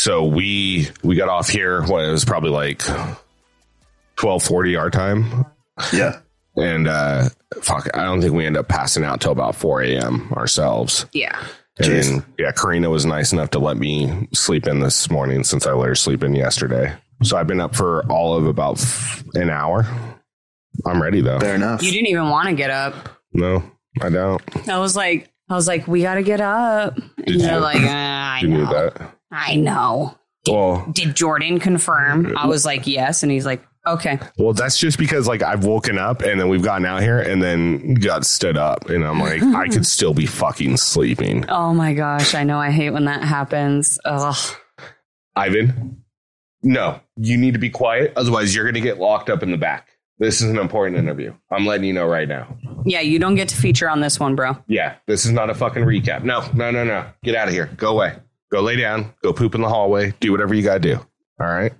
so we we got off here when it was probably like twelve forty our time, Yeah. and uh, fuck, I don't think we end up passing out till about four a.m. ourselves. Yeah. And then, yeah, Corrina was nice enough to let me sleep in this morning since I let her sleep in yesterday. So I've been up for all of about f- an hour. I'm ready though. Fair enough. You didn't even want to get up. No, I don't. I was like, I was like, we got to get up. And Did you're you? like, "Ah, I You knew that. I know. Well, Did Jordan confirm? I was like, yes. And he's like, okay. well, that's just because like I've woken up and then we've gotten out here and then got stood up and I'm like, I could still be fucking sleeping. Oh my gosh. I know. I hate when that happens. Ugh. Ivan, no, you need to be quiet. Otherwise, you're going to get locked up in the back. This is an important interview. I'm letting you know right now. Yeah. You don't get to feature on this one, bro. Yeah, this is not a fucking recap. No, no, no, no. Get out of here. Go away. Go lay down. Go poop in the hallway. Do whatever you got to do. All right.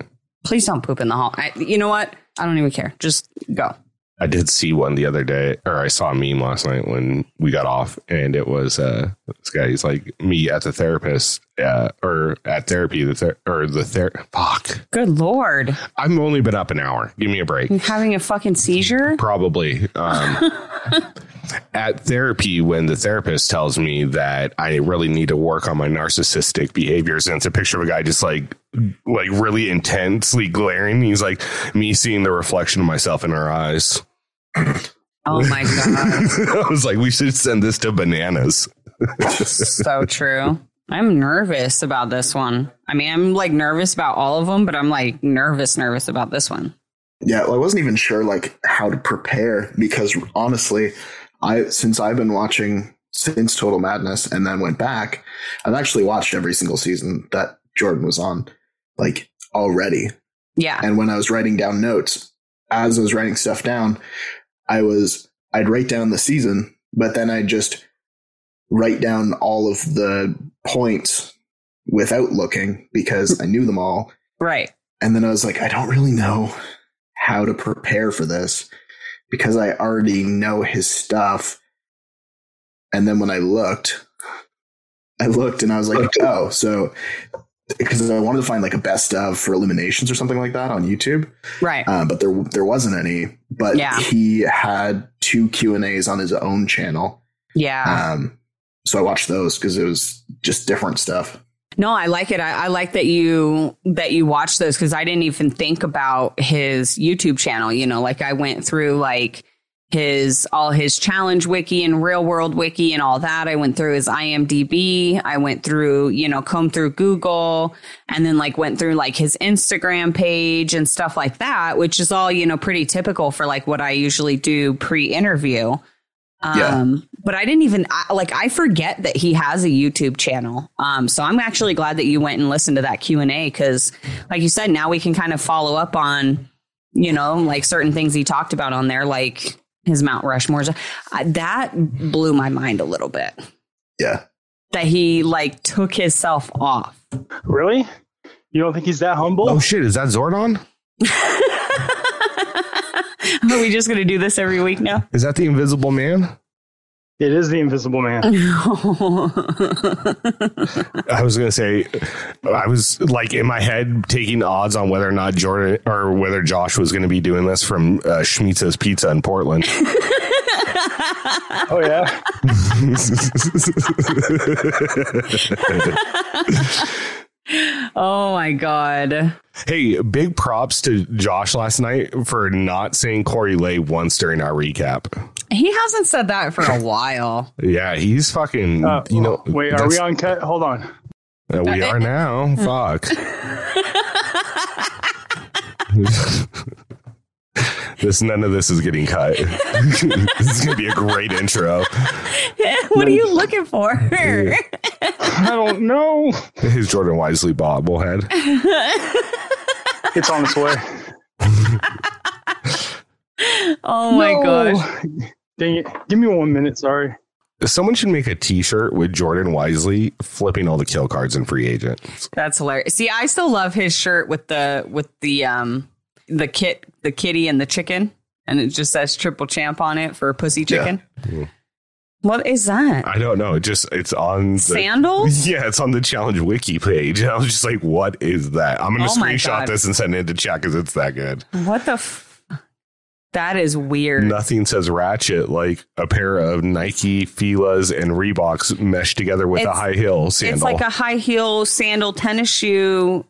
Please don't poop in the hall. I, you know what? I don't even care. Just go. I did see one the other day, or I saw a meme last night when we got off, and it was uh, this guy. He's like me at the therapist, uh, or at therapy, the ther- or the ther. Fuck, Good Lord. I've only been up an hour. Give me a break. You having a fucking seizure? Probably. Um, at therapy, when the therapist tells me that I really need to work on my narcissistic behaviors, and it's a picture of a guy just like like really intensely glaring. He's like me seeing the reflection of myself in her eyes. Oh my God. I was like, we should send this to bananas. so true. I'm nervous about this one. I mean, I'm like nervous about all of them, but I'm like nervous, nervous about this one. Yeah, well, I wasn't even sure like how to prepare because honestly, I since I've been watching since Total Madness and then went back, I've actually watched every single season that Jordan was on, like already. Yeah. And when I was writing down notes, as I was writing stuff down, I was I'd write down the season, but then I'd just write down all of the points without looking because I knew them all. Right. And then I was like, I don't really know how to prepare for this because I already know his stuff. And then when I looked, I looked and I was like, oh, so because I wanted to find like a best of for eliminations or something like that on YouTube, Right. uh, but there there wasn't any. But Yeah. he had two Q and A's on his own channel, yeah. um, so I watched those because it was just different stuff. No, I like it. I, I like that you that you watch those because I didn't even think about his YouTube channel. You know, like I went through like his all his challenge wiki and real world wiki and all that. I went through his IMDb. I went through, you know, comb through Google and then like went through like his Instagram page and stuff like that, which is all, you know, pretty typical for like what I usually do pre-interview. Yeah. Um, but I didn't even I, like I forget that he has a YouTube channel. Um, so I'm actually glad that you went and listened to that Q and A because, like you said, now we can kind of follow up on, you know, like certain things he talked about on there, like his Mount Rushmore. Uh, that blew my mind a little bit Yeah, that he like took himself off. Really? You don't think he's that humble? Oh shit, is that Zordon? Are we just gonna do this every week now? Is that the Invisible Man? It is the Invisible Man. I was gonna say, I was like in my head taking odds on whether or not Jordan or whether Josh was going to be doing this from uh, Schmitz's Pizza in Portland. Oh yeah. Oh my god. hey, big props to Josh last night for not saying Corey Lay once during our recap. He hasn't said that for a while. Yeah, he's fucking. Uh, you know, wait, are we on cut? Hold on. Uh, we are now. Fuck. this none of this is getting cut. this is gonna be a great intro. what are you looking for? I don't know. His Jordan Wiseley bobblehead. It's on its way. oh my No. gosh. Dang it. Give me one minute. Sorry. Someone should make a T-shirt with Jordan Wiseley flipping all the kill cards in free agent. That's hilarious. See, I still love his shirt with the with the um the kit the kitty and the chicken and it just says triple champ on it for pussy chicken. Mm-hmm. What is that? I don't know. It just it's on the, Sandals? Yeah, it's on the challenge wiki page. I was just like, what is that? I'm gonna Oh screenshot this and send it to chat because it's that good. What the? F- that is weird. Nothing says ratchet like a pair of Nike Fila's and Reeboks meshed together with a high heel sandal. It's like a high heel sandal tennis shoe.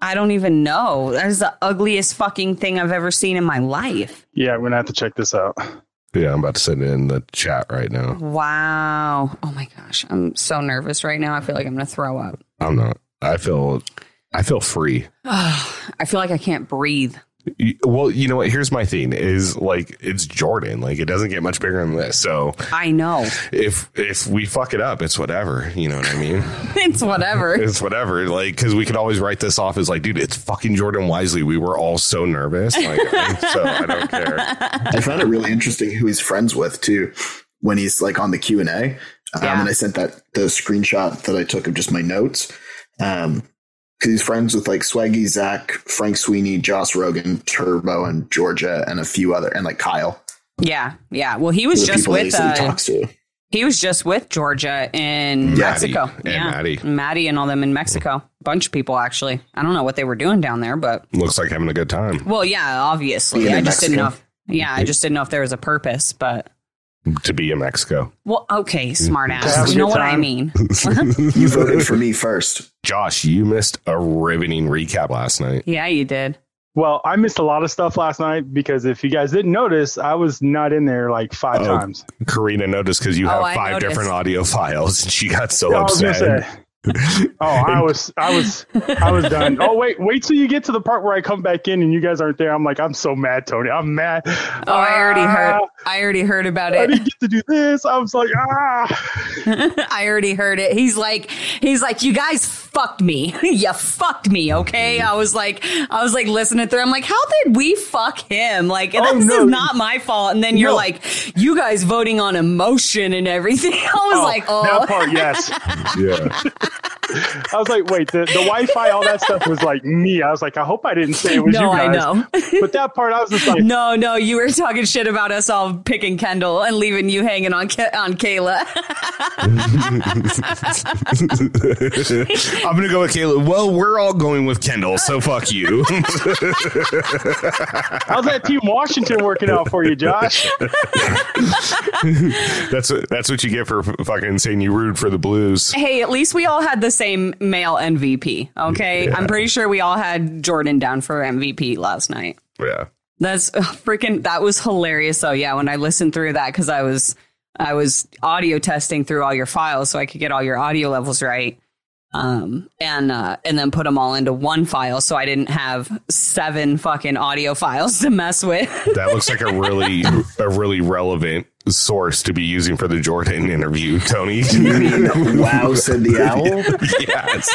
I don't even know. That is the ugliest fucking thing I've ever seen in my life. Yeah, I'm gonna have to check this out. yeah, I'm about to send it in the chat right now. Wow. Oh my gosh. I'm so nervous right now. I feel like I'm going to throw up. I'm not. I feel. I feel free. I feel like I can't breathe. Y- Well, you know what? Here's my thing: is like it's Jordan. Like it doesn't get much bigger than this. So I know. if if we fuck it up, it's whatever. You know what I mean? It's whatever. it's whatever. Like because we could always write this off as like, dude, it's fucking Jordan Wiseley. We were all so nervous. Like, so I don't care. I found it really interesting who he's friends with too when he's like on the Q and A. Um, Yeah. and I sent that the screenshot that I took of just my notes. Um, because he's friends with like Swaggy, Zach, Frank Sweeney, Joss Rogan, Turbo, and Georgia, and a few other, and like Kyle. Yeah. Yeah. Well, he was just people that he with said he uh, talks to. he was just with Georgia in Yeah. Mexico. Maddie and Maddie. Maddie and all them in Mexico. Bunch of people actually. I don't know what they were doing down there, but Looks like having a good time well, yeah, obviously. Being I in just didn't know. If, yeah, I just didn't know if there was a purpose, but to be in Mexico. well, okay, smart ass. You know good what I mean? You voted for me first. Josh, you missed a riveting recap last night. yeah, you did. Well, I missed a lot of stuff last night because if you guys didn't notice, I was not in there like five Oh. times. Corrina noticed because you Oh, have I five different audio files, and she got so I was gonna upset. say. Oh, I was, I was, I was done. Oh, wait, wait till you get to the part where I come back in and you guys aren't there. I'm like, I'm so mad, Tony. I'm mad. Oh, I already heard. I already heard about it. I didn't get to do this. I was like, ah. I already heard it. He's like, he's like, you guys fucked me. you fucked me. Okay. I was like, I was like listening through. I'm like, how did we fuck him? Like, Oh, this no. is not my fault. And then you're No. like, you guys voting on emotion and everything. I was like, oh, that part, yes. Yeah. I was like, wait, the, the Wi-Fi, all that stuff was like me. I was like, I hope I didn't say it was no, you I guys. know. But that part, I was just like, no, no, you were talking shit about us all picking Kendall and leaving you hanging on Ke- on Kayla. I'm gonna go with Kayla. Well, we're all going with Kendall, so fuck you. how's that Team Washington working out for you, Josh? that's what that's what you get for f- fucking saying you rude for the Blues. hey, at least we all had the same male MVP. Okay. Yeah. I'm pretty sure we all had Jordan down for MVP last night. Yeah. That's ugh, freaking, that was hilarious. So yeah, when I listened through that, cause I was, I was audio testing through all your files so I could get all your audio levels right. Um, and, uh, and then put them all into one file. So I didn't have seven fucking audio files to mess with. That looks like a really a really relevant source to be using for the Jordan interview, Tony. You mean wow said the owl? yes.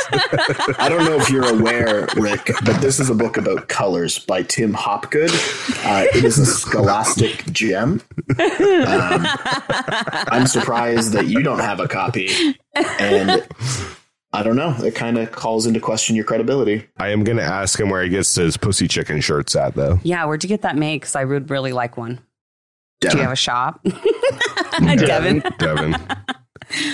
I don't know if you're aware, Rick, but this is a book about colors by Tim Hopgood. Uh, it is a scholastic gem. Um, I'm surprised that you don't have a copy. And I don't know. It kind of calls into question your credibility. I am gonna ask him where he gets his pussy chicken shirts at though. yeah. Where'd you get that made? Cause I would really like one. Do you have a shop? Devin. Devin.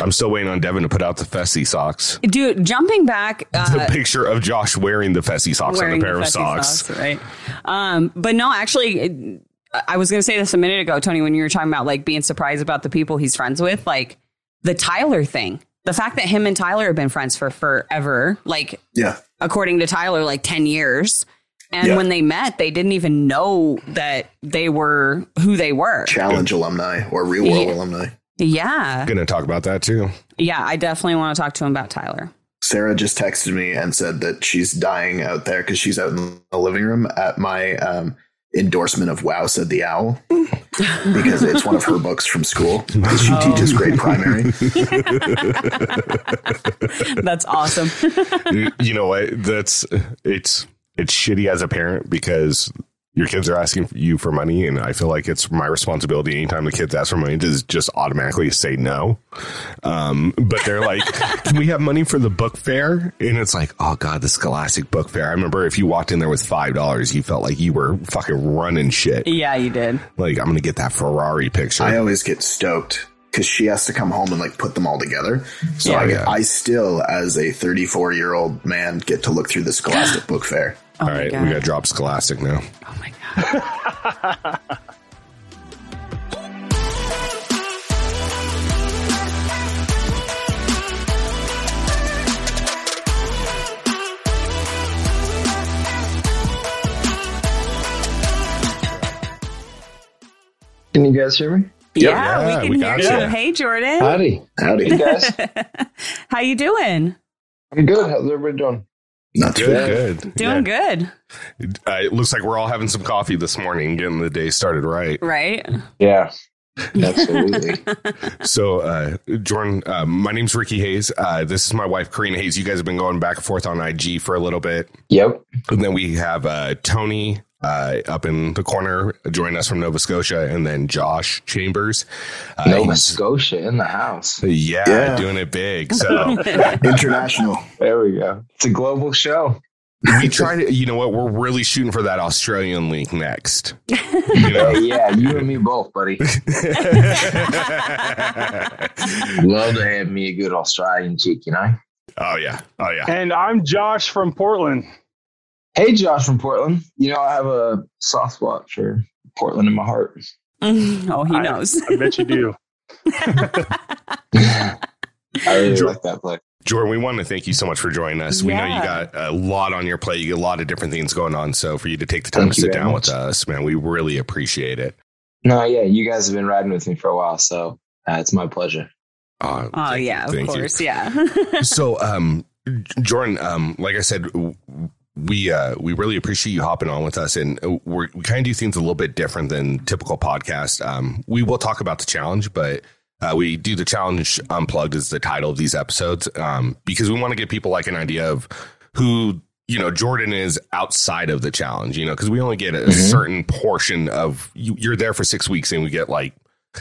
I'm still waiting on Devin to put out the Fessy socks. Dude, jumping back, The uh, picture of Josh wearing the Fessy socks on wearing a pair the of Fessy socks. right? Um, but no, actually, it- I was going to say this a minute ago, Tony, when you were talking about like being surprised about the people he's friends with, like the Tyler thing. The fact that him and Tyler have been friends for forever, like Yeah. according to Tyler, like 10 years. And Yeah. when they met, they didn't even know that they were who they were. Challenge alumni or real world Yeah. alumni. Yeah. Gonna talk about that too. Yeah. I definitely want to talk to him about Tyler. Sarah just texted me and said that she's dying out there because she's out in the living room at my um, endorsement of Wow Said the Owl because it's one of her books from school. 'Cause She Oh. teaches grade primary. That's awesome. you you know what? That's it's it's shitty as a parent because your kids are asking you for money, and I feel like it's my responsibility anytime the kids ask for money to just automatically say no. Um, but they're like, "Can we have money for the book fair?" And it's like, "Oh God, the Scholastic Book Fair." I remember if you walked in there with five dollars, you felt like you were fucking running shit. yeah, you did. Like I'm gonna get that Ferrari picture. I always get stoked because she has to come home and like put them all together. So Yeah, I, yeah. I still, as a 34 year old man, get to look through the Scholastic Book Fair. Oh All my right, God. we got to drop Scholastic now. Oh my god. Can you guys hear me? Yeah, Yeah, we can we hear got you. ya. Hey, Jordan. Howdy. Howdy. Hey guys. How you doing? I'm good. How's everybody doing? Not too. Good, good. Doing good, good. Uh, it looks like we're all having some coffee this morning, getting the day started right. right? Yeah. Absolutely. So, uh, Jordan, uh, my name's Ricky Hayes. Uh, this is my wife, Corrina Hayes. You guys have been going back and forth on IG for a little bit. yep. And then we have uh, Tony uh, up in the corner joining us from Nova Scotia, and then Josh Chambers. Uh, Nova Scotia in the house. yeah, Yeah. doing it big. So International. There we go. It's a global show. we try to, you know what, we're really shooting for that Australian link next. You know? yeah, you and me both, buddy. Love to have me a good Australian chick, you know? oh, yeah. Oh, yeah. And I'm Josh from Portland. Hey, Josh from Portland. You know, I have a soft spot for Portland in my heart. oh, he I- knows. I bet you do. I really Sure. like that place. Jordan, we want to thank you so much for joining us. We know you got a lot on your plate. You got a lot of different things going on. So for you to take the time Thank to sit down much. with us, man, we really appreciate it. No, yeah, you guys have been riding with me for a while, so uh, it's my pleasure. Uh, Oh yeah, you. of Thank you. course, yeah. so um jordan um like i said w- we uh we really appreciate you hopping on with us and uh, we're, we kind of do things a little bit different than typical podcast um we will talk about the challenge but uh, we do the challenge unplugged is the title of these episodes um because we want to give people like an idea of who you know jordan is outside of the challenge you know because we only get a Mhm. certain portion of you, you're there for six weeks and we get like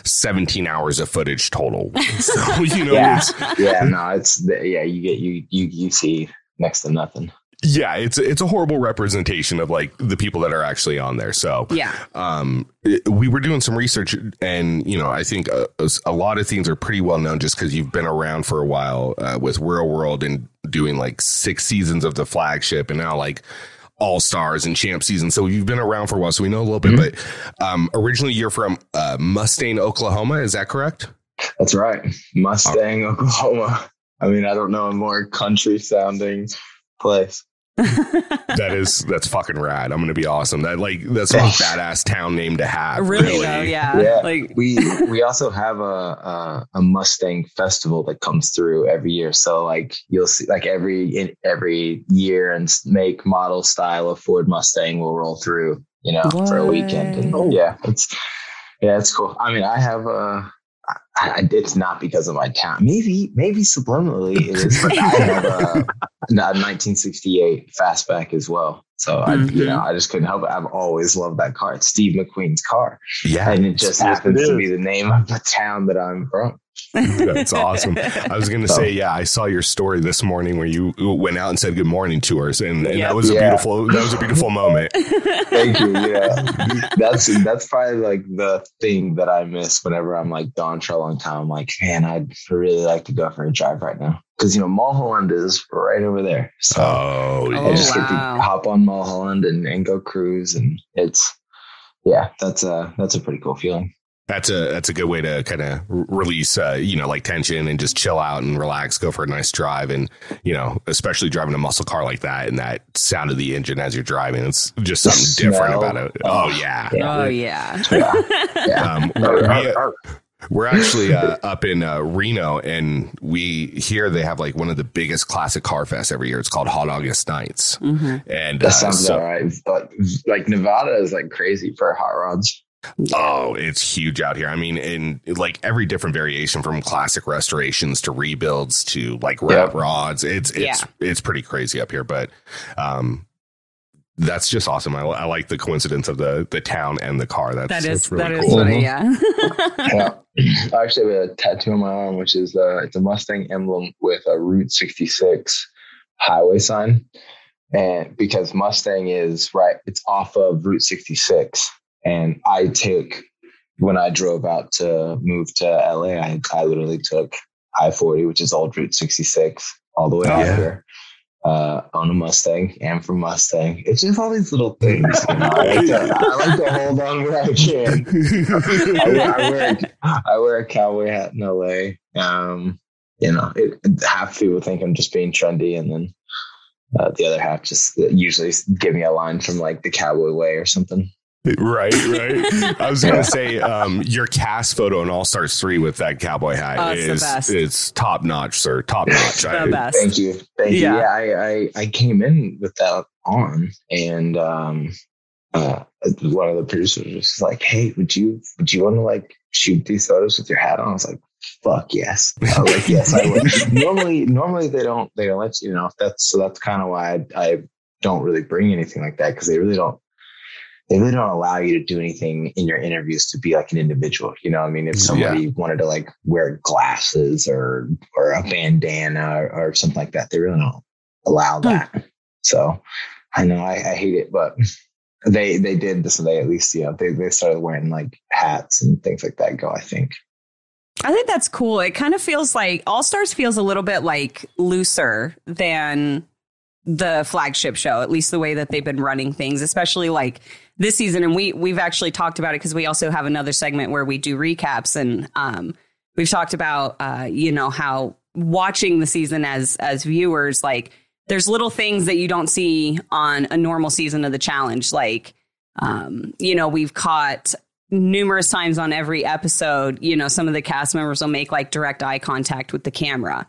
17 hours of footage total so you know Yeah. it's Yeah, no, it's yeah, you get you you you see next to nothing. Yeah it's it's a horrible representation of like the people that are actually on there. So yeah. um we were doing some research and you know i think a, a lot of things are pretty well known just because you've been around for a while uh, with real world and doing like six seasons of the flagship and now like all stars and champ season. So you've been around for a while so we know a little bit but um originally you're from uh mustang oklahoma. Is that correct? That's right, Mustang, Oklahoma. I mean, I don't know a more country sounding place. that is that's fucking rad i'm gonna be awesome that like that's a badass town name to have really though, yeah. Yeah. Like We we also have a, a a Mustang festival that comes through every year. So like you'll see like every in every year and make model style of Ford Mustang will roll through. You know, for a weekend. And What? yeah, it's yeah, it's cool. I mean, I have a. I, I- it's not because of my town. Maybe, maybe subliminally it is. But I have a, a 1968 fastback as well. So I, you Mhm. know, I just couldn't help it. I've always loved that car. It's Steve McQueen's car, yeah and it just happens it to be the name of the town that I'm from. That's awesome. I was going to say, oh. yeah, I saw your story this morning where you went out and said good morning to us, and, and Yep. that was a Yeah. beautiful. That was a beautiful moment. Thank you. Yeah, that's that's probably like the thing that I miss whenever I'm like gone for a long time. I'm like, man, I'd really like to go for a drive right now because you know Mulholland is right over there. So Oh, Oh, I just get to hop on Mulholland and, and go cruise, and it's yeah, that's a that's a pretty cool feeling. That's a that's a good way to kind of release, uh, you know, like tension and just chill out and relax, go for a nice drive, and you know, especially driving a muscle car like that and that sound of the engine as you're driving, it's just The something different smell. about it. Oh yeah. oh yeah. Yeah, yeah. Um, we, We're actually uh, up in uh, Reno, and we here they have like one of the biggest classic car fests every year. It's called Hot August Nights, Mhm. and that uh, sounds so- all right. But like Nevada is like crazy for hot rods. Oh, it's huge out here. I mean, in like every different variation from classic restorations to rebuilds to like rat Yeah. rods. It's it's Yeah. it's pretty crazy up here, but um that's just awesome. I, I like the coincidence of the the town and the car. That's That is that's really that is cool. funny, yeah. yeah. I actually have a tattoo on my arm, which is uh, it's a Mustang emblem with a Route 66 highway sign, and because Mustang is right, it's off of Route 66, and I took when I drove out to move to LA, I, I literally took I 40, which is old Route 66, all the way Oh, out yeah. here. Uh, on a Mustang and from Mustang. It's just all these little things. You know? I, like to, I like to hold on where I can. I wear, I, wear a, I wear a cowboy hat in LA. Um, you know, it, half people think I'm just being trendy, and then uh, the other half just usually give me a line from like the Cowboy Way or something. Right, right. I was gonna say um, your cast photo in All Stars three with that cowboy hat Oh, it's is it's top notch, sir. Top notch. The I- best. Thank you, thank you. Yeah. Yeah, I, I I came in with that on, and um, uh, one of the producers was like, "Hey, would you would you want to like shoot these photos with your hat on?" I was like, "Fuck yes!" I was like, "Yes, I would." normally, normally they don't they don't let you, you know. That's so that's kind of why I, I don't really bring anything like that because they really don't. They really don't allow you to do anything in your interviews to be like an individual. You know, what I mean, if somebody wanted to like wear glasses or or a bandana or, or something like that, they really don't allow hmm. that. So I know I, I hate it, but they they did this. They at least you know they they started wearing like hats and things like that. Go, I think. I think that's cool. It kind of feels like All Stars feels a little bit like looser than the flagship show, at least the way that they've been running things, especially like this season. And we we've actually talked about it because we also have another segment where we do recaps. And um, we've talked about uh, you know how watching the season as as viewers like there's little things that you don't see on a normal season of the challenge. Like um, you know we've caught numerous times on every episode you know some of the cast members will make like direct eye contact with the camera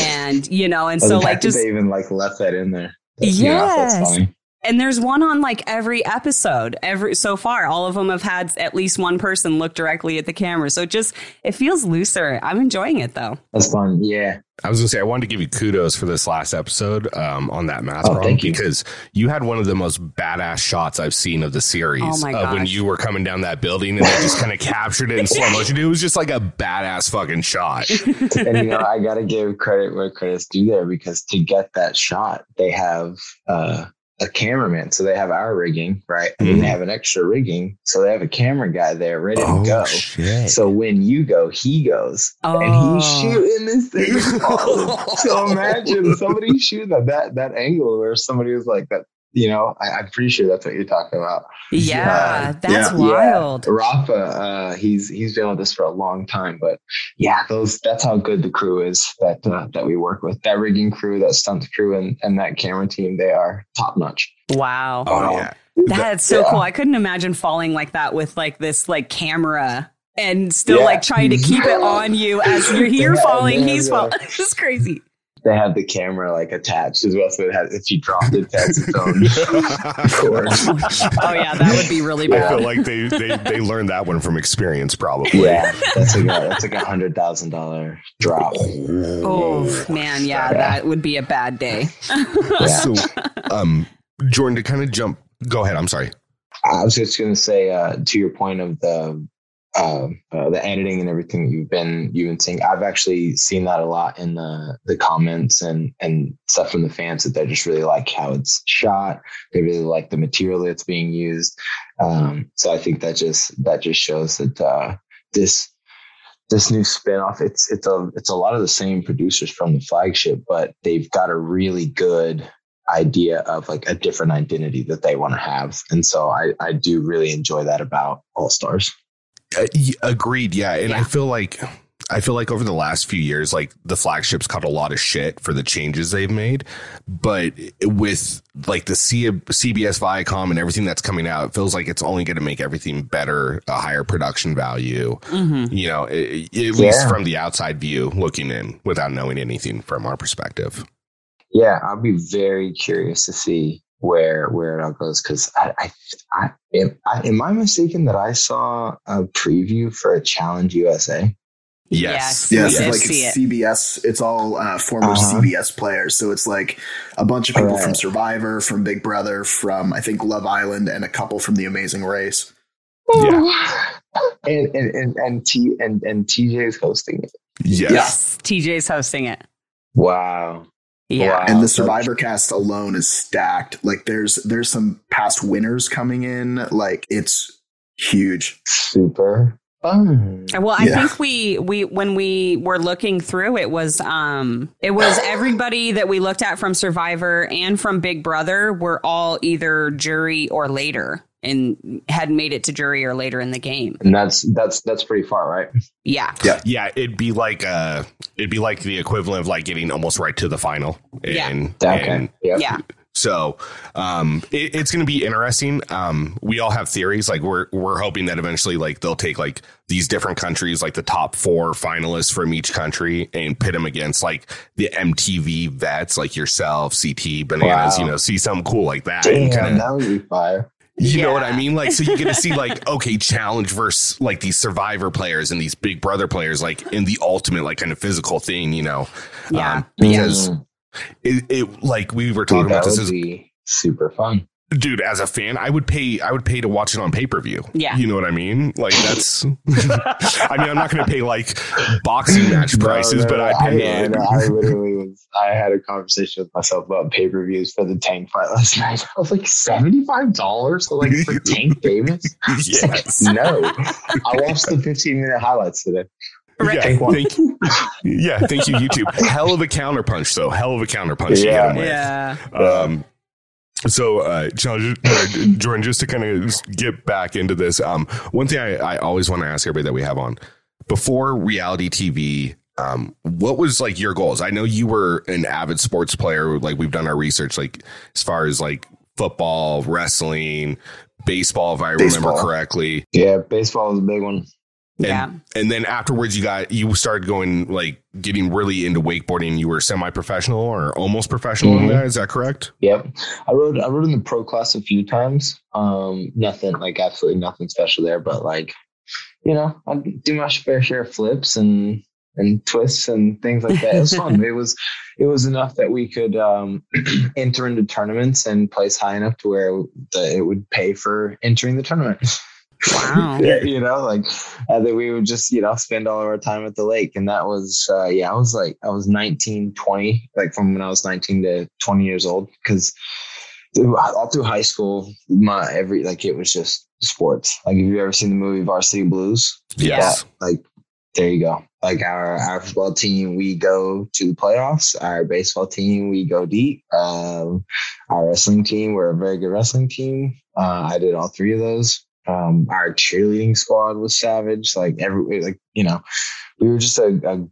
and you know and so like just they even like left that in there. That's- you know, Yes. And there's one on like every episode every so far all of them have had at least one person look directly at the camera so it just it feels looser i'm enjoying it though That's fun. Yeah. I was gonna say I wanted to give you kudos for this last episode um, on that math Oh, problem thank you. because you had one of the most badass shots I've seen of the series. Oh my of when you were coming down that building and they just kind of captured it in slow motion. It was just like a badass fucking shot. and you know, I gotta give credit where credit's due there because to get that shot, they have uh, a cameraman. So they have our rigging, right? And then Mhm. they have an extra rigging. So they have a camera guy there ready to go. Oh, shit! So when you go, he goes, oh. and Oh. he's shooting this thing. so imagine somebody shooting that that that angle where somebody was like that. You know, I, I'm pretty sure that's what you're talking about. yeah that's yeah. wild Rafa, uh, he's he's been with us for a long time, but yeah, those that's how good the crew is that uh, that we work with. That rigging crew, that stunt crew, and and that camera team, they are top notch. wow oh yeah. That's so Yeah. cool. I couldn't imagine falling like that with like this like camera and still Yeah. like trying to keep it on you as you're here Yeah, falling, yeah, he's yeah. falling. This is crazy. They have the camera like attached as well, so it has, if you drop it, it has its own. Oh yeah, that would be really bad. I feel like they, they they learned that one from experience, probably. Yeah, that's like a that's like a hundred thousand dollar drop. Oh man, yeah, Yeah. that would be a bad day. Yeah. So, um, Jordan, to kind of jump, go ahead. I'm sorry. I was just going to say uh, to your point of the uh, uh, the editing and everything you've been you've been seeing. I've actually seen that a lot in the the comments and and stuff from the fans that they just really like how it's shot. They really like the material that's being used. Um, so I think that just that just shows that uh, this this new spinoff it's it's a it's a lot of the same producers from the flagship, but they've got a really good idea of like a different identity that they want to have. And so I, I do really enjoy that about All Stars. Uh, y- agreed. Yeah, and I feel like I feel like over the last few years, like the flagships caught a lot of shit for the changes they've made, but with like the C- CBS Viacom and everything that's coming out, it feels like it's only going to make everything better, a higher production value. hmm You know, i- at least from the outside view, looking in without knowing anything from our perspective. Yeah, I'll be very curious to see where where it all goes because I, I, I, am, I am I mistaken that I saw a preview for a Challenge USA. Yes. yes, we so did like it's it. CBS. It's all uh, former Uh-huh. CBS players. So it's like a bunch of people Alright. from Survivor, from Big Brother, from I think Love Island, and a couple from The Amazing Race. Yeah. and and and and, T, and and TJ is hosting it. Yes. Yes, TJ's hosting it. Wow. Yeah. Wow. and the Survivor cast alone is stacked. Like there's there's some past winners coming in. Like it's huge. Super. fun. Well, I Yeah. think we we when we were looking through it was um it was everybody that we looked at from Survivor and from Big Brother were all either jury or later and had made it to jury or later in the game. And that's that's that's pretty far, right? Yeah. Yeah, Yeah. it'd be like uh it'd be like the equivalent of like getting almost right to the final. Yeah. And, Okay. and Yep. Yeah. so um it, it's gonna be interesting. Um we all have theories. Like we're we're hoping that eventually like they'll take like these different countries, like the top four finalists from each country and pit them against like the MTV vets like yourself, CT, bananas, Wow. you know, see something cool like that. and Damn, kinda- that would be fire. You know what I mean? Like, so you get to see like, okay, challenge versus like these survivor players and these big brother players, like in the ultimate, like kind of physical thing, you know? Yeah. Um, because Mm, it, it, like we were dude, talking about this would as, be super fun. Dude, as a fan, I would pay, I would pay to watch it on pay per view. Yeah. You know what I mean? Like that's, I mean, I'm not going to pay like boxing match prices, No, no, but I'd I pay know, I it. know. I literally was. I had a conversation with myself about pay per views for the Tank fight last night. I was like seventy five dollars, like for Tank Davis. It's like, Yes. no, I watched the fifteen minute highlights today. Yeah, Tank won. thank, yeah, thank you, YouTube. Hell of a counterpunch, though. Hell of a counterpunch. you Yeah. hit 'em with. Yeah. Um, so, uh, John, uh, Jordan, just to kind of get back into this, um, one thing I, I always want to ask everybody that we have on before reality TV, um, what was like your goals? I know you were an avid sports player. Like we've done our research, like as far as like football, wrestling, baseball, if I remember correctly. Yeah, baseball is a big one. Yeah. And then afterwards, you got you started going like getting really into wakeboarding. You were semi-professional or almost professional in Mhm. that. Is that correct? Yep, I rode. I rode in the pro class a few times. Um, nothing like absolutely nothing special there, but like, you know, I do my fair share of flips and and twists and things like that. It was fun. it was it was enough that we could um, enter into tournaments and place high enough to where the, it would pay for entering the tournament. Wow. you know, like uh, that we would just, you know, spend all of our time at the lake. And that was, uh, yeah, I was like, I was 19, 20, like from when I was 19 to 20 years old. Cause all through high school, my every, like it was just sports. Like, have you ever seen the movie Varsity Blues? Yes. Yeah, like there you go. Like our, our football team, we go to the playoffs. Our baseball team, we go deep. Um, our wrestling team, we're a very good wrestling team. Uh, I did all three of those. Um, our cheerleading squad was savage. Like every, like, you know, we were just a, a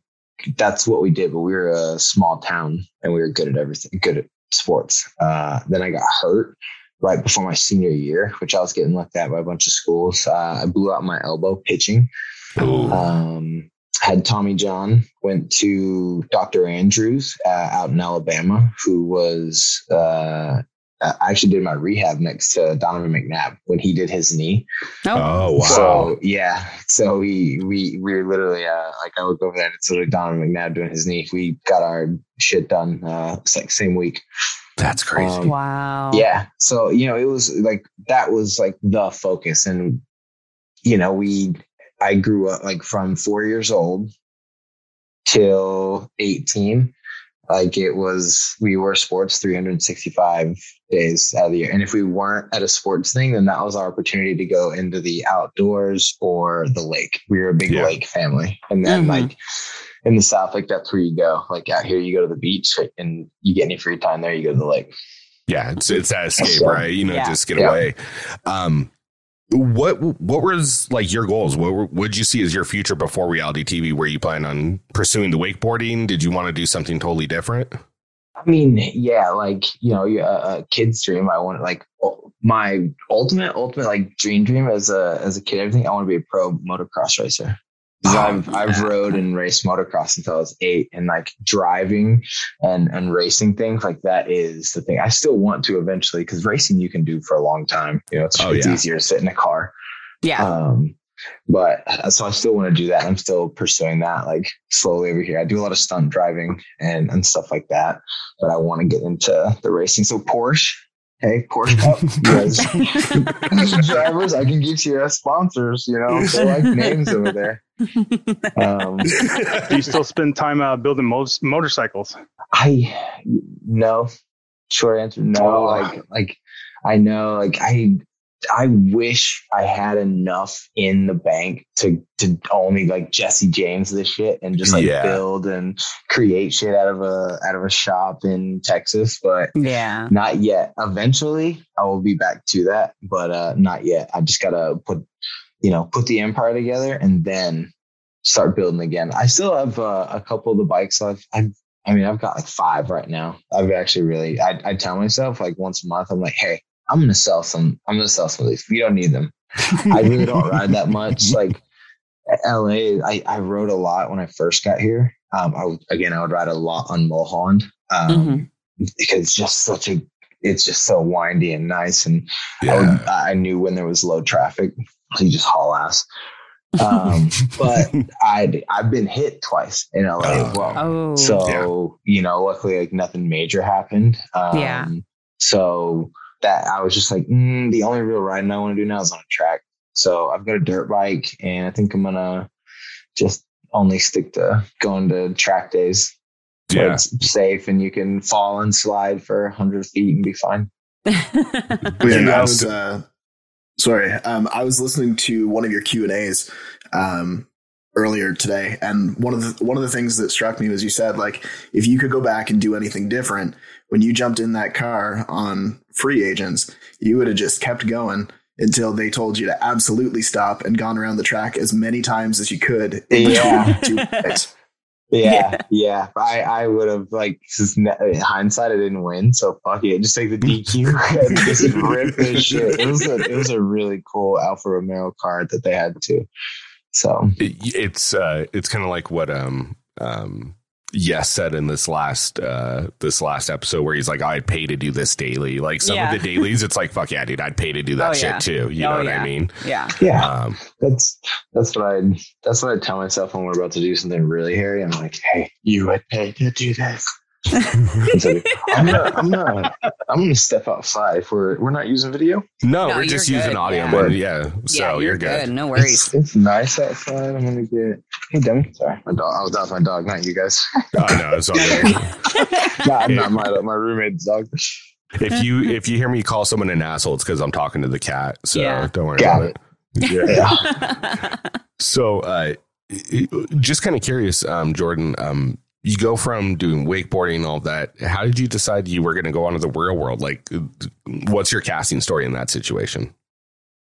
that's what we did, but we were a small town and we were good at everything, good at sports. Uh, then I got hurt right before my senior year, which I was getting looked at by a bunch of schools. Uh, I blew out my elbow pitching. Um, had Tommy John went to Dr. Andrews uh, out in Alabama, who was uh, I actually did my rehab next to Donovan McNabb when he did his knee. Oh wow. So yeah, so we we we were literally uh, like I would go over there and it's literally Donovan McNabb doing his knee. We got our shit done uh, it's like same week. That's crazy. Um, Wow. Yeah. So, you know, it was like that was like the focus. And, you know, we, I grew up like from four years old till 18. Like it was, we were sports 365 days out of the year. And if we weren't at a sports thing, then that was our opportunity to go into the outdoors or the lake. We were a big Yeah. lake family. And then Mhm. like, in the south, like that's where you go. Like out here, you go to the beach, and you get any free time there, you go to the lake. Yeah, it's it's that escape, So, right? You know, yeah. just get Yeah. away. Um, what what was like your goals? What would you see as your future before reality TV? Were you planning on pursuing the wakeboarding? Did you want to do something totally different? I mean, yeah, like you know, a, kid's dream. I want like my ultimate, ultimate like dream, dream as a as a kid. Everything I want to be a pro motocross racer. 'Cause Oh, I've I've rode and raced motocross until I was eight, and like driving and and racing things like that is the thing. I still want to eventually because racing you can do for a long time. You know, it's, Oh, it's yeah. easier to sit in a car. Yeah. Um, but uh, so I still want to do that. I'm still pursuing that like slowly over here. I do a lot of stunt driving and, and stuff like that, but I want to get into the racing. So Porsche, hey, Porsche Cup, you drivers, I can get you as sponsors, you know, they like names over there. Um, Do you still spend time uh, building mo- motorcycles? I no. Short answer, no. Oh. Like like I know, like I I wish I had enough in the bank to to only like Jesse James this shit and just like Yeah. build and create shit out of a out of a shop in Texas, but Yeah. not yet. Eventually, I will be back to that, but uh, not yet. I just gotta put, you know, put the empire together and then start building again. I still have uh, a couple of the bikes. I've, I've, I mean, I've got like five right now. I've actually really, I, I tell myself like once a month, I'm like, hey, I'm gonna sell some. I'm gonna sell some of these. We don't need them. I really don't ride that much. Like LA, I, I rode a lot when I first got here. Um, I would, again, I would ride a lot on Mulholland. Um, Mhm. because it's just such a it's just so windy and nice and I, would, I knew when there was low traffic so you just haul ass um, but I'd I've been hit twice in LA as well Oh. so you know luckily like nothing major happened um, Yeah. so that I was just like mm, the only real riding I want to do now is on a track so I've got a dirt bike and I think I'm gonna just only stick to going to track days yeah. it's safe and you can fall and slide for 100 feet and be fine. Yeah, Yeah, I was uh, sorry. Um, I was listening to one of your Q and A's um, earlier today, and one of the one of the things that struck me was you said like if you could go back and do anything different when you jumped in that car on free agents, you would have just kept going until they told you to absolutely stop and gone around the track as many times as you could. in Yeah. between. Yeah, yeah. I, I would have like just ne- in hindsight, I didn't win, so fuck it. Just take the DQ and just rip this shit. It was a it was a really cool Alfa Romeo card that they had too. So It- it's uh it's kind of like what um um yes said in this last uh this last episode where he's like i'd pay to do this daily like some Yeah. of the dailies it's like fuck yeah dude i'd pay to do that Oh, shit yeah. too you Oh, know what yeah. i mean yeah. yeah, um that's that's what I that's what I tell myself when we're about to do something really hairy. I'm like, hey, you would pay to do this. So I'm gonna I'm gonna I'm gonna step outside. If we're we're not using video. no, No, we're you're just using good, audio yeah. man. yeah so yeah, you're, good, No worries. It's, it's nice outside. I'm gonna get. Hey, Demi. Sorry, my dog. Oh, that's my dog, not you guys. oh no it's all good. not, not my my roommate's dog. if you if you hear me call someone an asshole it's because i'm talking to the cat so Yeah. don't worry Got about it, Yeah. So, uh, just kind of curious, um, Jordan. Um, you go from doing wakeboarding and all that. How did you decide you were going to go onto the real world? Like, what's your casting story in that situation?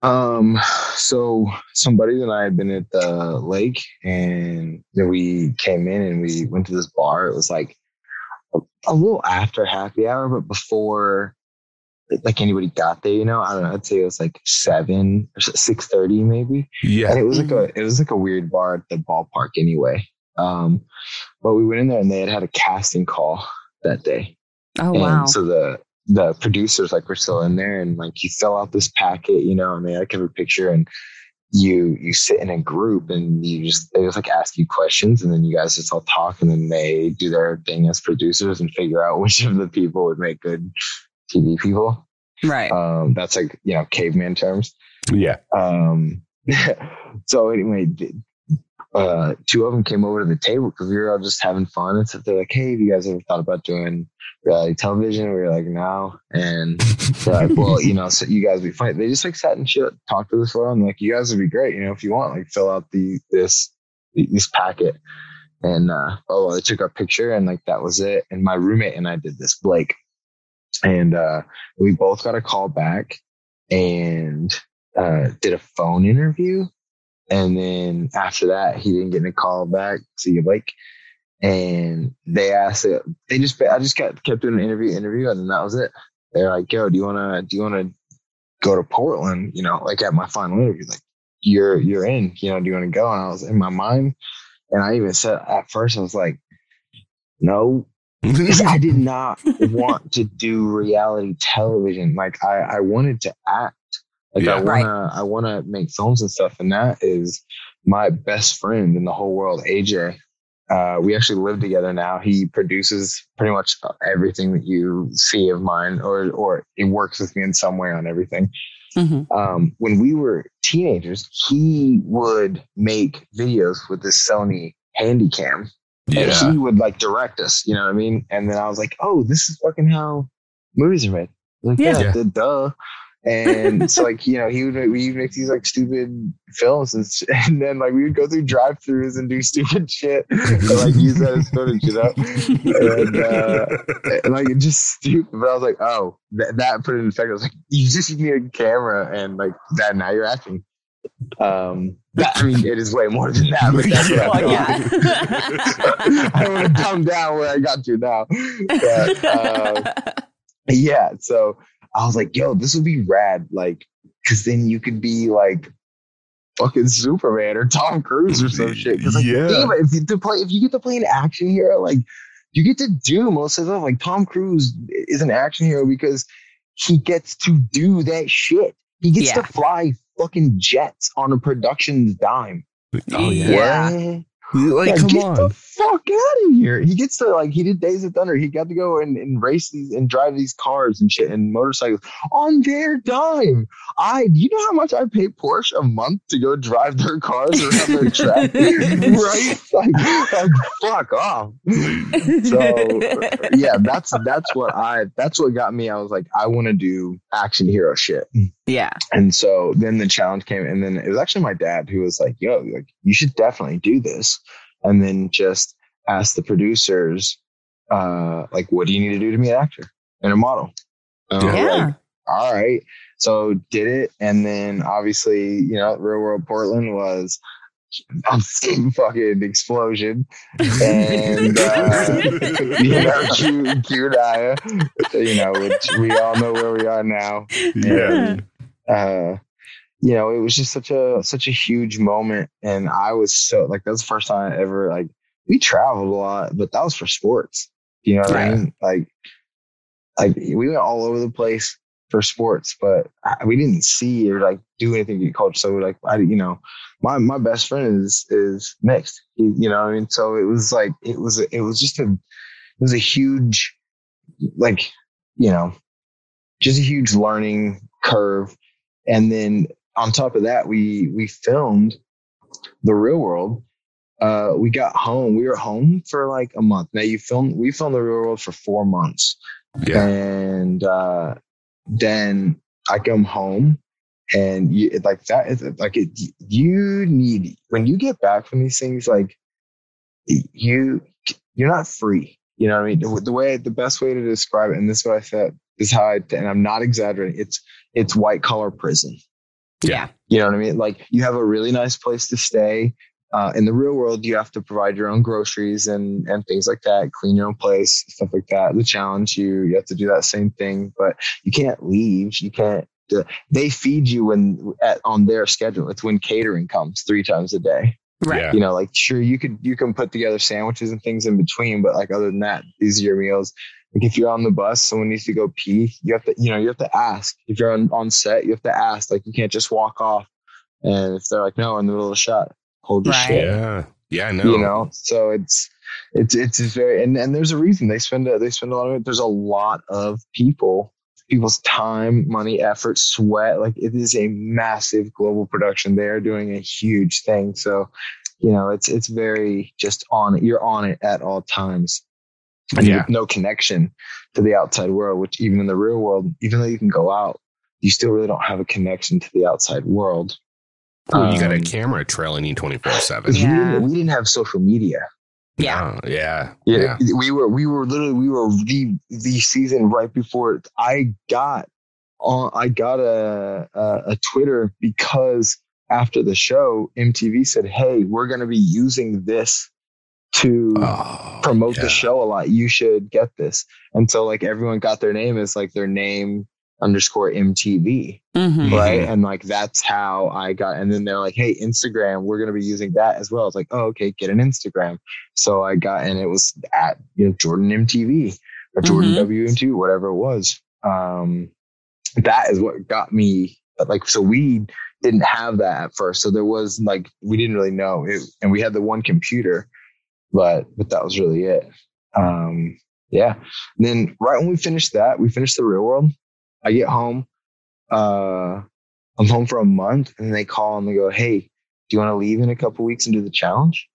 Um, so somebody and I had been at the lake, and then we came in and we went to this bar. It was like a, a little after happy hour, but before like anybody got there. You know, I don't know. I'd say it was like seven or six thirty maybe. Yeah, and it was like a it was like a weird bar at the ballpark anyway. Um, but we went in there and they had had a casting call that day. Oh and wow. so the the producers like were still in there and like you fill out this packet, you know, and they like have a picture and you you sit in a group and you just they just like ask you questions and then you guys just all talk and then they do their thing as producers and figure out which of the people would make good TV people. right. Um, that's like you know caveman terms. yeah, Um, so anyway, th- uh, two of them came over to the table because we were all just having fun and stuff. They're like, "Hey, have you guys ever thought about doing reality television?" We were like, "No," and like, "Well, you know, so you guys be fine." They just like sat and shit, talked to us for and like, "You guys would be great, you know, if you want, like, fill out the this this packet." And uh, oh, they took our picture and like that was it. And my roommate and I did this, Blake, and uh, we both got a call back and uh, did a phone interview. And then after that, he didn't get a call back. See you, Blake. And they asked it. They just, I just kept kept doing an interview, interview, and then that was it. They're like, "Yo, do you wanna, do you wanna go to Portland? You know, like at my final interview, like you're you're in. You know, do you want to go?" And I was in my mind, and I even said at first, I was like, "No, I did not want to do reality television. Like I, I wanted to act. Like I wanna I wanna make films and stuff. And that is my best friend in the whole world, AJ. Uh, we actually live together now. He produces pretty much everything that you see of mine, or or it works with me in some way on everything. Mhm. Um, when we were teenagers, he would make videos with this Sony Handycam and he would like direct us, you know what I mean? And then I was like, oh, this is fucking how movies are made. Like, Yeah. yeah, Yeah. the duh. And so like, you know, he would make, we make these like stupid films and, sh- and then like we would go through drive throughs and do stupid shit and like use that as footage, you know? And, uh, and like it's just stupid. But I was like, oh, that, that put it in effect. I was like, you just need a camera and like that now you're acting. Um that, I mean it is way more than that, but that's what I Well, yeah. I don't want to dumb down where I got to now. But, uh, yeah, so I was like, yo, this would be rad. Like, cause then you could be like fucking Superman or Tom Cruise or some shit. Cause like, Yeah. think about it, if you to play, if you get to play an action hero, like you get to do most of them. Like Tom Cruise is an action hero because he gets to do that shit. He gets Yeah. to fly fucking jets on a production dime. oh yeah. Yeah. What? Like, Like, come get on. the fuck out of here. He gets to like he did Days of Thunder. He got to go and, and race these and drive these cars and shit and motorcycles on their dime. I you know how much I pay Porsche a month to go drive their cars around their track? right? Like, like fuck off. So yeah, that's that's what I that's what got me. I was like, I want to do action hero shit. yeah. And so then the challenge came, and then it was actually my dad who was like, "Yo, like you should definitely do this." And then just ask the producers, uh, like, "What do you need to do to be an actor and a model?" And Yeah. like, All right. So did it, and then obviously, you know, Real World Portland was a fucking explosion, and uh, you know, Q, Q and I, you know, which we all know where we are now Yeah. uh you know it was just such a such a huge moment. And i was so like that was the first time i ever like we traveled a lot but that was for sports. You know what i mean? Like like we went all over the place for sports but I, we didn't see or like do anything to get culture. So like i you know my my best friend is is mixed He- you know what i mean? So it was like it was it was just a it was a huge like you know just a huge learning curve. And then on top of that we we filmed the real world. Uh we got home we were home for like a month. Now you filmed we filmed the real world for four months. Yeah. and uh then i come home and you like that is like it, you need when you get back from these things like you you're not free. You know what i mean? The, the way the best way to describe it and this is what i said is how i and i'm not exaggerating it's it's white collar prison Yeah. you know what I mean? Like you have a really nice place to stay. Uh, in the real world, you have to provide your own groceries and and things like that, clean your own place, stuff like that. The challenge, you you have to do that same thing, but you can't leave. You can't. They feed you when at on their schedule. It's when catering comes three times a day. Right. Yeah. You know, like sure you could you can put together sandwiches and things in between, but like other than that, these are your meals. Like if you're on the bus, someone needs to go pee. You have to, you know, you have to ask. If you're on, on set, you have to ask. Like you can't just walk off. And if they're like, no, in the middle of the shot, hold your Right. shit. Yeah. Yeah. No. You know, so it's it's it's just very and and there's a reason they spend a, they spend a lot of it. There's a lot of people, people's time, money, effort, sweat. Like it is a massive global production. They are doing a huge thing. So, you know, it's it's very just on it. You're on it at all times. And you Yeah. have no connection to the outside world, which even in the real world, even though you can go out, you still really don't have a connection to the outside world. Well, you got a Um, camera trailing you 24 7. 'cause we, Yeah. didn't, we didn't have social media. Yeah. yeah. Yeah, we were we were literally we were the the season right before. I got on I got a, a a Twitter because after the show, MTV said, "Hey, we're going to be using this to Oh, promote yeah. the show a lot. You should get this." And so like everyone got their name as like their name underscore MTV Mhm. right? Mhm. And like that's how I got. And then they're like, "Hey, Instagram, we're gonna be using that as well." It's like, "Oh, okay, get an Instagram." So I got, and it was at you know Jordan MTV or Jordan Mhm. WM2, whatever it was. Um, that is what got me. Like, so we didn't have that at first, so there was like we didn't really know it, and we had the one computer, but but that was really it. Um, yeah. And then right when we finished that, we finished the real world. I get home uh, I'm home for a month and they call and they go, Hey, do you want to leave in a couple weeks and do the challenge?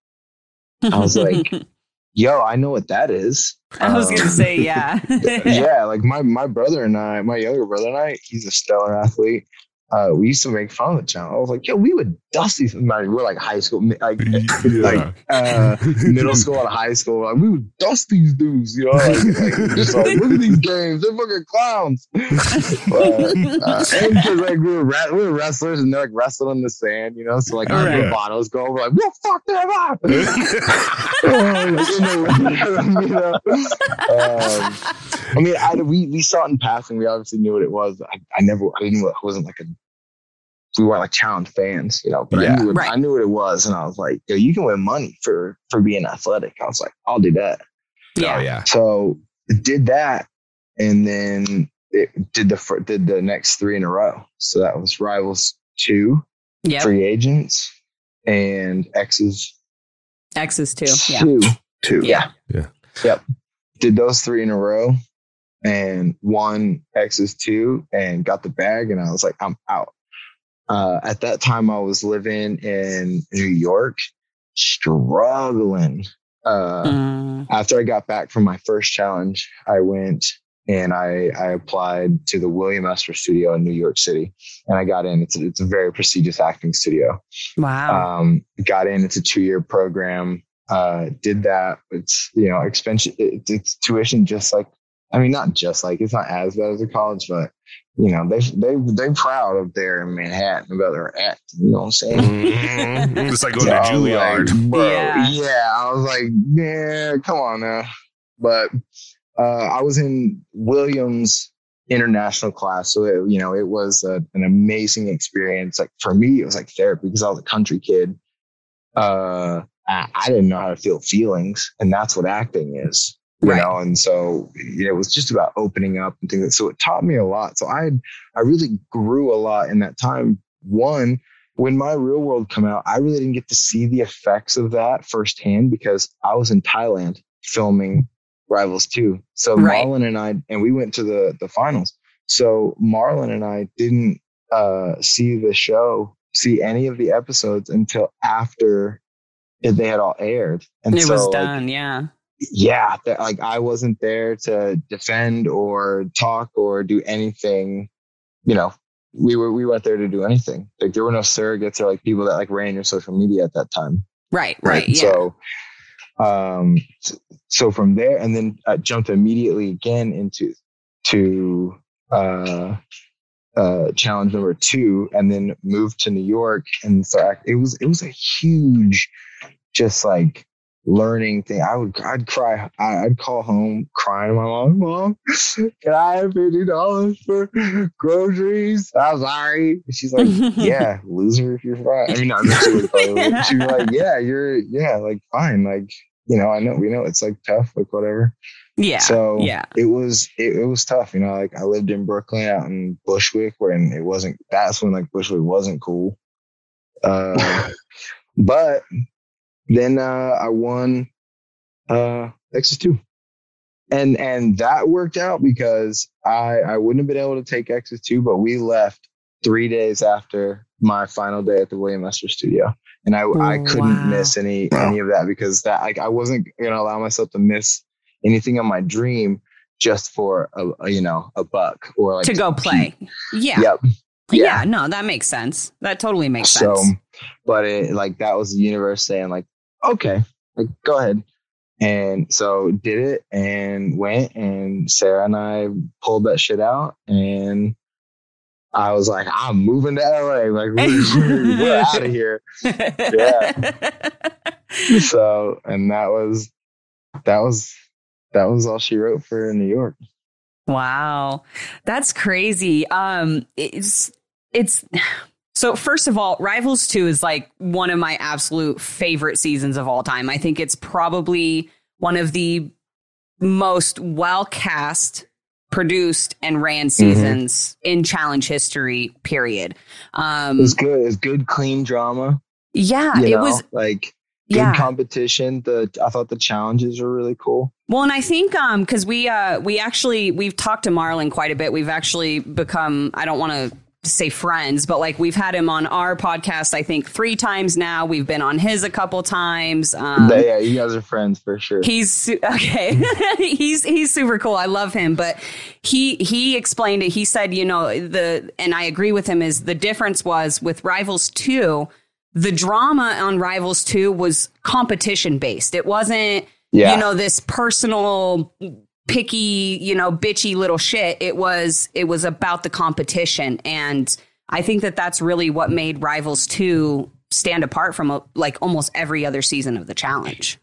I was like, yo, I know what that is. I was gonna Um, say, yeah. yeah, like my my brother and I, my younger brother and I, he's a stellar athlete. Uh, we used to make fun of the channel. I was like, yo, we would dust these. man, We're like high school, like like uh, middle school and high school. Like, we would dust these dudes, you know. Like, like, just like, look at these games, they're fucking clowns. uh, uh, and because like we were we were wrestlers and they're like wrestling in the sand, you know. So like our Right. bottles go, we're like, we'll fuck them up. you know, um, I mean, I, we we saw it in passing. We obviously knew what it was. I, I never, I didn't, I wasn't like a, we weren't like challenge fans, you know. But Yeah. I knew, what, Right. I knew what it was, and I was like, Yo, you can win money for for being athletic. I was like, I'll do that. Oh yeah. So did that, and then it did the fir- did the next three in a row. So that was Rivals two, Yep. Free Agents, and Exes Exes too. Yeah. two. Two. Yeah. Yep. Did those three in a row and won Exes two and got the bag. And I was like, I'm out. Uh, at that time, I was living in New York, struggling. Uh, Mm. after I got back from my first challenge, I went and I, I applied to the William Esper Studio in New York City, and I got in. It's a, it's a very prestigious acting studio. Wow. Um, got in. It's a two year program. Uh, did that. It's you know expense. It, it's tuition just like I mean not just like it's not as bad as a college, but you know they they they proud up there in Manhattan about their act. You know what I'm saying? Mhm. It's like going So to Juilliard. like, bro, Yeah. yeah. I was like, yeah, come on now. But uh, I was in Williams international class, so it, you know it was a, an amazing experience. Like for me, it was like therapy because I was a country kid. Uh, I, I didn't know how to feel feelings, and that's what acting is. You Right. know, and so you know, it was just about opening up and things. So it taught me a lot. So I, I really grew a lot in that time. One, when my real world come out, I really didn't get to see the effects of that firsthand because I was in Thailand filming Rivals 2. So Right. Marlon and I, and we went to the the finals. So Marlon and I didn't uh, see the show, see any of the episodes until after they had all aired. And it so, was like, done. Yeah. Yeah, that, like I wasn't there to defend or talk or do anything. You know, we were we weren't there to do anything. Like there were no surrogates or like people that like ran your social media at that time. Right. Right. Yeah. So, um, so from there, and then I jumped immediately again into to uh, uh, challenge number two, and then moved to New York, and so I, it was it was a huge, just like learning thing. I would I'd cry. I'd call home crying to my mom. Mom, can I have fifty dollars for groceries? I'm sorry. She's like, yeah, loser if you're fine. I mean, not necessarily. She's like, yeah, you're, yeah, like fine, like you know, I know, we know it's like tough, like whatever. yeah. So yeah. it was, it, it was tough, you know. Like I lived in Brooklyn, out in Bushwick, where and it wasn't. That's when like Bushwick wasn't cool. Uh, but then uh, I won uh, two, and and that worked out because I I wouldn't have been able to take Exes two, but we left three days after my final day at the William Esper Studio, and I I Oh, couldn't wow. miss any any of that because that like I wasn't gonna allow myself to miss anything on my dream just for a, a you know a buck or like to go play. Yeah. Yep. yeah. Yeah. No, that makes sense. That totally makes So, sense. but it like that was the universe saying like, okay, like go ahead. And so did it and went and Sarah and I pulled that shit out and I was like, I'm moving to LA. Like we're, we're out of here. Yeah. so and that was that was that was all she wrote for New York. Wow. That's crazy. Um it's it's so first of all, Rivals 2 is like one of my absolute favorite seasons of all time. I think it's probably one of the most well cast produced and ran seasons in challenge history period. Um It was good. It was good, clean drama. yeah, you it know? was like good yeah. competition. The I thought the challenges were really cool. Well, and I think um because we uh we actually we've talked to Marlon quite a bit. We've actually become I don't want to say friends, but like we've had him on our podcast, I think three times now. We've been on his a couple times. Um, yeah, you guys are friends for sure. He's okay. he's he's super cool. I love him, but he he explained it. He said, you know, the and I agree with him is the difference was with Rivals 2, the drama on Rivals 2 was competition based. It wasn't yeah. you know this personal picky, you know, bitchy little shit. It was it was about the competition and I think that that's really what made Rivals 2 stand apart from like almost every other season of the challenge.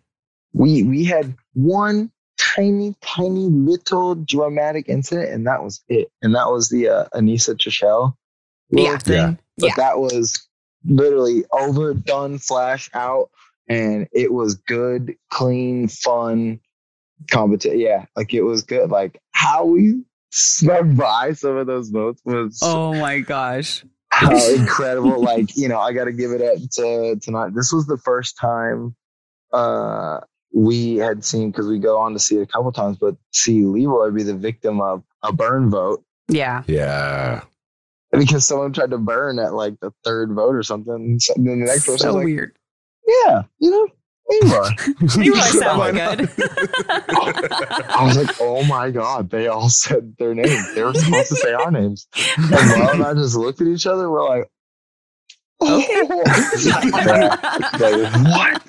We we had one tiny tiny little dramatic incident and that was it. And that was the uh, Aneesa Trishelle yeah. thing. Yeah. But Yeah. that was literally overdone flash out and it was good, clean, fun competition. Yeah, like it was good. Like how we snuck by some of those votes was Oh my gosh. how incredible. like, you know, I got to give it up to tonight. This was the first time uh, we had seen, because we go on to see it a couple times, but see Leroy be the victim of a burn vote Yeah. Yeah. because someone tried to burn at like the third vote or something. So then the next person so was like, weird. yeah, you know, Leroy. Leroy sounded good. I was like, oh my God, they all said their names. They were supposed to say our names. And Mel and I just looked at each other. We're like, Okay. Yeah. like, what?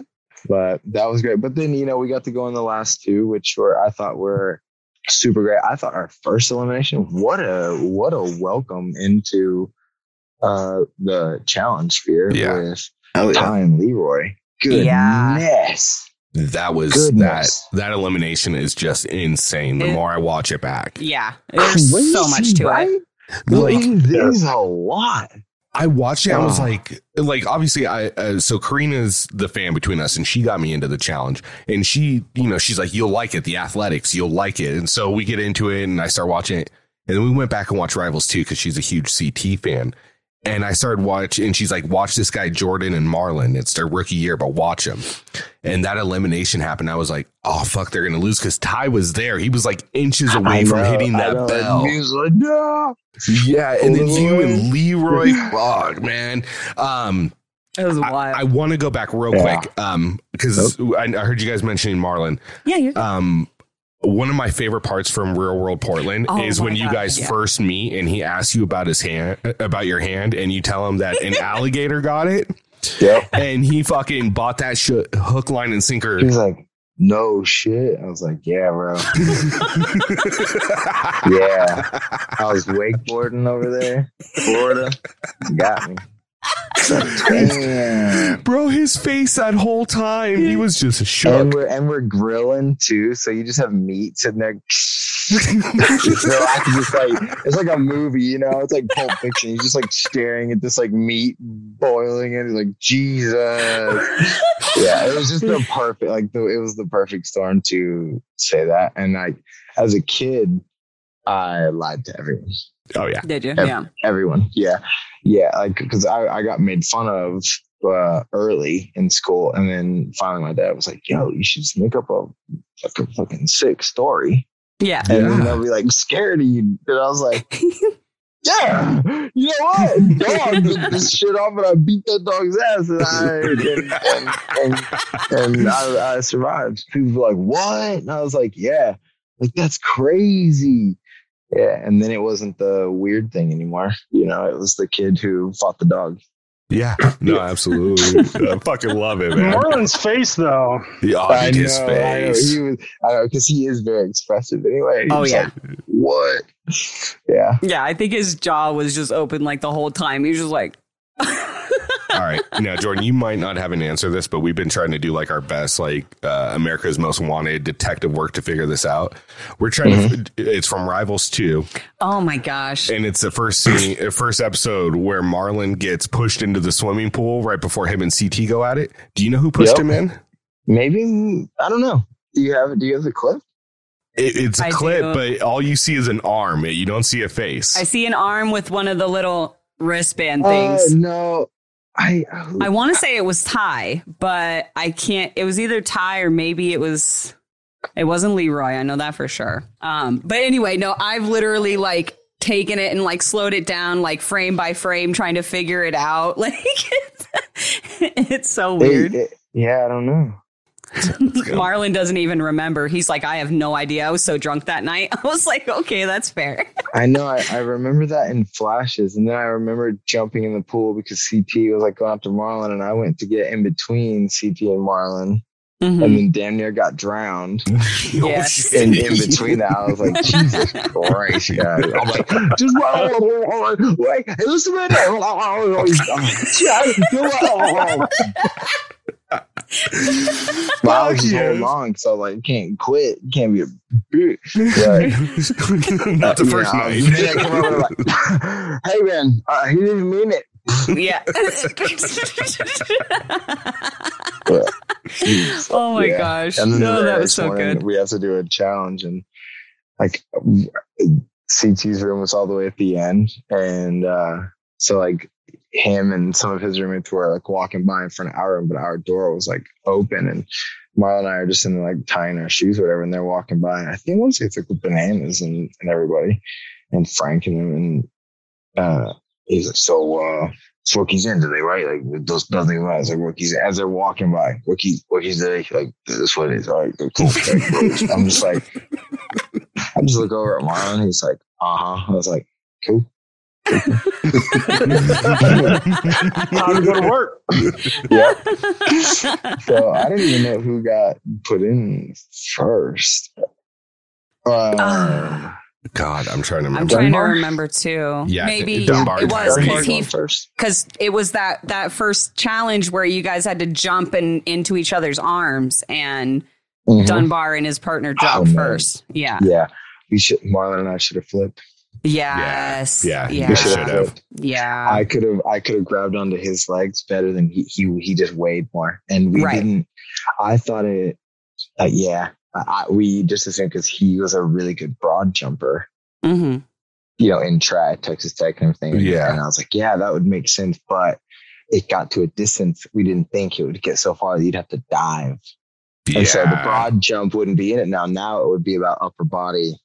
But that was great. But then, you know, we got to go in the last two, which were, I thought were super great. I thought our first elimination, what a, what a welcome into uh the challenge sphere Yeah. with Oh yeah. Ty and Leroy. Goodness. Yeah. That was Goodness. that that elimination is just insane. The It- more I watch it back, yeah. There's so much to right? it. Like- Like, there's a lot. I watched it. I was like, like obviously, I uh, so Corrina's the fan between us, and she got me into the challenge. And she, you know, she's like, "You'll like it, the athletics, you'll like it." And so we get into it, and I start watching it. And then we went back and watched Rivals too because she's a huge CT fan. And I started watching, and she's like, "Watch this guy Jordan and Marlon. It's their rookie year, but watch them." And that elimination happened. I was like, "Oh fuck, they're gonna lose." Because Ty was there. He was like inches away I from know, hitting that bell. He was like, no. Yeah, and then you and Leroy, fuck, man. Um, It was wild. I, wild. want to go back real Yeah. quick, um, because I, I heard you guys mentioning Marlon. yeah, you're Um, one of my favorite parts from Real World Portland Oh is my when you God, guys yeah. first meet and he asks you about his hand, about your hand, and you tell him that an alligator got it, Yep. and he fucking bought that shit hook, line, and sinker. He's like, no shit. I was like, yeah, bro. Yeah. I was wakeboarding over there, Florida. Got me. Bro, his face that whole time, he was just And shook. we're and we're grilling too, so you just have meat sitting there. so I can just like it's like a movie, you know. It's like Pulp Fiction. He's just like staring at this like meat boiling, and he's like, Jesus. Yeah, it was just the perfect like the, it was the perfect storm to say that. And like as a kid, I lied to everyone. Oh yeah, Did you? Ev- Yeah. everyone. Yeah. Yeah. Like, cause I, I got made fun of uh, early in school. And then finally my dad was like, yo, you should just make up a, like a fucking sick story. Yeah. And then Yeah. they'll be like scared of you. And I was like, yeah, you know what? Dog took this shit off and I beat that dog's ass and I, and, and, and, and I, I survived. People were like, what? And I was like, yeah, like that's crazy. Yeah, and then it wasn't the weird thing anymore. You know, it was the kid who fought the dog. yeah, no, absolutely. I fucking love it, man. Marlon's face, though. Yeah, oh, I dude, his know, I know. face. He was, I know, because he is very expressive anyway. He Oh, yeah. like, what? Yeah. Yeah. I think his jaw was just open like the whole time. He was just like, All right. Now, Jordan, you might not have an answer to this, but we've been trying to do like our best, like uh, America's Most Wanted detective work to figure this out. We're trying to, it's from Rivals 2, oh my gosh. and it's the first scene, uh, first episode where Marlon gets pushed into the swimming pool right before him and CT go at it. Do you know who pushed Yep. him in? Maybe, I don't know. Do you have, do you have the clip? It, it's a I clip, do. but all you see is an arm. You don't see a face. I see an arm with one of the little wristband Uh, things. no. I, I want to say it was Ty, but I can't. It was either Ty or maybe it was. It wasn't Leroy. I know that for sure. Um, but anyway, no, I've literally like taken it and like slowed it down like frame by frame trying to figure it out like it's so weird It- it- yeah, I don't know. Marlon doesn't even remember he's like i have no idea i was so drunk that night i was like okay that's fair I know. I, I remember that in flashes, and then I remember jumping in the pool because CT was like going after Marlon, and I went to get in between CT and Marlon, Mhm. and then damn near got drowned. Yes. And in between that, I was like, Jesus Christ, guys! I'm like, just wait, hey, listen to that. But I was just holding on, so like, you can't quit, you can't be a bitch. But, Not the first know, night. then I come over like, hey man, uh, he didn't mean it. yeah oh my Yeah. gosh And no that was so morning, good We have to do a challenge, and like CT's room was all the way at the end, and uh, so like him and some of his roommates were like walking by in front of our room, but our door was like open, and Marlon and I are just in like tying our shoes, or whatever, and they're walking by. And I think once they took the bananas and, and everybody, and Frank and them, and uh, he's like, so. uh it's rookies in today, right? Like those nothing about like rookies as they're walking by. Rookie, rookies today, like this is what it is. All right, cool. Okay, I'm just like, I just look over at Marlon. He's like, uh huh. I was like, cool. Time to go to work. Yeah. So I don't even know who got put in first. Uh, Ah. God, I'm trying to remember. I'm remember. trying to remember too. Yeah, maybe Dunbar it was because he first. because it was that that first challenge where you guys had to jump in, into each other's arms and Mhm. Dunbar and his partner Oh, jumped man. first. Yeah. Yeah, we should. Marlon and I should have flipped. Yes. Yeah, Yeah. We Yeah. should Should have. have. Yeah. I could have I could have grabbed onto his legs better than he he he just weighed more, and we Right. didn't. I thought it. Uh, yeah, I, I- we just assumed because he was a really good broad jumper, hmm you know, in track Texas Tech and everything. Yeah. and I was like, yeah, that would make sense, but it got to a distance we didn't think it would get so far that you'd have to dive, Yeah. and so the broad jump wouldn't be in it now. Now it would be about upper body.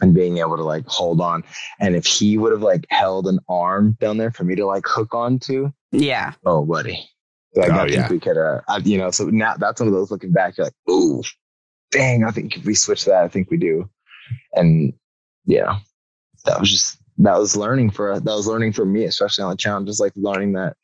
And being able to like hold on, and if he would have like held an arm down there for me to like hook onto, Yeah. Oh, buddy. Like, Oh, I think yeah. we could, uh, I, you know, so now that's one of those looking back, you're like, ooh, dang, I think if we switch that, I think we do. And, yeah, that was just, that was learning for, that was learning for me, especially on the challenge, just like learning that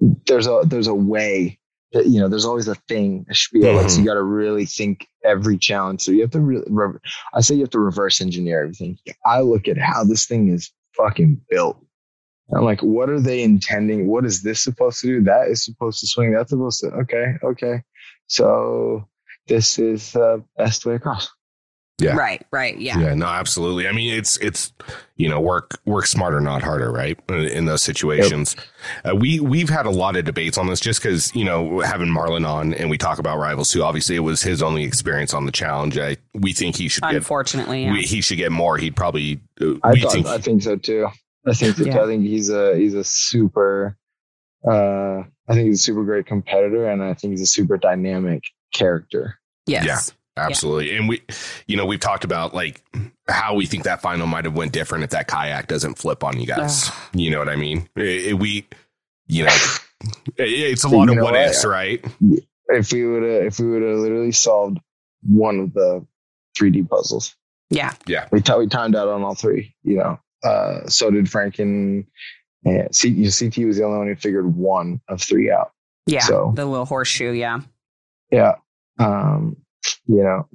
there's a, there's a way that, you know, there's always a thing, a spiel. Like, so you mm-hmm. got to really think every challenge. So you have to really, re- I say you have to reverse engineer everything. I look at how this thing is fucking built. I'm like, what are they intending? What is this supposed to do? That is supposed to swing. That's supposed to. Okay, okay. So this is the best way across. Yeah. Right. Right. Yeah. Yeah, no, absolutely. I mean, it's it's you know work work smarter, not harder, right? In- In those situations, uh, we we've had a lot of debates on this just because you know having Marlon on and we talk about rivals too. Obviously, it was his only experience on the challenge. I we think he should get Unfortunately. Yeah. we, he should get more. He'd probably uh, I thought, think I think so too. I think so. Yeah. I think he's a he's a super. Uh, I think he's a super great competitor, and I think he's a super dynamic character. yes. Absolutely. And we you know we've talked about like how we think that final might have went different if that kayak doesn't flip on you guys. you know what I mean? It- it- we you know it- it's a lot You of what what? ifs, right? If we would have, if we would have literally solved one of the 3D puzzles, Yeah. Yeah. We t- we timed out on all three. You know, uh, so did Frank and, and C- CT was the only one who figured one of three out. Yeah. So- the little horseshoe. Yeah. Yeah, um, you know,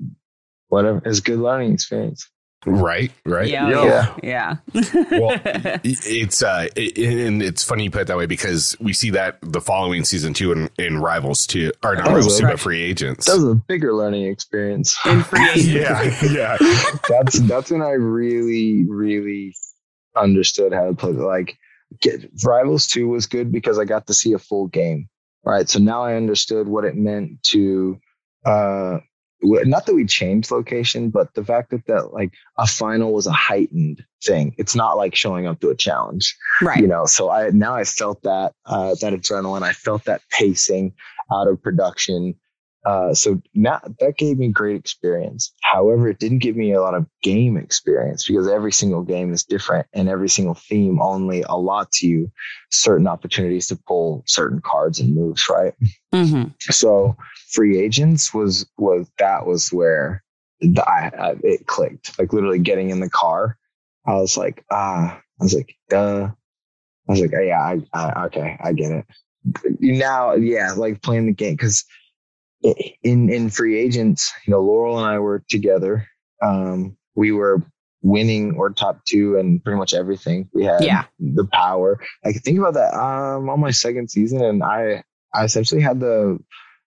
whatever. It's a good learning experience. Right, right. Yeah. Yeah. Yeah. Yeah. Well, it's uh, it, and it's funny you put it that way because we see that the following season two in, in Rivals too, or not Rivals two, but Free Agents. That was a bigger learning experience. In free agent. yeah, yeah, that's that's when I really, really understood how to play. Like, get, Rivals Two was good because I got to see a full game. Right, so now I understood what it meant to. uh w- not that we changed location, but the fact that that like a final was a heightened thing. It's not like showing up to a challenge. Right. you know so i now i felt that uh that adrenaline i felt that pacing out of production uh, so now that gave me great experience. However, it didn't give me a lot of game experience because every single game is different and every single theme only allots you certain opportunities to pull certain cards and moves, right? hmm So free agents was was that was where the, I, I it clicked. Like literally getting in the car, I was like, ah, I was like, duh. I was like, oh, yeah, I, I okay, I get it. Now, yeah, like playing the game because in in free agents, you know, Laurel and I were together. Um, we were winning or top two and pretty much everything. We had Yeah. the power. Like think about that. Um, on my second season, and I I essentially had the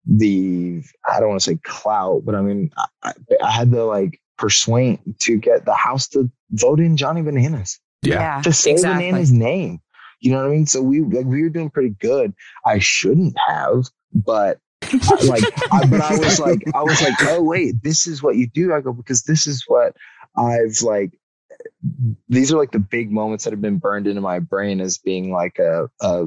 the I don't want to say clout, but I mean I, I- I had the like persuade to get the house to vote in Johnny Bananas Yeah. to say exactly. Banana's name. You know what I mean? So we like we were doing pretty good. I shouldn't have, but I- like, I, but I was like, I was like, oh wait, this is what you do. I go because this is what I've like. These are like the big moments that have been burned into my brain as being like a a,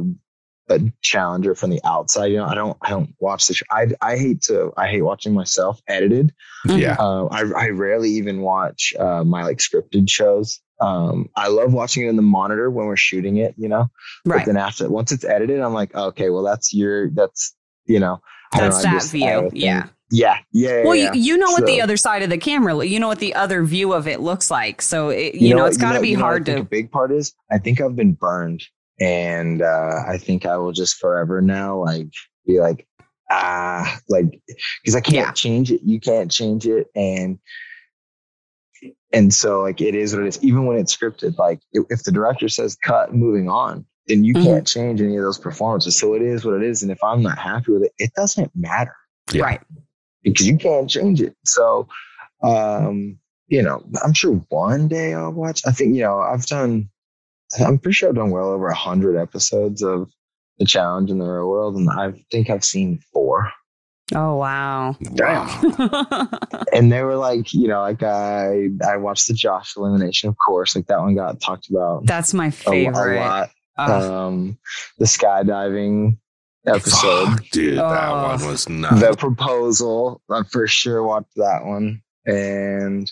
a challenger from the outside. You know, I don't I don't watch the show. I I hate to I hate watching myself edited. Mhm. Yeah. Uh, I, I rarely even watch uh, my like scripted shows. Um, I love watching it in the monitor when we're shooting it, you know. But Right. then after once it's edited, I'm like, okay, well that's your that's you know I don't That's that just- view. Yeah. yeah, yeah. yeah Well, yeah. you, you know what the other side of the camera, you know what the other view of it looks like. So, it, you, You know, what- it's got to be you know what I hard think to. A big part is I think I've been burned, and uh, I think I will just forever now like be like ah like because I can't Yeah. change it. You can't change it, and and so like it is what it is. Even when it's scripted, like if, if the director says cut, moving on, then you Mhm. can't change any of those performances. So it is what it is, and if I'm not happy with it, it doesn't matter Yeah. Right. because you can't change it. So, um, you know, I'm sure one day I'll watch. I think, you know, I've done, I'm pretty sure I've done well over a hundred episodes of the challenge in the real world. And I think I've seen four Oh, wow. Wow. and they were like, you know, like I, I watched the Josh elimination, of course, like that one got talked about That's my a, a favorite. lot. Ugh. Um, the skydiving episode, Fuck, dude, that Oh. one was nuts. the proposal i for sure watched that one and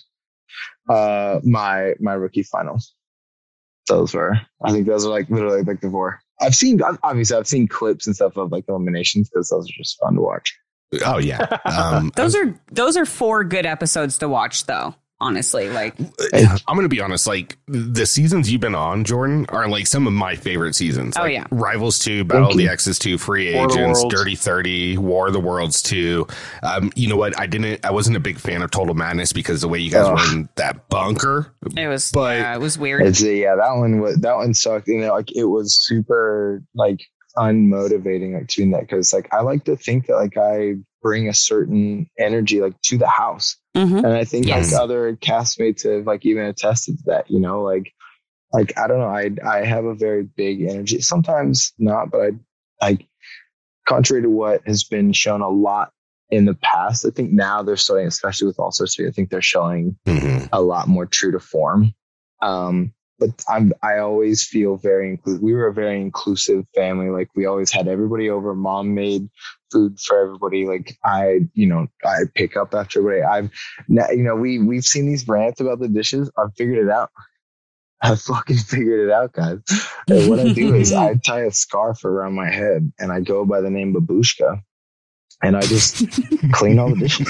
uh my my rookie finals those were i think those are like literally like the four i've seen obviously i've seen clips and stuff of like eliminations because those are just fun to watch oh yeah. Um, those are those are four good episodes to watch, though. Honestly, like I'm gonna be honest. Like the seasons you've been on, Jordan, are like some of my favorite seasons. Oh, Like, yeah. Rivals Two, Battle of the you. Exes Two, Free War Agents, Dirty Thirty, War of the Worlds Two. Um, you know what? I didn't. I wasn't a big fan of Total Madness because the way you guys Ugh. were in that bunker. it was. But- yeah, it was weird. it's uh, yeah that one was that one sucked you know like it was super like unmotivating like doing that because like i like to think that like i bring a certain energy like to the house Mhm. and I think Yes. like other castmates have like even attested to that. You know, like like I don't know, I I have a very big energy. Sometimes not, but I like contrary to what has been shown a lot in the past. I think now they're starting, especially with all sorts of. I think they're showing Mhm. a lot more true to form. Um, but I'm I always feel very inclusive. We were a very inclusive family. Like we always had everybody over. Mom made food for everybody. Like I, you know, I pick up after everybody. I've you know, we we've seen these rants about the dishes. I've figured it out. I fucking figured it out, guys. And what I do is I tie a scarf around my head and I go by the name Babushka. And I just clean all the dishes.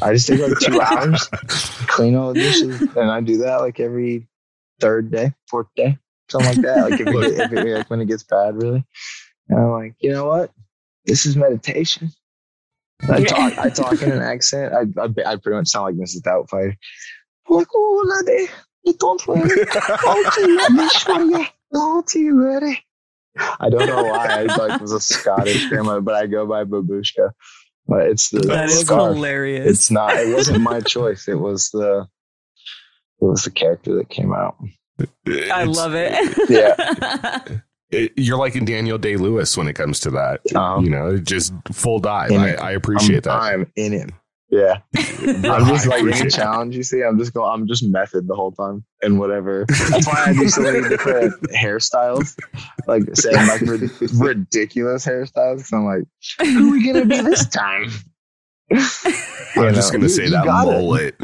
I just take like two hours, clean all the dishes, and I do that like every third day, fourth day, something like that. Like if it, if it like when it gets bad, really. And I'm like, you know what? This is meditation. I talk, I talk in an accent. I, I, I pretty much sound like Mrs. Doubtfire. I'm like, oh, lady, you don't worry. Don't you let me show. Don't. I don't know why I like was a Scottish grandma, but I go by babushka. But it's the that is scarf. hilarious. It's not. It wasn't my choice. It was the. It was the character that came out. I love it. Yeah. It- you're like in Daniel Day Lewis when it comes to that. Um, you know, just full dive. I. I appreciate I'm, that. I'm in it. Yeah, I'm just like any appreciate that. challenge you see. I'm just going. I'm just method the whole time and whatever. That's why I do so many different hairstyles, like saying like rid- ridiculous hairstyles. 'cause I'm like, who are we gonna be this time? I'm just gonna say that mullet.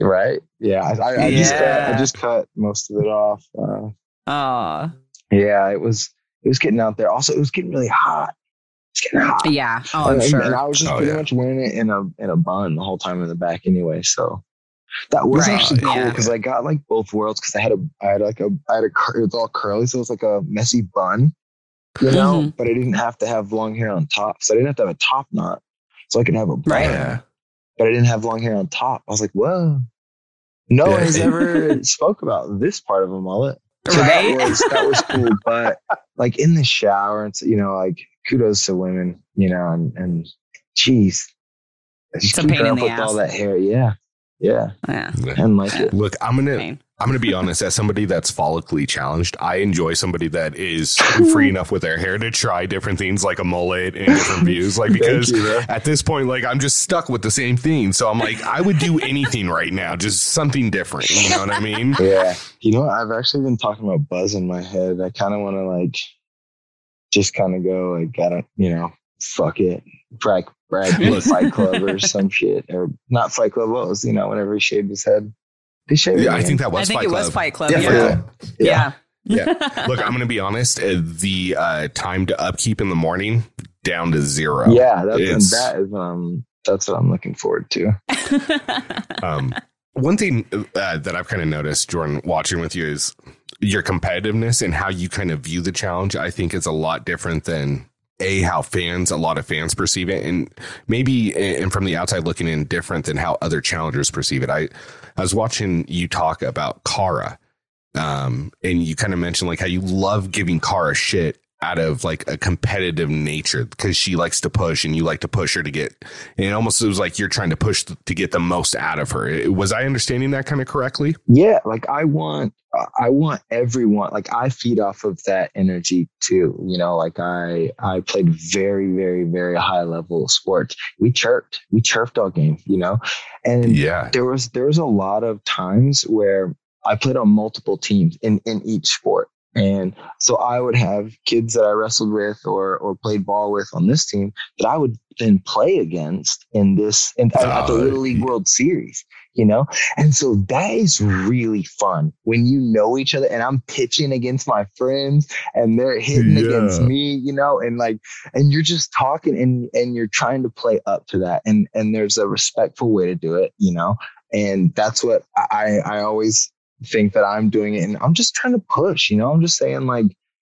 Right? Yeah. I, I, I just cut, Yeah. I just cut most of it off. Uh, Oh, yeah, it was it was getting out there. Also, it was getting really hot. It's getting hot. yeah. Oh, I'm sure. and I was just Oh, pretty yeah. much wearing it in a in a bun the whole time in the back anyway. So that was Right, actually cool yeah. because I got like both worlds because I had a I had like a I had a cur- it was all curly, so it was like a messy bun, you know. Mhm. But I didn't have to have long hair on top, so I didn't have to have a top knot, so I could have a bun. Right. Yeah. But I didn't have long hair on top. I was like, whoa. No Yeah. one has ever spoke about this part of a mullet. So Right? that was that was cool. But like in the shower, and you know, like kudos to women, you know, and and geez, just a keep pain in up the with ass. all that hair. Yeah, yeah, yeah. and like it. Look, I'm gonna I'm gonna be honest. As somebody that's follically challenged, I enjoy somebody that is free enough with their hair to try different things like a mullet and different views. Like because you, at this point, like I'm just stuck with the same thing. So I'm like, I would do anything right now, just something different. You know what I mean? Yeah, you know. I've actually been talking about buzz in my head. I kind of want to like just kind of go like, gotta, you know, fuck it, brag, brag. Fight Club or some shit, or not Fight Club. What was you know whenever he shaved his head? Did he shave? Yeah, I think that was I think Fight it Club. was Fight Club. Yeah, Yeah. Fight Yeah. Club. Yeah. Yeah. Look, I'm gonna be honest. Uh, the uh, time to upkeep in the morning down to zero. Yeah, that's that is um that's what I'm looking forward to. Um, one thing uh, that I've kind of noticed, Jordan, watching with you is your competitiveness and how you kind of view the challenge. I think is a lot different than a how fans, a lot of fans perceive it, and maybe and from the outside looking in, different than how other challengers perceive it. I I was watching you talk about Kara, um, and you kind of mentioned like how you love giving Kara shit out of like a competitive nature because she likes to push and you like to push her to get and it almost was like you're trying to push to get the most out of her was i understanding that kind of correctly Yeah, like I want uh, I want everyone like I feed off of that energy too. You know, like I I played very very very high level sports. We chirped. We chirped all game, you know. And yeah there was there was a lot of times where I played on multiple teams in in each sport. And so I would have kids that I wrestled with or or played ball with on this team that I would then play against in this in, at, at the Little League World Series, you know? And so that is really fun when you know each other and I'm pitching against my friends and they're hitting Yeah. against me, you know, and like and you're just talking and and you're trying to play up to that and and there's a respectful way to do it, you know? And that's what I I always think that I'm doing it and I'm just trying to push, you know? I'm just saying like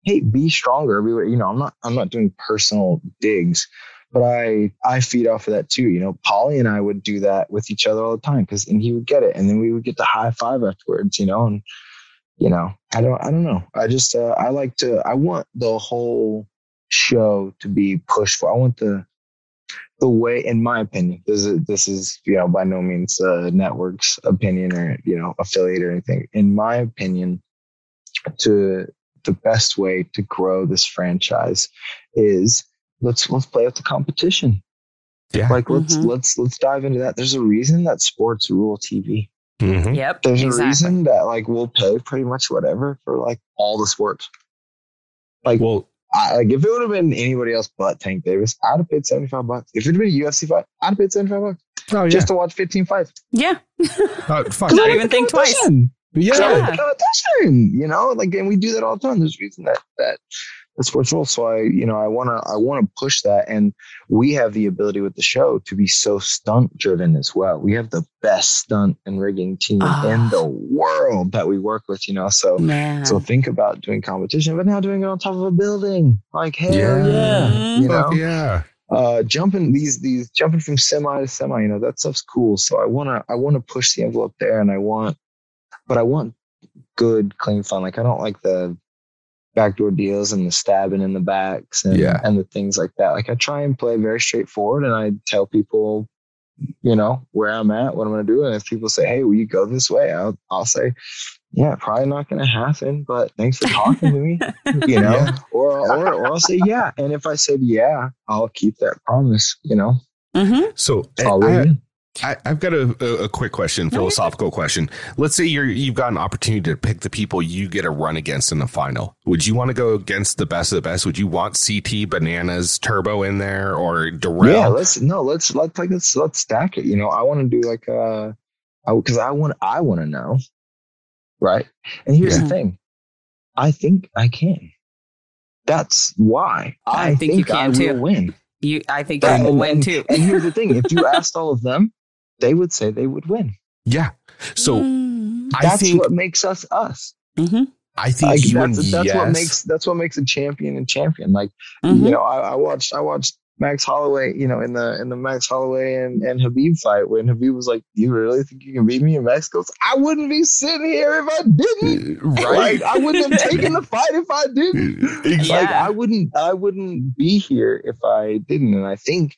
hey, be stronger. You know, I'm not I'm not doing personal digs, but I I feed off of that too. You know, Paulie and I would do that with each other all the time because and he would get it, and then we would get the high five afterwards. You know, and you know, I don't I don't know. I just uh, I like to I want the whole show to be pushed for. I want the the way, in my opinion, this is this is you know by no means uh, network's opinion or you know affiliate or anything. In my opinion, to the best way to grow this franchise is let's let's play with the competition. yeah Like let's Mhm. let's let's dive into that. There's a reason that sports rule TV. Mhm. Yep. There's a reason that like we'll pay pretty much whatever for like all the sports. Like well I, like if it would have been anybody else but Tank Davis, I'd have paid seventy five bucks. If it had been a UFC fight, I'd have paid seventy five bucks oh just to watch fifteen fights. Yeah. uh, fuck. Not even think twice. yeah Yeah. competition, you know, like, and we do that all the time. There's a reason that that the sports rule. So I, you know, I want to, I want to push that, and we have the ability with the show to be so stunt driven as well. We have the best stunt and rigging team Ah. in the world that we work with, you know. So, Man. so think about doing competition, but now doing it on top of a building, like hell Yeah. yeah, you know Fuck yeah uh jumping these these jumping from semi to semi you know that stuff's cool so i want to i want to push the envelope there and i want but i want good clean fun like i don't like the backdoor deals and the stabbing in the backs and Yeah. and the things like that like i try and play very straightforward and i tell people you know where i'm at what i'm going to do and if people say hey will you go this way i'll i'll say yeah probably not going to happen but thanks for talking to me you know, Yeah. or, or or I'll say yeah. And if I said yeah, I'll keep that promise. You know, hmm so I'll I, leave in. I, I've got a, a, a quick question, philosophical question. Let's say you're you've got an opportunity to pick the people you get a run against in the final. Would you want to go against the best of the best? Would you want CT, Bananas, Turbo in there, or Darrell? Yeah, let's no, let's let's like let's let's stack it. You know, I want to do like uh, because I, want I want to know, right? And here's Yeah. the thing, I think I can. That's why I I, think you I can, too. will win. You, I think And- you will win too. And here's the thing: if you asked all of them, they would say they would win. yeah. So Mm. I That's think what makes us us. Mhm. I think Like, you that's and that's yes. what makes that's what makes a champion a champion. Like Mhm. you know, I, I watched I watched Max Holloway, you know, in the in the Max Holloway and, and Khabib fight when Khabib was like, "You really think you can beat me?" And Max goes, "I wouldn't be sitting here if I didn't. right? Like, I wouldn't have taken the fight if I didn't. Like Yeah. I wouldn't I wouldn't be here if I didn't." And I think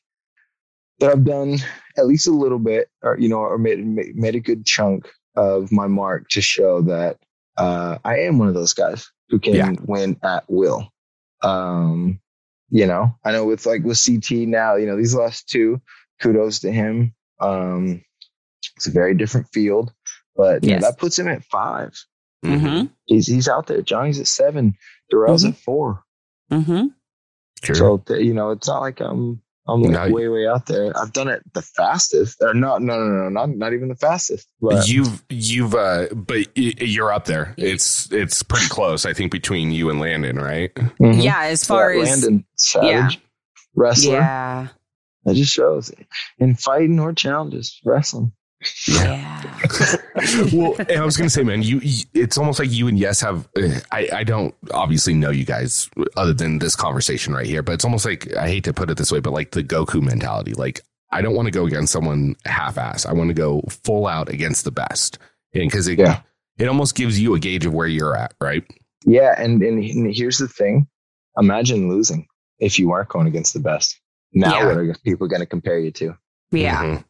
that I've done at least a little bit, or you know, or made made made a good chunk of my mark to show that uh, I am one of those guys who can Yeah. win at will. Um, you know, I know with like with CT now, you know, these last two, kudos to him. Um, it's a very different field, but you know, that puts him at five. mm-hmm. He's he's out there. Johnny's at seven. Darrell's at four. mm-hmm. Sure. So you know, it's not like I'm I'm like No, way way out there. I've done it the fastest, or not? No, no, no, not not even the fastest. But you've you've uh but you're up there. It's it's pretty close. I think between you and Landon, right? Mhm. Yeah, as far Yeah, as Landon Savage, wrestler. yeah, That just shows in fighting or challenges, wrestling. Yeah, well, and I was gonna say, man, you, you it's almost like you and Yes have. uh, I I don't obviously know you guys other than this conversation right here, but it's almost like I hate to put it this way, but like the Goku mentality. Like I don't want to go against someone half-ass. I want to go full out against the best, and because it Yeah. it almost gives you a gauge of where you're at, right? Yeah, and, and and here's the thing: imagine losing if you weren't going against the best. Now, Yeah. what are people going to compare you to? yeah. Mhm.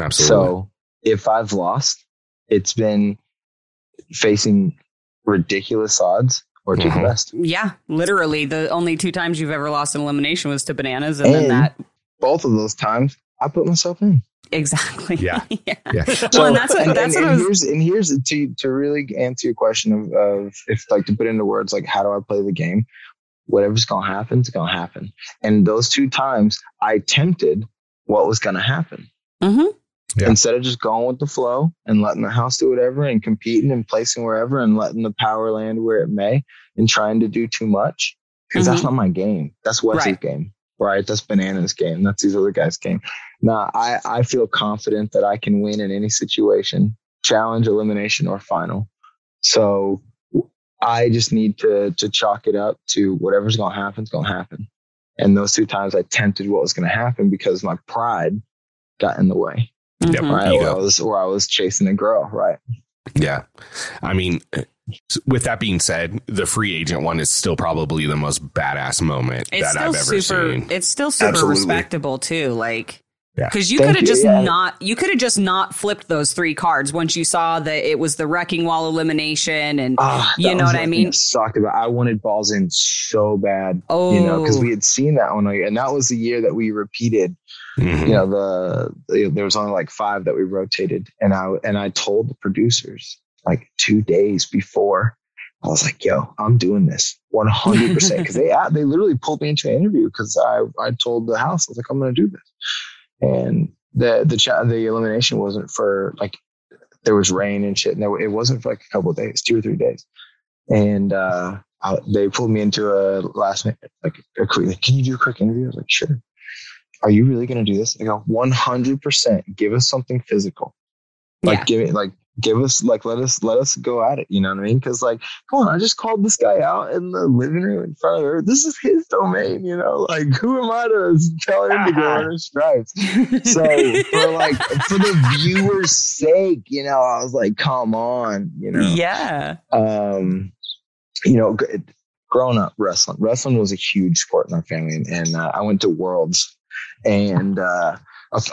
absolutely. So, if I've lost, it's been facing ridiculous odds or to Mhm. the best. Yeah, literally, the only two times you've ever lost an elimination was to bananas, and, then that Both of those times, I put myself in. exactly. Yeah. yeah. yeah, Well, and that's what and, that's and, what I and was. here's and here's to to really answer your question of, of if like to put into words like how do I play the game? Whatever's gonna happen is gonna happen. And those two times I tempted what was gonna happen. Mhm. Yeah. Instead of just going with the flow and letting the house do whatever and competing and placing wherever and letting the power land where it may and trying to do too much. Because that's mm-hmm. not my game. That's Wes's Right. game. Right. That's Banana's game. That's these other guys' game. Now I, I feel confident that I can win in any situation, challenge, elimination, or final. So I just need to to chalk it up to whatever's gonna happen is gonna happen. And those two times I tempted what was gonna happen because my pride got in the way. Yep. Mhm. Right. Ego. Or I was or I was chasing a girl, right? Yeah. I mean, with that being said, the free agent one is still probably the most badass moment It's that still I've ever super. seen. It's still super Absolutely. respectable too. Like. Yeah. Because you could have just yeah. not, you could have just not flipped those three cards once you saw that it was the wrecking wall elimination, and Ah, You know was what I mean? that Sucked about. I wanted balls in so bad, oh, you know, because we had seen that one, and that was the year that we repeated. Mhm. You know, the, the there was only like five that we rotated, and I and I told the producers like two days before. I was like, "Yo, I'm doing this 100 percent," because they they literally pulled me into an interview because I I told the house I was like, "I'm going to do this," and the the cha- the elimination wasn't for like there was rain and shit, and there, it wasn't for like a couple of days, two or three days, and uh, I, they pulled me into a last minute like a quick, like, can you do a quick interview? I was like, sure. Are you really going to do this? I go, 100%. Give us something physical. Like, Yeah. give it, like, give us, like, let us, let us go at it. You know what I mean? Cause, like, come on, I just called this guy out in the living room in front of her. This is his domain, you know? Like, who am I to tell him to go on his stripes? So, for like, for the viewer's sake, you know, I was like, come on, you know? yeah, um, you know, g- growing up wrestling, wrestling was a huge sport in our family, and, and uh, I went to Worlds, and uh,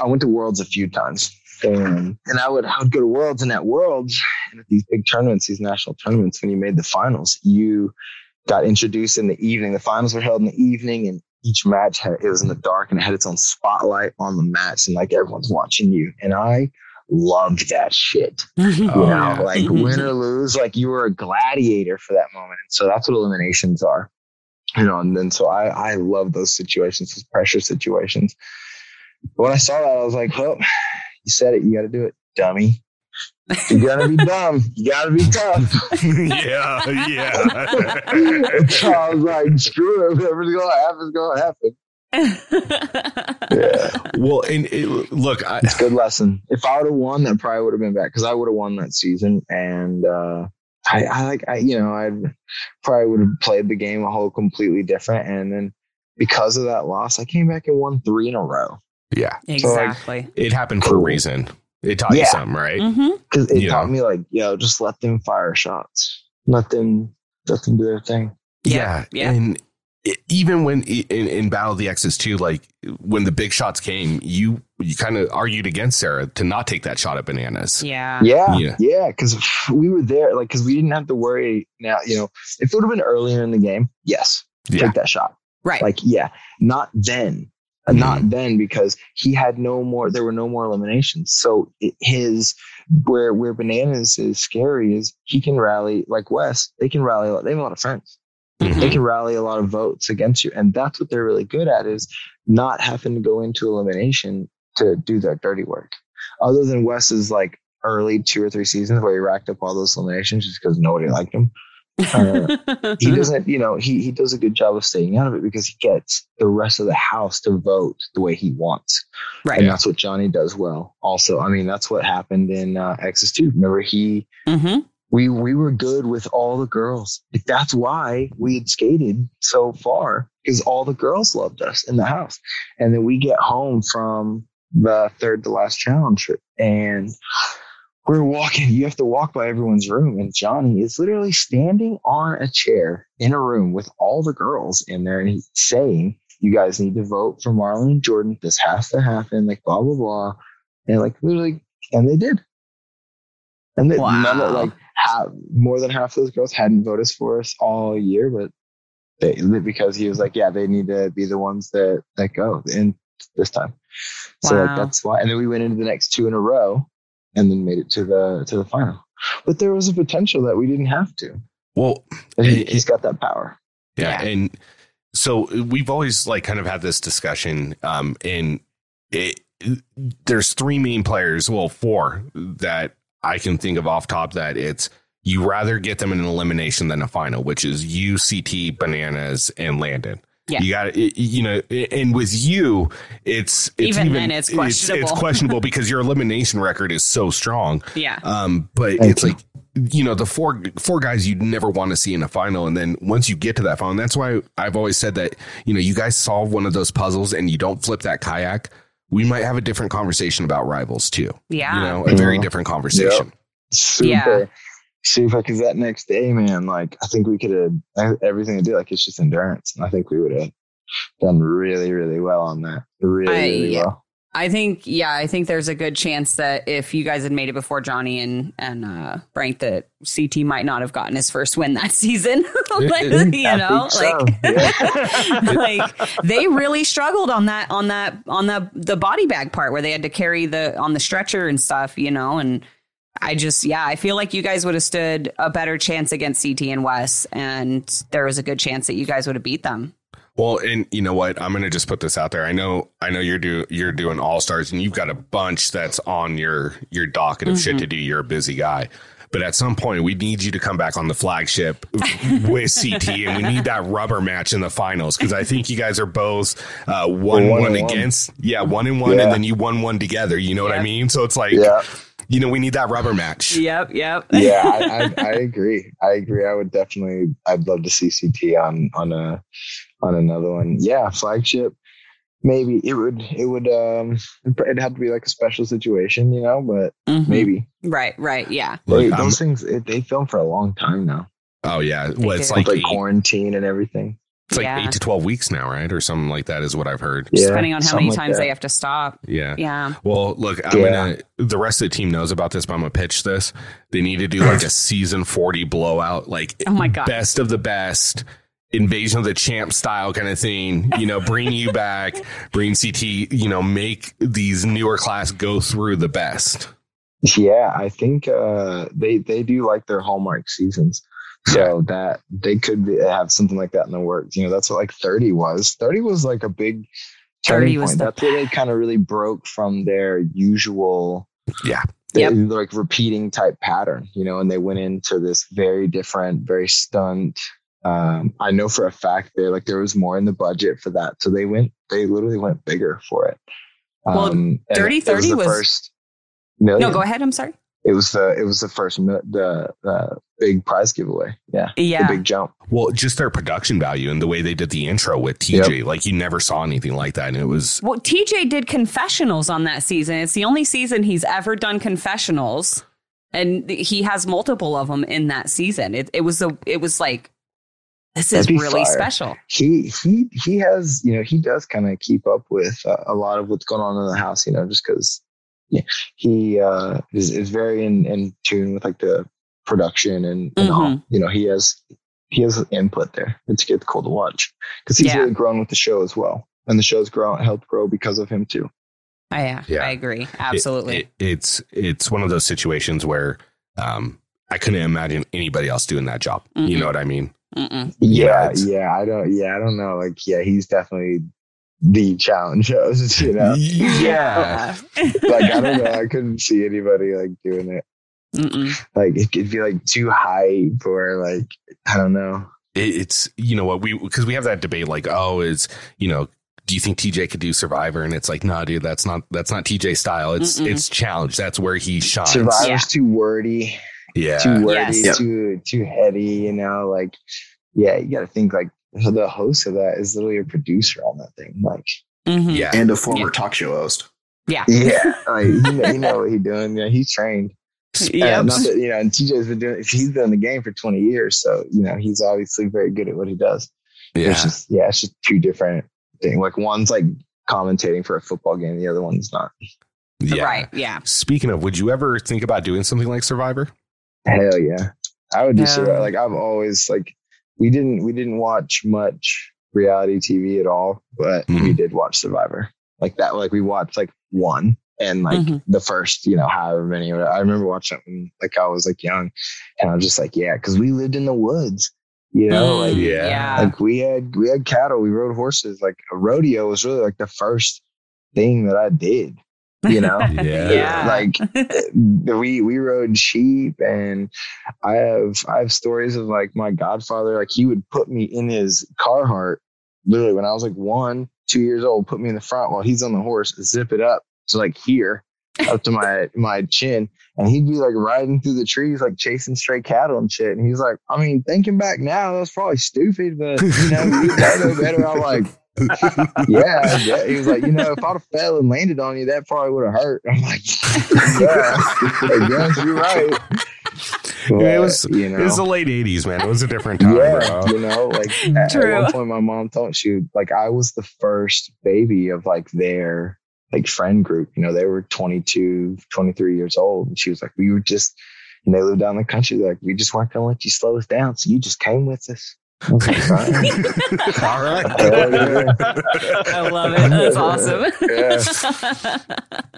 I went to Worlds a few times, and and I would I would go to Worlds, and at Worlds, and at these big tournaments, these national tournaments, when you made the finals, you got introduced in the evening. The finals were held in the evening, and each match had it was in the dark and it had its own spotlight on the match and like everyone's watching you. And I loved that shit. You Oh, know, yeah. like win or lose, like you were a gladiator for that moment. And so that's what eliminations are. You know, and then so I I love those situations, those pressure situations. But when I saw that, I was like, well, you said it, you gotta do it, dummy. You gotta be dumb. You gotta be tough. yeah, yeah. so I was like, screw it, whatever's gonna happen is gonna happen. Yeah. well, and it, look, I, It's a good lesson. If I would have won, that probably would have been bad because I would have won that season. And uh, I, I like, I, you know, I probably would have played the game a whole completely different. And then because of that loss, I came back and won three in a row yeah, exactly. it happened for a reason. It taught you something, right? hmm because it Yeah. taught me like, yo, just let them fire shots, let them, let them do their thing. Yeah, yeah. and it, even when in, in Battle of the Exes too, like when the big shots came, you you kind of argued against Sarah to not take that shot at bananas. Yeah. Yeah, Yeah. yeah, because we were there, like, because we didn't have to worry. Now, you know, if it would have been earlier in the game, yes, Yeah. take that shot. Right. Like, yeah, not then. Mm-hmm. Not then because he had no more. There were no more eliminations. So it, his where where bananas is scary is he can rally like Wes. They can rally. a lot- They have a lot of friends. Mhm. They can rally a lot of votes against you, and that's what they're really good at is not having to go into elimination to do that dirty work. Other than Wes's like early two or three seasons where he racked up all those eliminations just because nobody liked him uh, he doesn't, you know, he, he does a good job of staying out of it because he gets the rest of the house to vote the way he wants. right. And that's what Johnny does well. Also, I mean, that's what happened in uh, Exes 2. Remember, he, hmm we, we were good with all the girls. Like, That's why we had skated so far because all the girls loved us in the house. And then we get home from the third to last challenge and we're walking. You have to walk by everyone's room, and Johnny is literally standing on a chair in a room with all the girls in there, and he's saying, "You guys need to vote for Marlon and Jordan. This has to happen." Like blah blah blah, and like literally, and they did. And they, none of, like half, more than half those girls hadn't voted for us all year, but they because he was like, "Yeah, they need to be the ones that that go in this time." So like that's why, and then we went into the next two in a row and then made it to the to the final. But there was a potential that we didn't have to. Well, And he, It- he's got that power. yeah, Yeah. and so we've always like kind of had this discussion, um, and it, there's three main players, well, four that I can think of off top that it's you rather get them in an elimination than a final, which is UCT, Bananas, and Landon. Yeah. You got it, you know, and with you, it's, it's Even then, it's It's, questionable. questionable because your elimination record is so strong. Yeah. Um, but Thank it's you. like you know the four four guys you'd never want to see in a final, and then once you get to that final, that's why I've always said that you know you guys solve one of those puzzles and you don't flip that kayak, we might have a different conversation about rivals too. Yeah. You know, a very Mhm. different conversation. Super. Yeah. Super. Because that next day, man, like I think we could have everything to do. Like it's just endurance, and I think we would have done really, really well on that. Really, I- really well. I think, yeah, I think there's a good chance that if you guys had made it before Johnny and and uh, Frank, that CT might not have gotten his first win that season. Like, you know, so, like, like they really struggled on that on that on the the body bag part where they had to carry the on the stretcher and stuff, you know, and. I just, yeah, I feel like you guys would have stood a better chance against CT and Wes, and there was a good chance that you guys would have beat them. Well, and you know what? I'm gonna just put this out there. I know, I know you're do you're doing all stars, and you've got a bunch that's on your your docket of shit to do. You're a busy guy. But at some point, we need you to come back on the flagship with CT, and we need that rubber match in the finals because I think you guys are both uh, one one one and one. against, yeah, one and one, Yeah. and then you won one together. You know what I mean? So it's like, Yeah. you know, we need that rubber match. Yep, yep. yeah, I, I, I agree. I agree. I would definitely. I'd love to see CT on on a on another one. Yeah, flagship. Maybe it would. It would. Um, it'd have to be like a special situation, you know. But Mhm. maybe Right, right, yeah. Look, They- those things it, they film for a long time now. oh yeah, well, it's do. like Like, eight, quarantine and everything. it's like Yeah. eight to twelve weeks now, right, or something like that is what I've heard. Yeah, Depending on how many like times that. they have to stop. Yeah. Yeah. Well, look, I'm Yeah. gonna. The rest of the team knows about this, but I'm gonna pitch this. They need to do like a season 40 blowout, like Oh my God. best of the best. Invasion of the champ style kind of thing, you know, bring you back, bring CT, you know, make these newer class go through the best. Yeah, I think uh, they they do like their hallmark seasons, so that they could be, have something like that in the works. You know, that's what like thirty was. Thirty was like a big 30 turning was point. the That's where they kind of really broke from their usual, Yeah. Yep. like repeating type pattern. You know, and they went into this very different, very stunt. Um, I know for a fact that like there was more in the budget for that, so they went. They literally went bigger for it. Well, and Dirty it 30 the was- first million. No, go ahead. I'm sorry. It was the it was the first mi- the uh, big prize giveaway. Yeah, Yeah. the big jump. Well, just their production value and the way they did the intro with TJ, like you never saw anything like that. And it was, Well, TJ did confessionals on that season. It's the only season he's ever done confessionals, and he has multiple of them in that season. It, it was a, it was like, this is really fire. special. He he he has you know he does kind of keep up with uh, a lot of what's going on in the house. You know, just because yeah, he uh, is is very in, in tune with like the production and, and all. Mhm. You know, he has he has input there. It's it's cool to watch because he's Yeah. really grown with the show as well, and the show's grown helped grow because of him too. I, yeah, Yeah. I agree. Absolutely. it- it's, it's one of those situations where, um, I couldn't imagine anybody else doing that job. You Mhm. know what I mean? Mm-mm. Yeah, Yeah, yeah, I don't. Yeah, I don't know. Like, yeah, he's definitely the challenge host. You know, Yeah. like I don't know. I couldn't see anybody like doing it. Mm-mm. Like it could be like too high for like I don't know. It- it's, you know what, we, because we have that debate like, oh, is, you know, do you think TJ could do Survivor? And it's like, no, dude, that's not, that's not TJ style. It's, Mm-mm. it's challenge. That's where he shines. Survivor's Yeah. too wordy, Yeah. too wordy, Yes. Yep. too too heady. You know, like yeah, you got to think like the host of that is literally a producer on that thing. Like Mhm. Yeah. and a former Yeah. talk show host. Yeah. yeah, like you know, you know what he's doing. Yeah, he's trained. Yep. Uh, you know, and TJ's been doing he's been in the game for 20 years, so you know he's obviously very good at what he does. Yeah. It's just yeah, it's just two different things. Like one's like commentating for a football game, the other one's not. yeah. Right. Yeah. Speaking of, would you ever think about doing something like Survivor? Hell yeah, I would do Yeah. Survivor. Like I've always like we didn't we didn't watch much reality TV at all, but we Mhm. did watch Survivor. Like that, like we watched like one and like Mhm. the first, you know, however many. I remember watching it when like I was like young, and I was just like, yeah, because we lived in the woods, you know, Mm, like yeah. yeah. like we had we had cattle, we rode horses. Like a rodeo was really like the first thing that I did, you know. Yeah. Yeah. Like eh, we we rode sheep, and I have I have stories of like my godfather. Like he would put me in his Carhartt, literally when I was like one, two years old. Put me in the front while he's on the horse, zip it up to like here, up to my my chin, and he'd be like riding through the trees, like chasing stray cattle and shit. And he's like, I mean, thinking back now, that's probably stupid, but you know, you know better. I'm like. Yeah, yeah, he was like, you know, if I'd have fell and landed on you, that probably would have hurt. I'm like, yeah, I guess you're right. it was you know, it was the late '80s, man. It was a different time, yeah, bro. you know, like at, at one point, my mom told she like I was the first baby of like their like friend group. You know, they were 22, 23 years old, and she was like, we were just, and they lived down in the country. Like, we just weren't gonna let you slow us down, so you just came with us. I was like, "Fine." All right. I love it. That's awesome.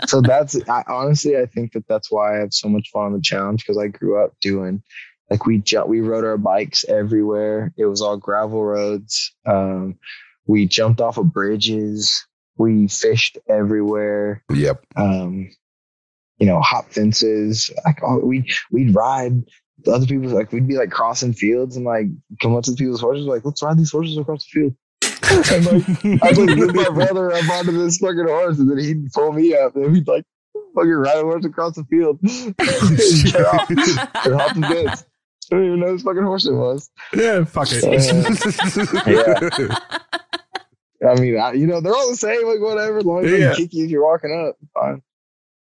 so that's I, honestly i think that that's why i have so much fun on the challenge because i grew up doing like we ju- we rode our bikes everywhere it was all gravel roads um, we jumped off of bridges we fished everywhere Yep. um, you know hop fences like oh, we we'd ride the other people like we'd be like crossing fields and like come up to people's horses like let's ride these horses across the field and like I would whip my brother up onto this fucking horse, and then he'd pull me up, and we'd like fucking ride a horse across the field. and get off and hop the fence. I don't even know whose fucking horse it was. Yeah. Fuck it. Uh, I mean, I, you know, they're all the same, like whatever. As long as they Yeah. can kick you if you're walking up, fine.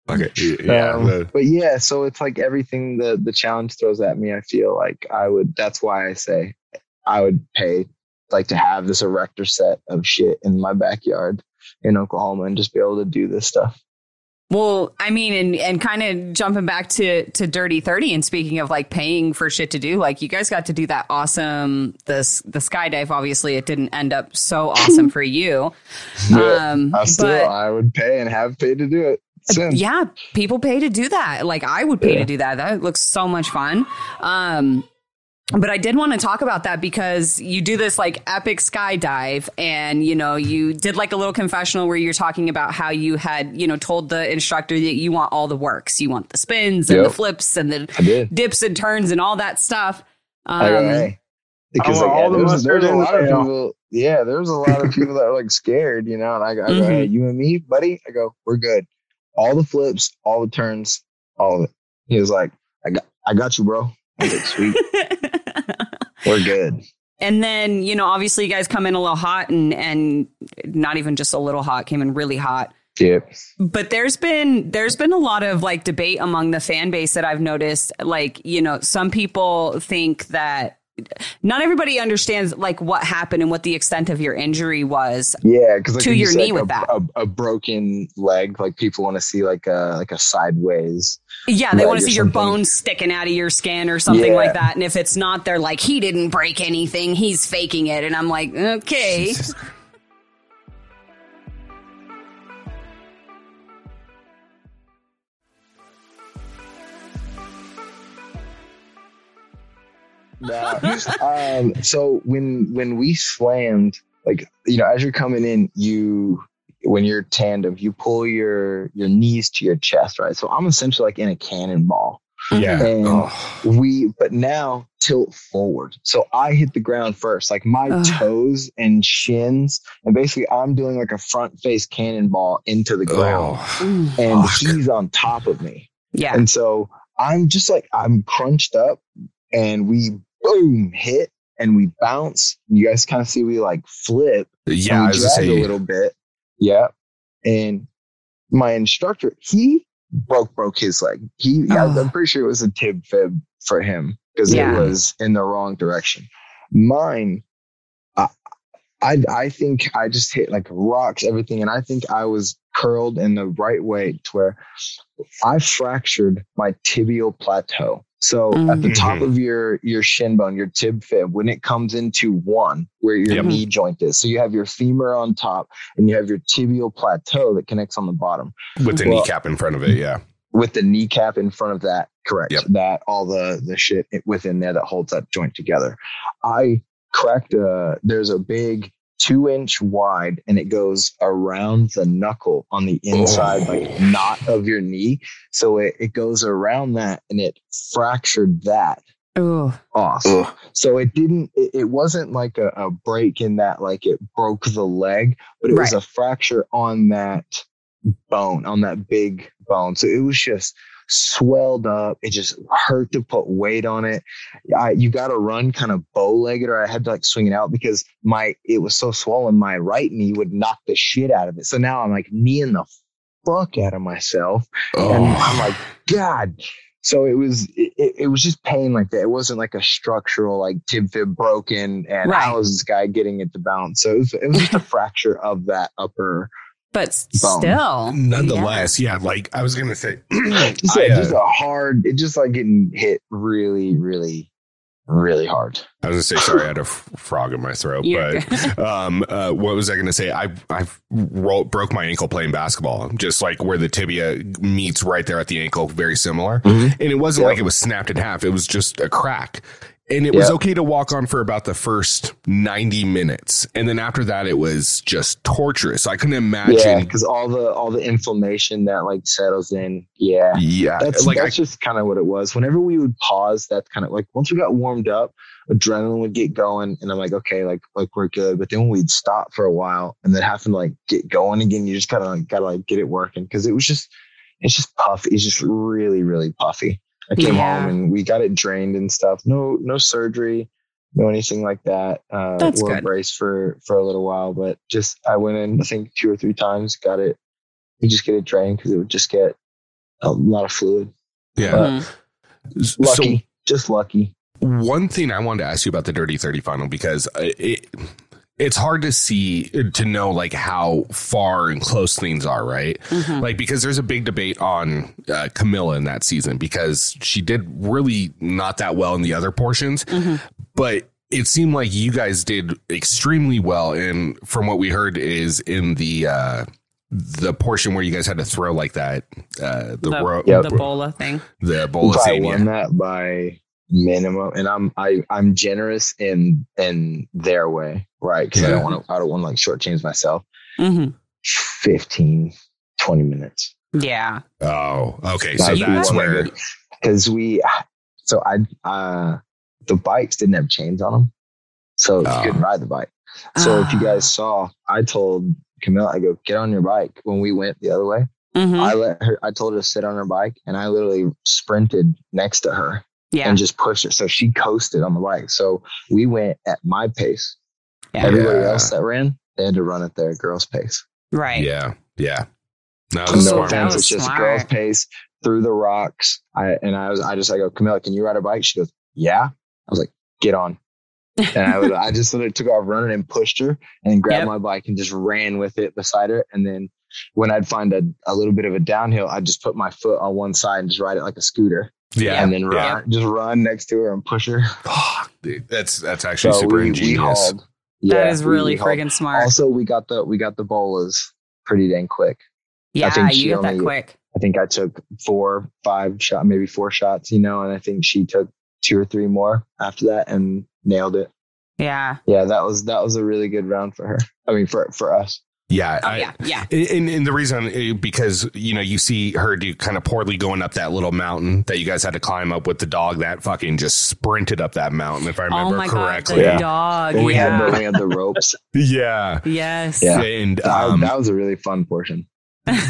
Fuck it. Yeah. Um, but yeah, so it's like everything the the challenge throws at me. I feel like I would. That's why I say I would pay like to have this erector set of shit in my backyard in Oklahoma and just be able to do this stuff. Well, I mean, and and kind of jumping back to to Dirty Thirty, and speaking of like paying for shit to do, like you guys got to do that awesome the the skydive. Obviously, it didn't end up so awesome for you. Um, I still, but I would pay and have paid to do it. Since. yeah, people pay to do that. Like I would pay Yeah. to do that. That looks so much fun. Um, but I did want to talk about that because you do this like epic skydive and you know you did like a little confessional where you're talking about how you had you know told the instructor that you want all the works you want the spins and the flips and the dips and turns and all that stuff um, I go. Because like, all the yeah, there's, mustard there's a lot of people. Yeah, there's a lot of people that are like scared, you know. And I, go- I go, Mhm. hey, you and me, buddy. I go, we're good. All the flips, all the turns, all of it. He was like, I got, I got you, bro. I was like, sweet, we're good. And then, you know, obviously you guys come in a little hot and and not even just a little hot, came in really hot. Yep. But there's been there's been a lot of like debate among the fan base that I've noticed. Like, you know, some people think that not everybody understands like what happened and what the extent of your injury was. Yeah, because like, To your knee like, with a, that. a, a broken leg, like people want to see like a like a sideways. Yeah, they want to see your something. bones sticking out of your skin or something Yeah. like that. And if it's not, they're like, he didn't break anything, he's faking it. And I'm like, okay. Nah. um, so when when we slammed, like you know, as you're coming in, you when you're tandem, you pull your your knees to your chest, right? So I'm essentially like in a cannonball. Yeah. And Oh. we but now tilt forward. So I hit the ground first, like my Ugh. toes and shins, and basically I'm doing like a front face cannonball into the ground. Oh. And Fuck. he's on top of me. Yeah. And so I'm just like, I'm crunched up and we boom hit and we bounce. And you guys kind of see we like flip. Yeah, I was gonna a little bit. Yeah. And my instructor, he broke broke his leg. He, yeah. I'm ah. pretty sure it was a tib fib for him because Yeah. it was in the wrong direction. Mine, I, I, I think I just hit like rocks, everything, and I think I was curled in the right way to where I fractured my tibial plateau. So at the top Mhm. of your your shin bone, your tib fib, when it comes into one, where your Yep. knee joint is, so you have your femur on top and you have your tibial plateau that connects on the bottom with the Well- kneecap in front of it. Yeah. with the kneecap in front of that. Correct. Yep. That all the the shit within there that holds that joint together. I cracked a. There's a big two inch wide, and it goes around the knuckle on the inside, Oh. like knot of your knee. So it, it goes around that, and it fractured that Ooh. off. Ugh. So it didn't. It, it wasn't like a, a break in that, like it broke the leg, but it was a fracture on that bone, on that big bone. So it was just swelled up. It just hurt to put weight on it. I, you got to run kind of bow legged, or I had to like swing it out because my it was so swollen. My right knee would knock the shit out of it. So now I'm like kneeing the fuck out of myself. And oh. I'm Oh. like, God. So it was it, it- it was just pain like that. It wasn't like a structural like tib fib broken and Right. how is this guy getting it to bounce? So it was, it was just a fracture of that upper But s- still. Nonetheless, yeah. like I was gonna say, just, I, a, uh, just a hard it just like getting hit really, really, really hard. I was gonna say sorry, I had a f- frog in my throat. You're but um, uh, what was I gonna say? I I rolled, broke my ankle playing basketball, just like where the tibia meets right there at the ankle, very similar. Mhm. And it wasn't Yep. like it was snapped in half; it was just a crack. And it was okay to walk on for about the first ninety minutes, and then after that, it was just torturous. I couldn't imagine. because all the all the inflammation that like settles in. Yeah. Yeah, That's like that's just kind of what it was. Whenever we would pause, that's kind of like once we got warmed up, adrenaline would get going, and I'm like, okay, like like we're good. But then we'd stop for a while and then have to like get going again, you just kind of like gotta like get it working because it was just it's just puffy. It's just really really puffy. I came Yeah. home and we got it drained and stuff. No no surgery, no anything like that. Uh, That's wore a brace for for a little while, but just I went in I think two or three times, got it. You just get it drained because it would just get a lot of fluid. yeah. Mhm. So- Lucky, just lucky. One thing I wanted to ask you about the Dirty 30 final because uh, it it's hard to see to know like how far and close things are, right? Mhm. Like because there's a big debate on uh, Camila in that season because she did really not that well in the other portions, Mhm. but it seemed like you guys did extremely well. And from what we heard is in the uh, the portion where you guys had to throw like that uh, the The- ro- Yep. The bola thing. the bola I scene, won yeah. that by minimum, and I'm I I'm generous in in their way, right? Because I don't want to I don't want to like shortchange myself. hmm 15, 20 minutes. Yeah. Oh, okay. So That's that's where because we so I uh the bikes didn't have chains on them, so Oh. you couldn't ride the bike. So if you Ah. guys saw, I told Camila, I go get on your bike when we went the other way. Mhm. I let her. I told her to sit on her bike, and I literally sprinted next to her yeah. and just pushed her. So she coasted on the bike. So we went at my pace. Yeah. Everybody Yeah. else that ran, they had to run at their girl's pace. Right. yeah, yeah. No, Ooh, that's no smart. that offense, was it's just smart. girl's pace through the rocks. I and I was I just I go Camila, can you ride a bike? She goes, yeah. I was like, get on. And I was, I just literally took off running and pushed her and grabbed Yep. my bike and just ran with it beside her. And then when I'd find a, a little bit of a downhill, I'd just put my foot on one side and just ride it like a scooter. Yeah, and then run, yeah. just run next to her and push her. Fuck, dude, that's that's actually So super we, we ingenious. hauled. that Yeah, is we- really we friggin' smart. Also, we got the we got the bolas pretty dang quick. yeah, think she you got that quick. I think I took four, five shot, maybe four shots, you know, and I think she took two or three more after that and nailed it. Yeah. Yeah, that was that was a really good round for her. I mean, for for us. Yeah, Oh I- yeah. Yeah. And, and the reason uh, because you know you see her do kind of poorly going up that little mountain that you guys had to climb up with the dog that fucking just sprinted up that mountain if I Oh remember my correctly. god, the Yeah. dog. When we yeah. had the we had the ropes. yeah. yes. Yeah. And um, that was a really fun portion.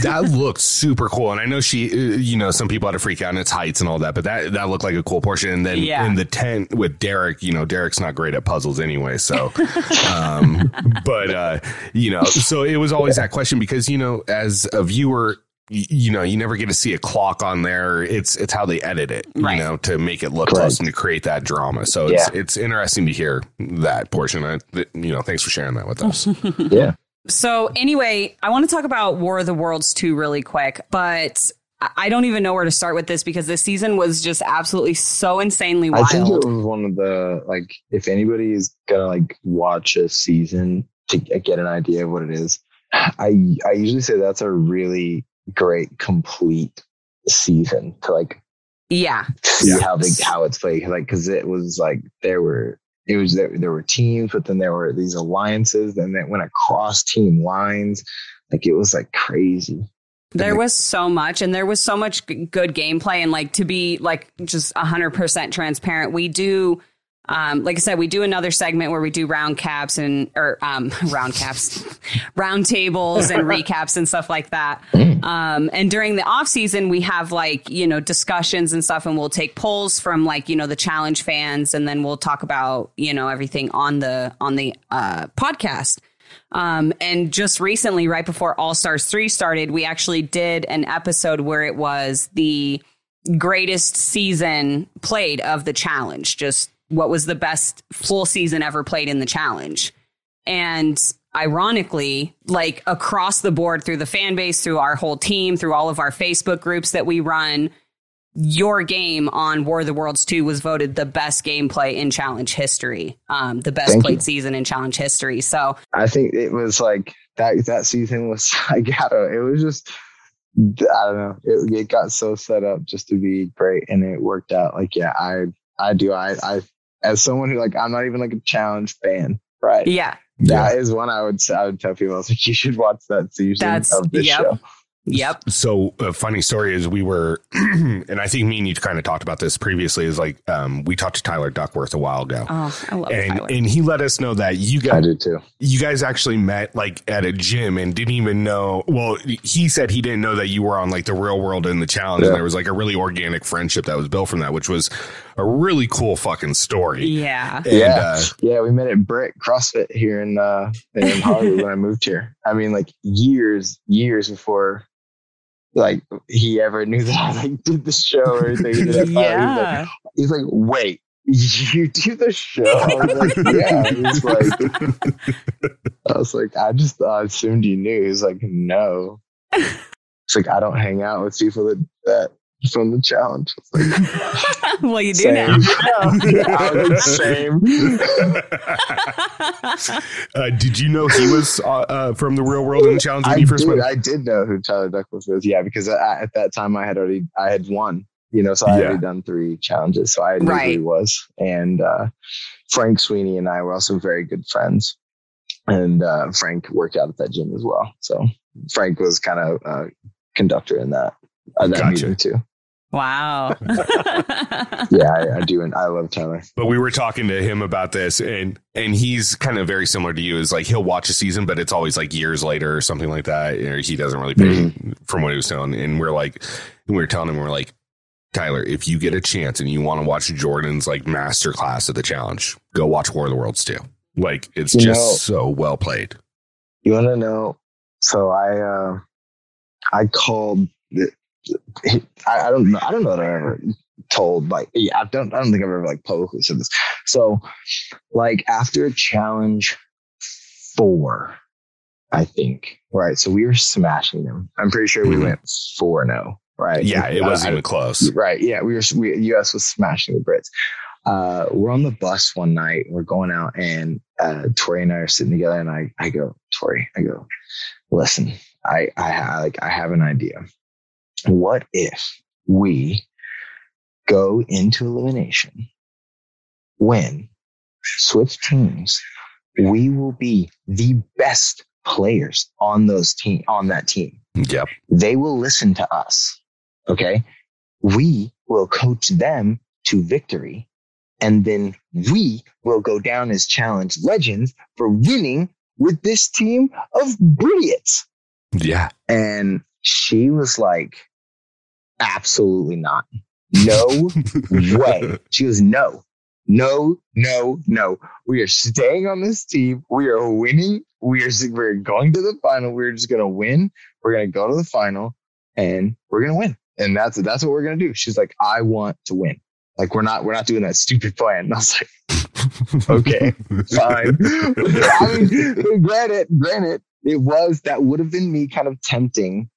That looked super cool. And I know she, uh, you know, some people had to freak out in its heights and all that, but that that looked like a cool portion. And then Yeah. in the tent with Derrick, you know, Derrick's not great at puzzles anyway. So, um, but uh, you know, so it was always that question because you know, as a viewer. You know, you never get to see a clock on there. It's it's how they edit it, Right. you know, to make it look Correct. close and to create that drama. So it's Yeah. it's interesting to hear that portion. I, that, you know, thanks for sharing that with us. Yeah. So anyway, I want to talk about War of the Worlds 2 really quick, but I- I don't even know where to start with this because this season was just absolutely so insanely wild. I think it was one of the like if anybody is gonna like watch a season to get an idea of what it is, I I usually say that's a really great complete season to like Yeah. see Yeah. how they how it's played like because it was like there were it was there, there were teams but then there were these alliances and then went across team lines like it was like crazy There was so much, and there was so much good gameplay. And like to be like just hundred percent transparent, we do, um, like I said, we do another segment where we do round caps and or um, round caps, round tables and recaps and stuff like that. Um, and during the off season, we have like you know discussions and stuff, and we'll take polls from like you know the challenge fans, and then we'll talk about you know everything on the on the uh, podcast. Um, and just recently, right before All Stars 3 started, we actually did an episode where it was the greatest season played of the challenge. Just what was the best full season ever played in the challenge. And ironically, like across the board through the fan base, through our whole team, through all of our Facebook groups that we run, your game on War of the Worlds 2 was voted the best gameplay in challenge history, um, the best Thank played you. season in challenge history. So i think it was like that that season was i gotta it was just i don't know it, it got so set up just to be great and it worked out like yeah i i do i i as someone who like i'm not even like a challenge fan right yeah, That is one I would I would tell people. Like, you should watch that season That's- of this yep. show. yep. So a funny story is we were, and I think me and you kind of talked about this previously. Is like um, we talked to Tyler Duckworth a while ago, Oh, I love and Tyler. and he let us know that you guys I guys do too. you guys actually met like at a gym and didn't even know. Well, he said he didn't know that you were on like the real world and the challenge, Yeah. and there was like a really organic friendship that was built from that, which was a really cool fucking story. yeah. And, yeah, uh, yeah. We met at Brick CrossFit here in uh, in Hollywood when I moved here. I mean, like years, years before, like he ever knew that I like did the show or anything. He did that pilot. He like, Yeah. he's like, wait, you do the show. I was like, yeah. He was like, I was like, I just I assumed you knew. He's like, no. It's like I don't hang out with people that that from the challenge. It's like, well, you do same. now. yeah, I was like, same. uh, did you know he was uh, uh, from the real world in the challenge when I you first did, met? I did know who Tyler Duckworth was. Yeah, because I, at that time I had already I had won. You know, so I had Yeah. already done three challenges, so I knew Right. who he was. And uh, Frank Sweeney and I were also very good friends. And uh, Frank worked out at that gym as well. So Frank was kind of uh, conductor in that uh, that Gotcha. meeting too. Wow. Yeah, I, I do, and I love Tyler. But we were talking to him about this, and and he's kind of very similar to you. Is like he'll watch a season, but it's always like years later or something like that. Or he doesn't really pay from what he was telling. And we're like, and we were telling him, we're like, Tyler, if you get a chance and you want to watch Jordan's like master class of the challenge, go watch War of the Worlds 2. Like it's You just know- so well played. You want to know? So I uh, I called. The, I, I don't know. I don't know that I ever told like yeah. I don't. I don't think I've ever like publicly said this. So like after challenge four, I think right. So we were smashing them. I'm pretty sure we Mhm. went no. Right. Yeah, it Uh, wasn't I- even close. Right. Yeah. We were, we, US was smashing the Brits. Uh, we're on the bus one night. We're going out and, uh, Tori and I are sitting together and I, I go, Tori, I go, listen, I, I, ha- like, I have an idea. What if we go into elimination, when switch teams? We will be the best players on those team, on that team Yep. they will listen to us. Okay. We will coach them to victory. And then we will go down as challenge legends for winning with this team of idiots. Yeah. And she was like, absolutely not. No way. She goes, no, no, no, no. We are staying on this team. We are winning. We are we're going to the final. We're just gonna win. We're gonna go to the final, and we're gonna win. And that's that's what we're gonna do. She's like, I want to win. Like we're not we're not doing that stupid plan. And I was like, okay, fine. I mean, granted, granted, it was that would have been me kind of tempting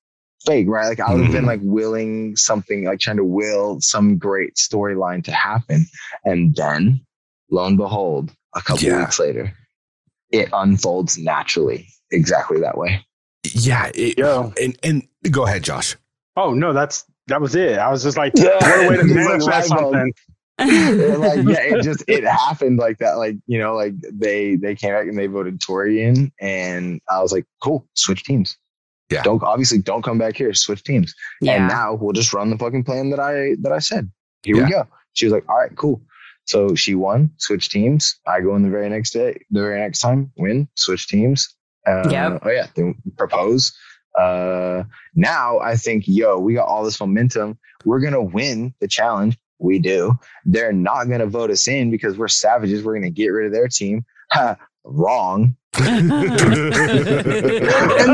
fake, right? Like I would have been Mhm. like willing something, like trying to will some great storyline to happen. And then lo and behold, a couple Yeah. weeks later, it unfolds naturally exactly that way. Yeah. It, Yo. And and go ahead, Josh. Oh no, that's that was it. I was just like, Yeah. what a way to It's like manifest something. And, like yeah, it just it happened like that. Like you know, like they they came back and they voted Tori in, and I was like, cool, switch teams. Yeah. Don't obviously don't come back here. Switch teams. And yeah. now we'll just run the fucking plan that I that I said. Here Yeah. we go. She was like, all right, cool. So she won, switch teams. I go in the very next day, the very next time, win, switch teams. Uh, Yep. Oh yeah, then propose. Uh, now I think, yo, we got all this momentum. We're gonna win the challenge. We do. They're not gonna vote us in because we're savages. We're gonna get rid of their team. Ha, wrong. And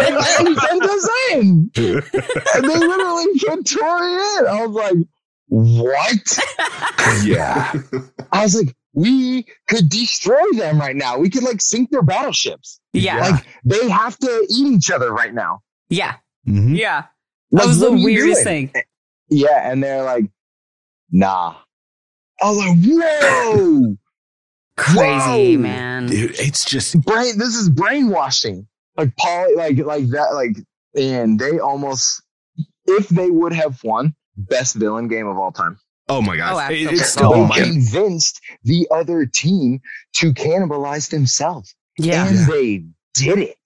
they fucking sent us in. And they literally put Tori in. I was like, what? yeah. I was like, we could destroy them right now. We could like sink their battleships. yeah. Like they have to eat each other right now. Yeah. Mhm. Yeah. Like, That was the weirdest thing. Yeah, and they're like, nah. I was like, whoa, Crazy, Whoa. man. Dude, it's just brain. This is brainwashing. Like Paul, like like that, like, and they almost, if they would have won, best villain game of all time. oh my gosh. Oh, It- it's still they convinced the other team to cannibalize themselves, Yeah. and they did it.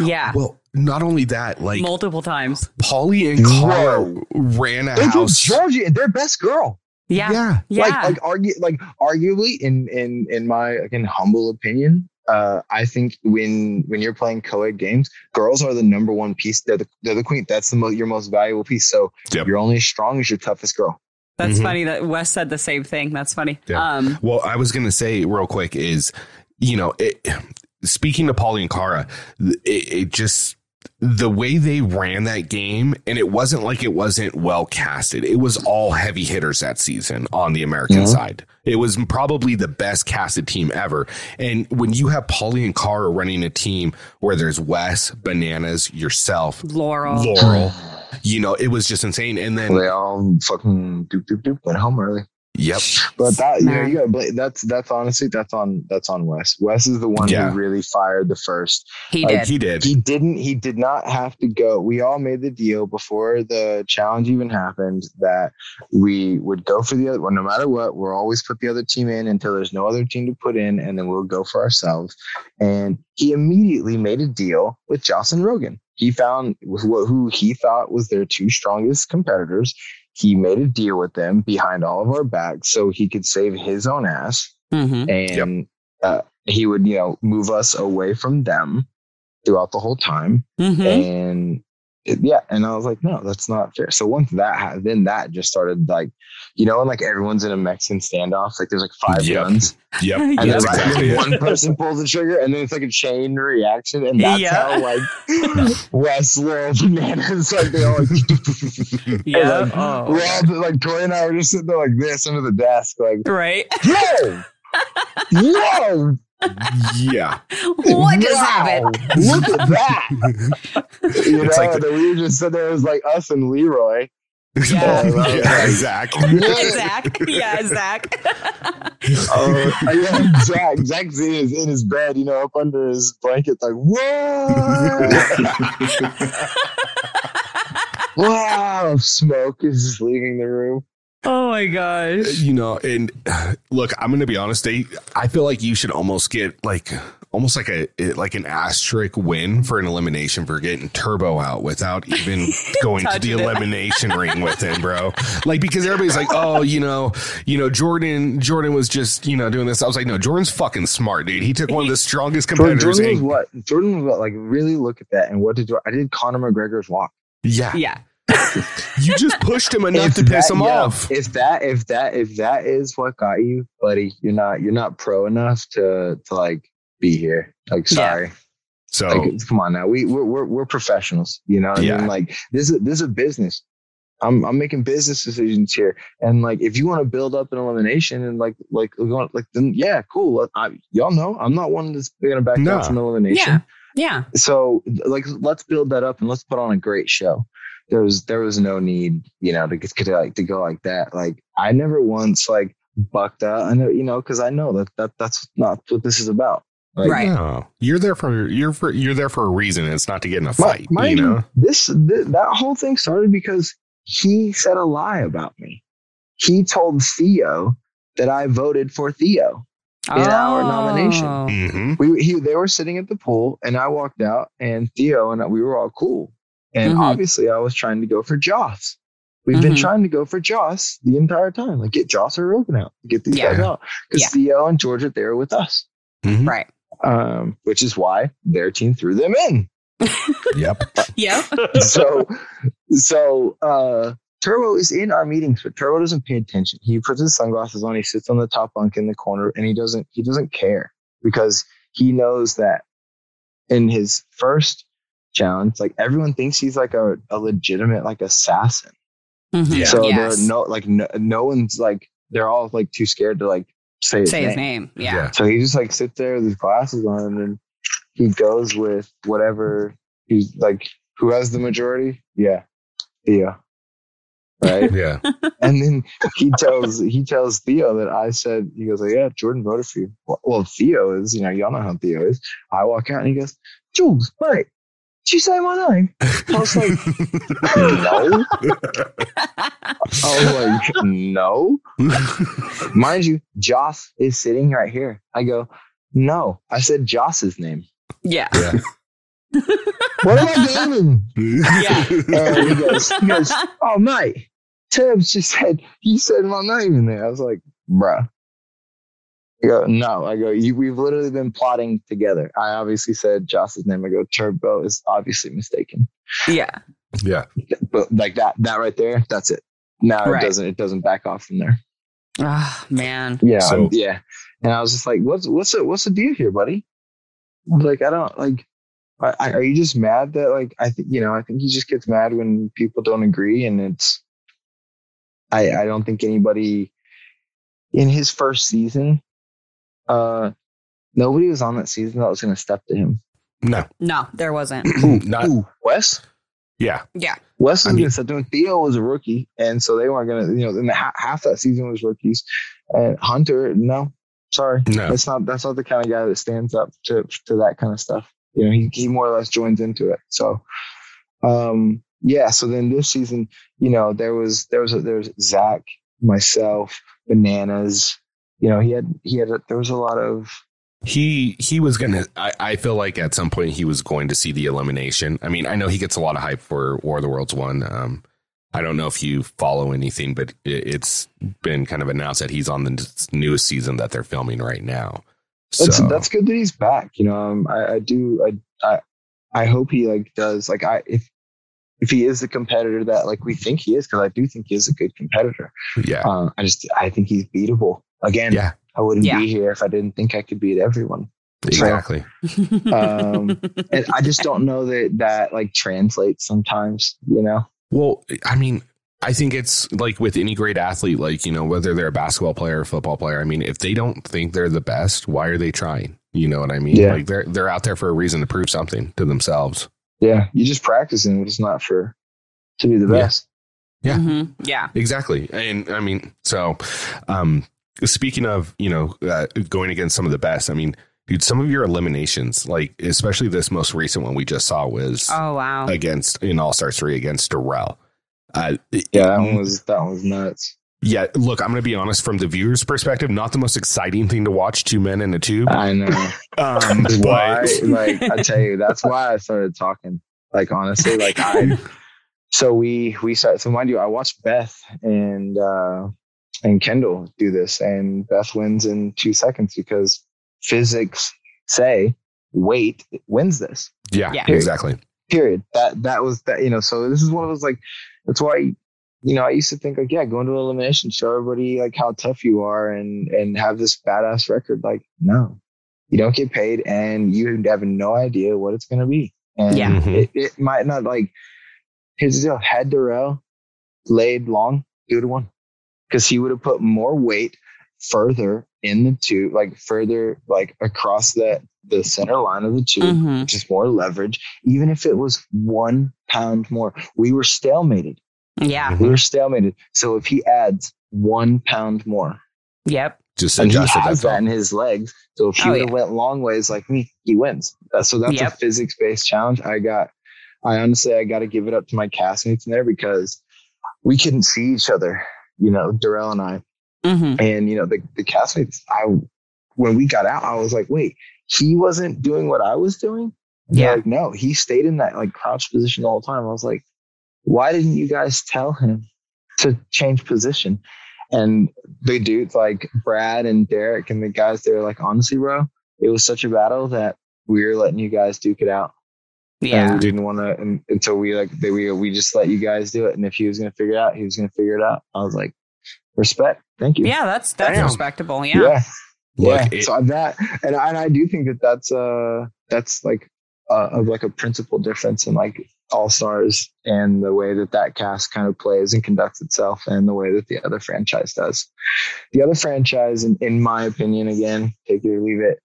Yeah. well, not only that, like Multiple times. Paulie and Cara ran a They took house. Georgia, their best girl. Yeah. Yeah. yeah. like like argue like arguably in in in my again humble opinion uh i think when when you're playing co-ed games girls are the number one piece they're the they're the queen that's the mo- your most valuable piece so Yep. you're only as strong as your toughest girl That's Mhm. funny that Wes said the same thing. That's funny. Yeah. Um, Well, I was going to say real quick is, you know, it, speaking to Paulie and Cara, it, it just, the way they ran that game, and it wasn't like it wasn't well casted. It was all heavy hitters that season on the American side. It was probably the best casted team ever. And when you have Paulie and Cara running a team where there's Wes, Bananas, yourself, Laurel. Laurel, you know, it was just insane. And then, They all fucking doop doop doop went home early. Yep, But that you know, Man. you gotta blame, that's that's honestly that's on that's on Wes. Wes is the one Yeah. who really fired the first. He Like, did. he did. He didn't he did not have to go. We all made the deal before the challenge even happened that we would go for the other well, no matter what, we'll always put the other team in until there's no other team to put in, and then we'll go for ourselves. And he immediately made a deal with Joss and Rogan. He found wh- who he thought was their two strongest competitors. He made a deal with them behind all of our backs so he could save his own ass. Hmm and uh, he would you know move us away from them throughout the whole time. Hmm and yeah and i was like no that's not fair so once that ha- then that just started like you know and like everyone's in a mexican standoff like there's like five Yep. guns Yep. and Yeah. then That's exactly when it. one person pulls the trigger and then it's like a chain reaction and that's Yeah. how like wes Laurel, bananas like they all like Yeah. like, Oh. we're all like Tori and I were just sitting there like this under the desk like Right. Whoa! Whoa! Yeah. What just Wow! happened? Look at that! You It's know, like and then we were just sitting there, it was like us and Leroy. Yeah. Oh, yeah, exactly. Zach. Yeah, Zach. Oh, yeah, Zach. Zach's in his, in his bed, you know, up under his blanket, like, whoa! wow! Smoke is just leaving the room. Oh my gosh. you know, and look, I'm going to be honest. They, I feel like you should almost get like almost like a like an asterisk win for an elimination for getting Turbo out without even going to the it. elimination ring with him, bro. Like because everybody's like, oh, you know, you know, Jordan, Jordan was just you know doing this. I was like, no, Jordan's fucking smart, dude. He took one of the strongest competitors. Jordan was what? Jordan was what? Like, really look at that. And what did I did Conor McGregor's walk? yeah, Yeah. you just pushed him enough If to piss that- him yeah, off. If that, if that, if that is what got you, buddy, you're not, you're not pro enough to, to like be here. Like, Yeah. sorry. So Like, come on now. We, we're, we're, we're professionals, you know what I Yeah. mean? Like, this is, this is a business. I'm, I'm making business decisions here. And like, if you want to build up an elimination and like, like, like, then yeah, cool. I, y'all know I'm not one that's going to back No. down from elimination Yeah. so like let's build that up and let's put on a great show there was there was no need you know to get to like to go like that like i never once like bucked out i know you know because i know that that that's not what this is about like, Right. no, you're there for you're for you're there for a reason. It's not to get in a fight. mind you you, know. this, th- that whole thing started because he said a lie about me he told theo that i voted for theo In our nomination. Oh. hmm we he, they were sitting at the pool and I walked out and Theo and we were all cool. And Mhm. obviously I was trying to go for Joss. We've been Mhm. trying to go for Joss the entire time. Like get Joss or Rogan out. Get these Yeah. guys out. Because Yeah. Theo and George are there with us. hmm Right. Um, which is why their team threw them in. Yep. Yep. so so uh Turbo is in our meetings, but Turbo doesn't pay attention. He puts his sunglasses on, he sits on the top bunk in the corner, and he doesn't he doesn't care because he knows that in his first challenge, like everyone thinks he's like a, a legitimate like assassin. Mhm. Yeah. So Yes. there no like no, no one's like they're all like too scared to like say his Say name. his name. Yeah. So he just like sits there with his glasses on and he goes with whatever he's like who has the majority? Yeah. Theo. Right? Yeah. and then he tells he tells Theo that I said he goes like, Yeah, Jordan voted for you. Well, well, Theo is, you know, y'all know how Theo is. I walk out and he goes, Jules, mate, did you say my name? I was like, No. I was like, No. Mind you, Joss is sitting right here. I go, No. I said Joss's name. Yeah. yeah. What am I doing? Yeah. And he goes, he goes, Oh mate, Tibbs just said you said my name in there. I was like, bruh. I go, no. I go, you, we've literally been plotting together. I obviously said Joss's name. I go, Turbo is obviously mistaken. Yeah. Yeah. But like that, that right there, that's it. Now Right. it doesn't, it doesn't back off from there. Oh man. Yeah. So- yeah. And I was just like, what's, what's the, what's the deal here, buddy? Like, I don't like, I, I- are you just mad that like I think you know I think he just gets mad when people don't agree and it's I I don't think anybody in his first season uh nobody was on that season that was going to step to him. No, No, there wasn't. not Ooh, Wes yeah. Yeah. Wes was I mean- going to step to him. Theo was a rookie and so they weren't going to you know then ha- half that season was rookies and Hunter no sorry No. that's not that's not the kind of guy that stands up to to that kind of stuff. You know, he he more or less joins into it. So, um, yeah. So then this season, you know, there was there was a, there was Zach, myself, bananas. You know, he had he had a, there was a lot of He he was gonna. I, I feel like at some point he was going to see the elimination. I mean, I know he gets a lot of hype for War of the Worlds one. Um, I don't know if you follow anything, but it, it's been kind of announced that he's on the newest season that they're filming right now. that's that's good that he's back. You know, um, I, I do I I I hope he like does like I if if he is the competitor that like we think he is because I do think he is a good competitor. yeah, Uh, I just I think he's beatable. Again, Yeah. I wouldn't Yeah. be here if I didn't think I could beat everyone. exactly. Um, and I just don't know that that like translates sometimes, you know. Well, I mean, I think it's like with any great athlete, like, you know, whether they're a basketball player or football player, I mean, if they don't think they're the best, why are they trying? You know what I mean? Yeah. Like they're they're out there for a reason to prove something to themselves. Yeah, You're just practicing, but it's not for to be the Yeah. best. Yeah. Mhm. Yeah. Exactly. And I mean, so um speaking of, you know, uh, going against some of the best, I mean, dude, some of your eliminations, like especially this most recent one we just saw was Oh wow. against in All Star 3 against Darrell. Uh, Yeah, that one was that one was nuts. Yeah, look, I'm going to be honest from the viewer's perspective, not the most exciting thing to watch two men in a tube. I know. Um, That's why, but like, I tell you, that's why I started talking. Like, honestly, like I. So we we started. So mind you, I watched Beth and uh and Kendall do this, and Beth wins in two seconds because physics say weight wins this. yeah, Yeah. exactly. period. That that was that you know. So this is one of those like that's why you know I used to think like yeah, go into elimination, show everybody like how tough you are, and and have this badass record. Like no, you don't get paid, and you have no idea what it's gonna be. And Yeah. Mhm. it, it might not like. Here's the deal: had Darrell laid long, he would have won because he would have put more weight further in the tube, like further like across the the center line of the tube Mhm. which is more leverage, even if it was one pound more. We were stalemated. Yeah. We were stalemated. So if he adds one pound more, Yep. Just and he adjusted has that. that in his legs, so if he Oh, would have yeah. went long ways like me, he wins. So that's Yep. a physics based challenge. I got. I honestly, I got to give it up to my castmates in there because we couldn't see each other. You know, Darrell and I, hmm and you know the the castmates. I when we got out, I was like, wait, he wasn't doing what I was doing. And Yeah. Like, no, he stayed in that like crouch position all the time. I was like, why didn't you guys tell him to change position? And the dudes like Brad and Derrick and the guys, they were like, honestly, bro, it was such a battle that we were letting you guys duke it out. And Yeah. we didn't want to until we like they, we we just let you guys do it. And if he was gonna figure it out, he was gonna figure it out. I was like, respect, thank you. Yeah. That's that's Damn. respectable. Yeah. yeah. Look, yeah, it- so that and I, and I do think that that's uh that's like uh of like a principal difference in like all stars and the way that that cast kind of plays and conducts itself and the way that the other franchise does. The other franchise, in, in my opinion, again, take it or leave it.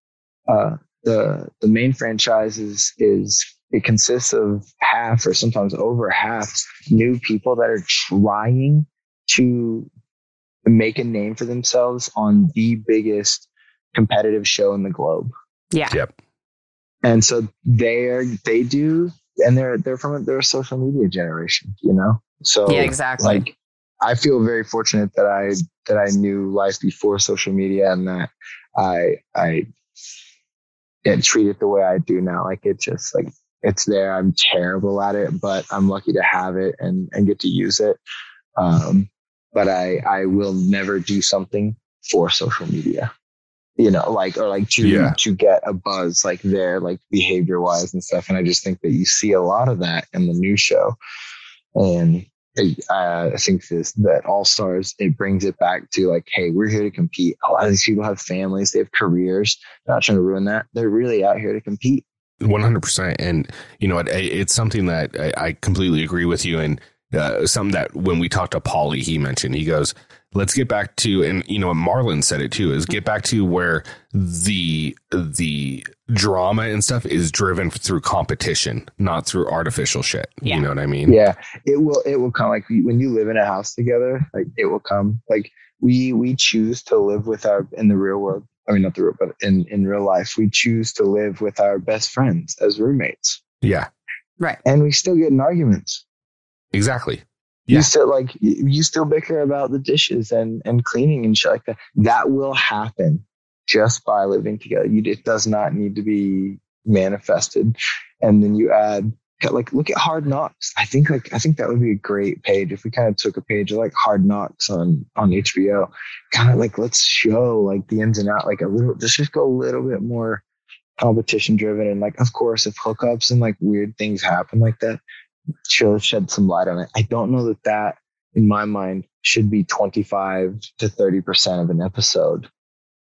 Uh, the the main franchise is is it consists of half or sometimes over half new people that are trying to make a name for themselves on the biggest competitive show in the globe. Yeah. Yep. And so they're they do and they're they're from a, they're a social media generation, you know? So Yeah. Exactly. like I feel very fortunate that I that I knew life before social media and that I I get treated the way I do now. Like it just like it's there. I'm terrible at it, but I'm lucky to have it and and get to use it. Um, but I I will never do something for social media. You know, like or like to Yeah. to get a buzz like there, like behavior wise and stuff. And I just think that you see a lot of that in the new show. And I, I think this that All Stars it brings it back to like, hey, we're here to compete. A lot of these people have families, they have careers. They're not trying to ruin that. They're really out here to compete. One hundred percent, and you know, it, it's something that I, I completely agree with you, and uh, something that when we talked to Paulie, he mentioned. He goes, "Let's get back to," and you know, what? Marlon said it too, is get back to where the the drama and stuff is driven through competition, not through artificial shit. Yeah. You know what I mean? Yeah, it will. It will come like when you live in a house together. Like it will come. Like we we choose to live with our in the real world. I mean, not the real, but in in real life, we choose to live with our best friends as roommates, Yeah. Right. and we still get in arguments. Exactly. Yeah. You still like you you still bicker about the dishes and and cleaning and shit like that. That will happen just by living together. You it does not need to be manifested. And then you add like look at Hard Knocks. I think like I think that would be a great page if we kind of took a page of like Hard Knocks on on HBO. Kind of like let's show like the ins and out like a little just just go a little bit more competition driven and like of course if hookups and like weird things happen like that she'll shed some light on it. I don't know that that, in my mind, should be 25 to 30% of an episode.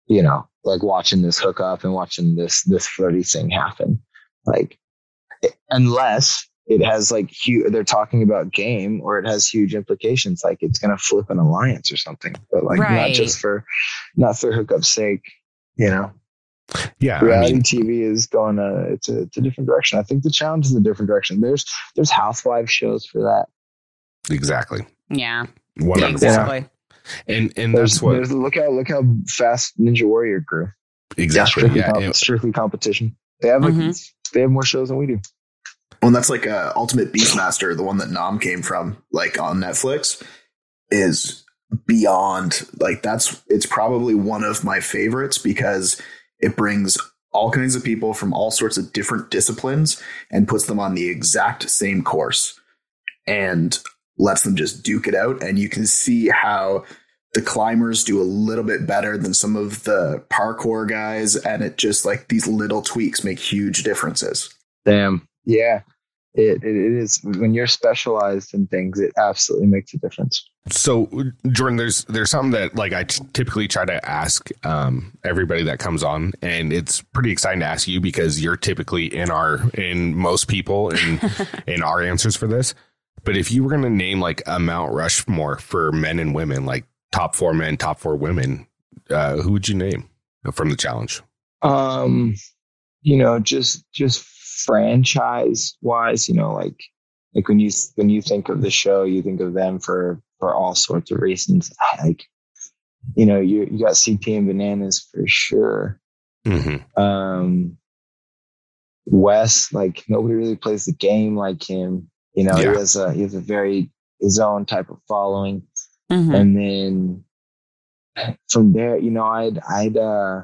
You know, like watching this hook up and watching this, this flirty thing happen. Like, unless it has like huge, they're talking about game or it has huge implications, like it's going to flip an alliance or something, but like not just for, not for hookup's sake, you know? Yeah. I reality mean, TV is going a it's a it's a different direction. I think the challenge is a different direction. There's there's housewife shows for that. exactly. Yeah. One hundred percent. Exactly. And and There's, that's what there's look how look how fast Ninja Warrior grew. exactly. strictly, Yeah. com- and- strictly competition. They have like Mhm. They have more shows than we do. Well, and that's like uh, Ultimate Beastmaster, the one that Nam came from, like on Netflix, is beyond like that's it's probably one of my favorites because it brings all kinds of people from all sorts of different disciplines and puts them on the exact same course and lets them just duke it out and you can see how the climbers do a little bit better than some of the parkour guys and it just like these little tweaks make huge differences Damn. Yeah. It, it it is when you're specialized in things, it absolutely makes a difference. So Jordan, there's there's something that like I t- typically try to ask um, everybody that comes on, and it's pretty exciting to ask you because you're typically in our in most people in in our answers for this. But if you were going to name like a Mount Rushmore for men and women, like top four men, top four women, uh, who would you name from the challenge? Um, you know, just just franchise wise, you know, like like when you when you think of the show, you think of them for for all sorts of reasons. Like, you know, you you got CT and bananas for sure. Mm-hmm. Um, Wes, like nobody really plays the game like him. You know, Yeah. he has a he has a very his own type of following. Mhm. and then from there, you know, I'd I'd uh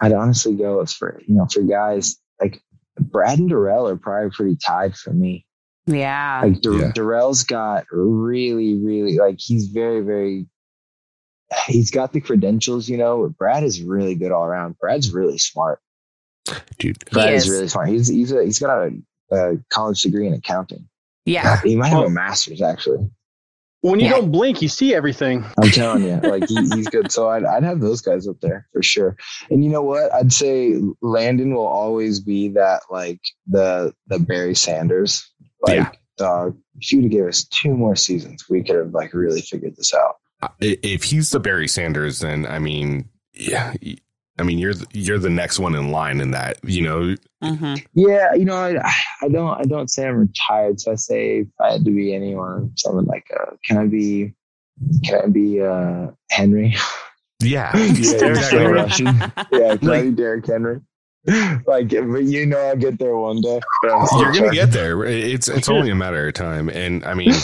I'd honestly go as for you know for guys like Brad and Darrell are probably pretty tied for me. Yeah. Like Dar- Yeah. Darrell's got really really like he's very very he's got the credentials, you know. But Brad is really good all around. Brad's really smart. Dude, Brad is. is. really smart. He's he's a, he's got a, a college degree in accounting. Yeah. He might have a master's actually. When you Yeah. don't blink, you see everything. I'm telling you, like he, he's good. So I'd, I'd have those guys up there for sure. And you know what? I'd say Landon will always be that like the the Barry Sanders. Like, Yeah. dog, if you'd have gave us two more seasons, we could have like really figured this out. Uh, if he's the Barry Sanders, then I mean, yeah, I mean you're the, you're the next one in line in that. You know, hmm Yeah, you know, I, I don't I don't say I'm retired, so I say if I had to be anyone, someone like uh, can I be can I be uh Henry? yeah, Derrick exactly Henry. Yeah, can I be Derrick Henry? Like, but you know, I'll get there one day. But I'm still You're gonna get there. It's it's only a matter of time, and I mean.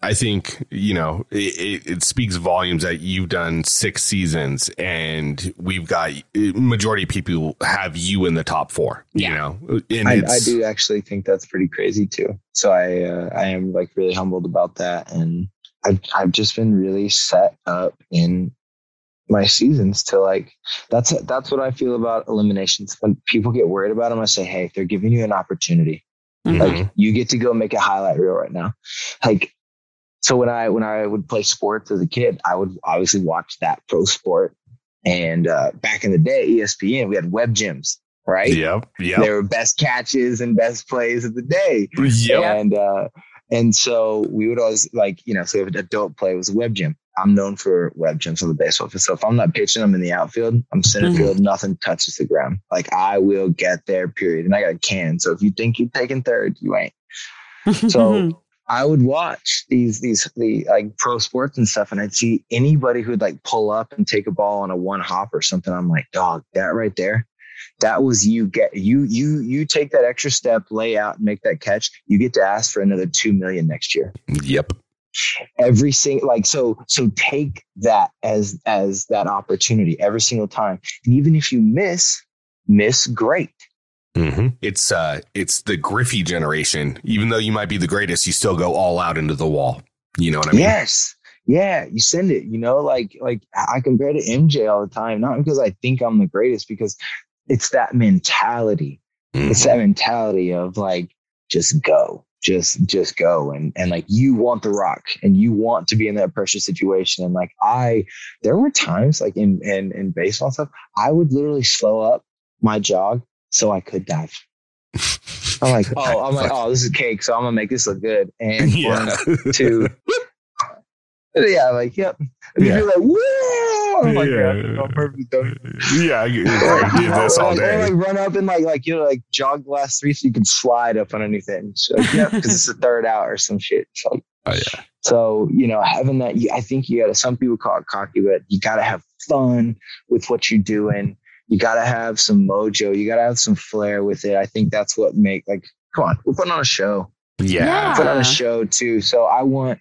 I think you know it, it, it speaks volumes that you've done six seasons, and we've got majority of people have you in the top four. You know, and I, I do actually think that's pretty crazy too. So I uh, I am like really humbled about that, and I've I've just been really set up in my seasons to like that's that's what I feel about eliminations. When people get worried about them, I say, hey, they're giving you an opportunity. Mhm. Like you get to go make a highlight reel right now. Like so when I when I would play sports as a kid, I would obviously watch that pro sport. And uh, back in the day, ESPN, we had web gems. right? Yep. Yep. They were best catches and best plays of the day. Yep. And uh, and so we would always like, you know, so if an adult play was a web gem. I'm known for web gems on the baseball field. So if I'm not pitching, I'm in the outfield. I'm center Mhm. field. Nothing touches the ground. Like I will get there. Period. And I got a can. So if you think you're taking third, you ain't. So I would watch these these the like pro sports and stuff, and I'd see anybody who'd like pull up and take a ball on a one hop or something. I'm like, dog, that right there, that was you get you you you take that extra step, lay out, and make that catch. You get to ask for another two million next year. Yep. Every single like so so take that as as that opportunity every single time, and even if you miss, miss great. Hmm It's uh, it's the Griffey generation. Even though you might be the greatest, you still go all out into the wall. You know what I mean? Yes. Yeah, you send it, you know, like like I compare to MJ all the time, not because I think I'm the greatest, because it's that mentality. Mhm. It's that mentality of like just go. Just just go and and like you want the rock and you want to be in that pressure situation. And like I there were times like in in, in baseball stuff, I would literally slow up my jog so I could dive. I'm like, oh, I'm like, oh, this is cake, so I'm gonna make this look good. And yeah. one, two. Yeah, like, yep. And Yeah. you're like! I'm like, Yeah. yeah, perfect. yeah, I did this Or all like, or day. like run up and like, like you know, like jog the last three so you can slide up underneath it. And so, yeah, because it's the third out or some shit. So, Oh, yeah. so you know, having that, I think you got to. Some people call it cocky, but you got to have fun with what you're doing. You got to have some mojo. You got to have some flair with it. I think that's what make like. Come on, we're putting on a show Yeah. Yeah. put on a show too. So I want,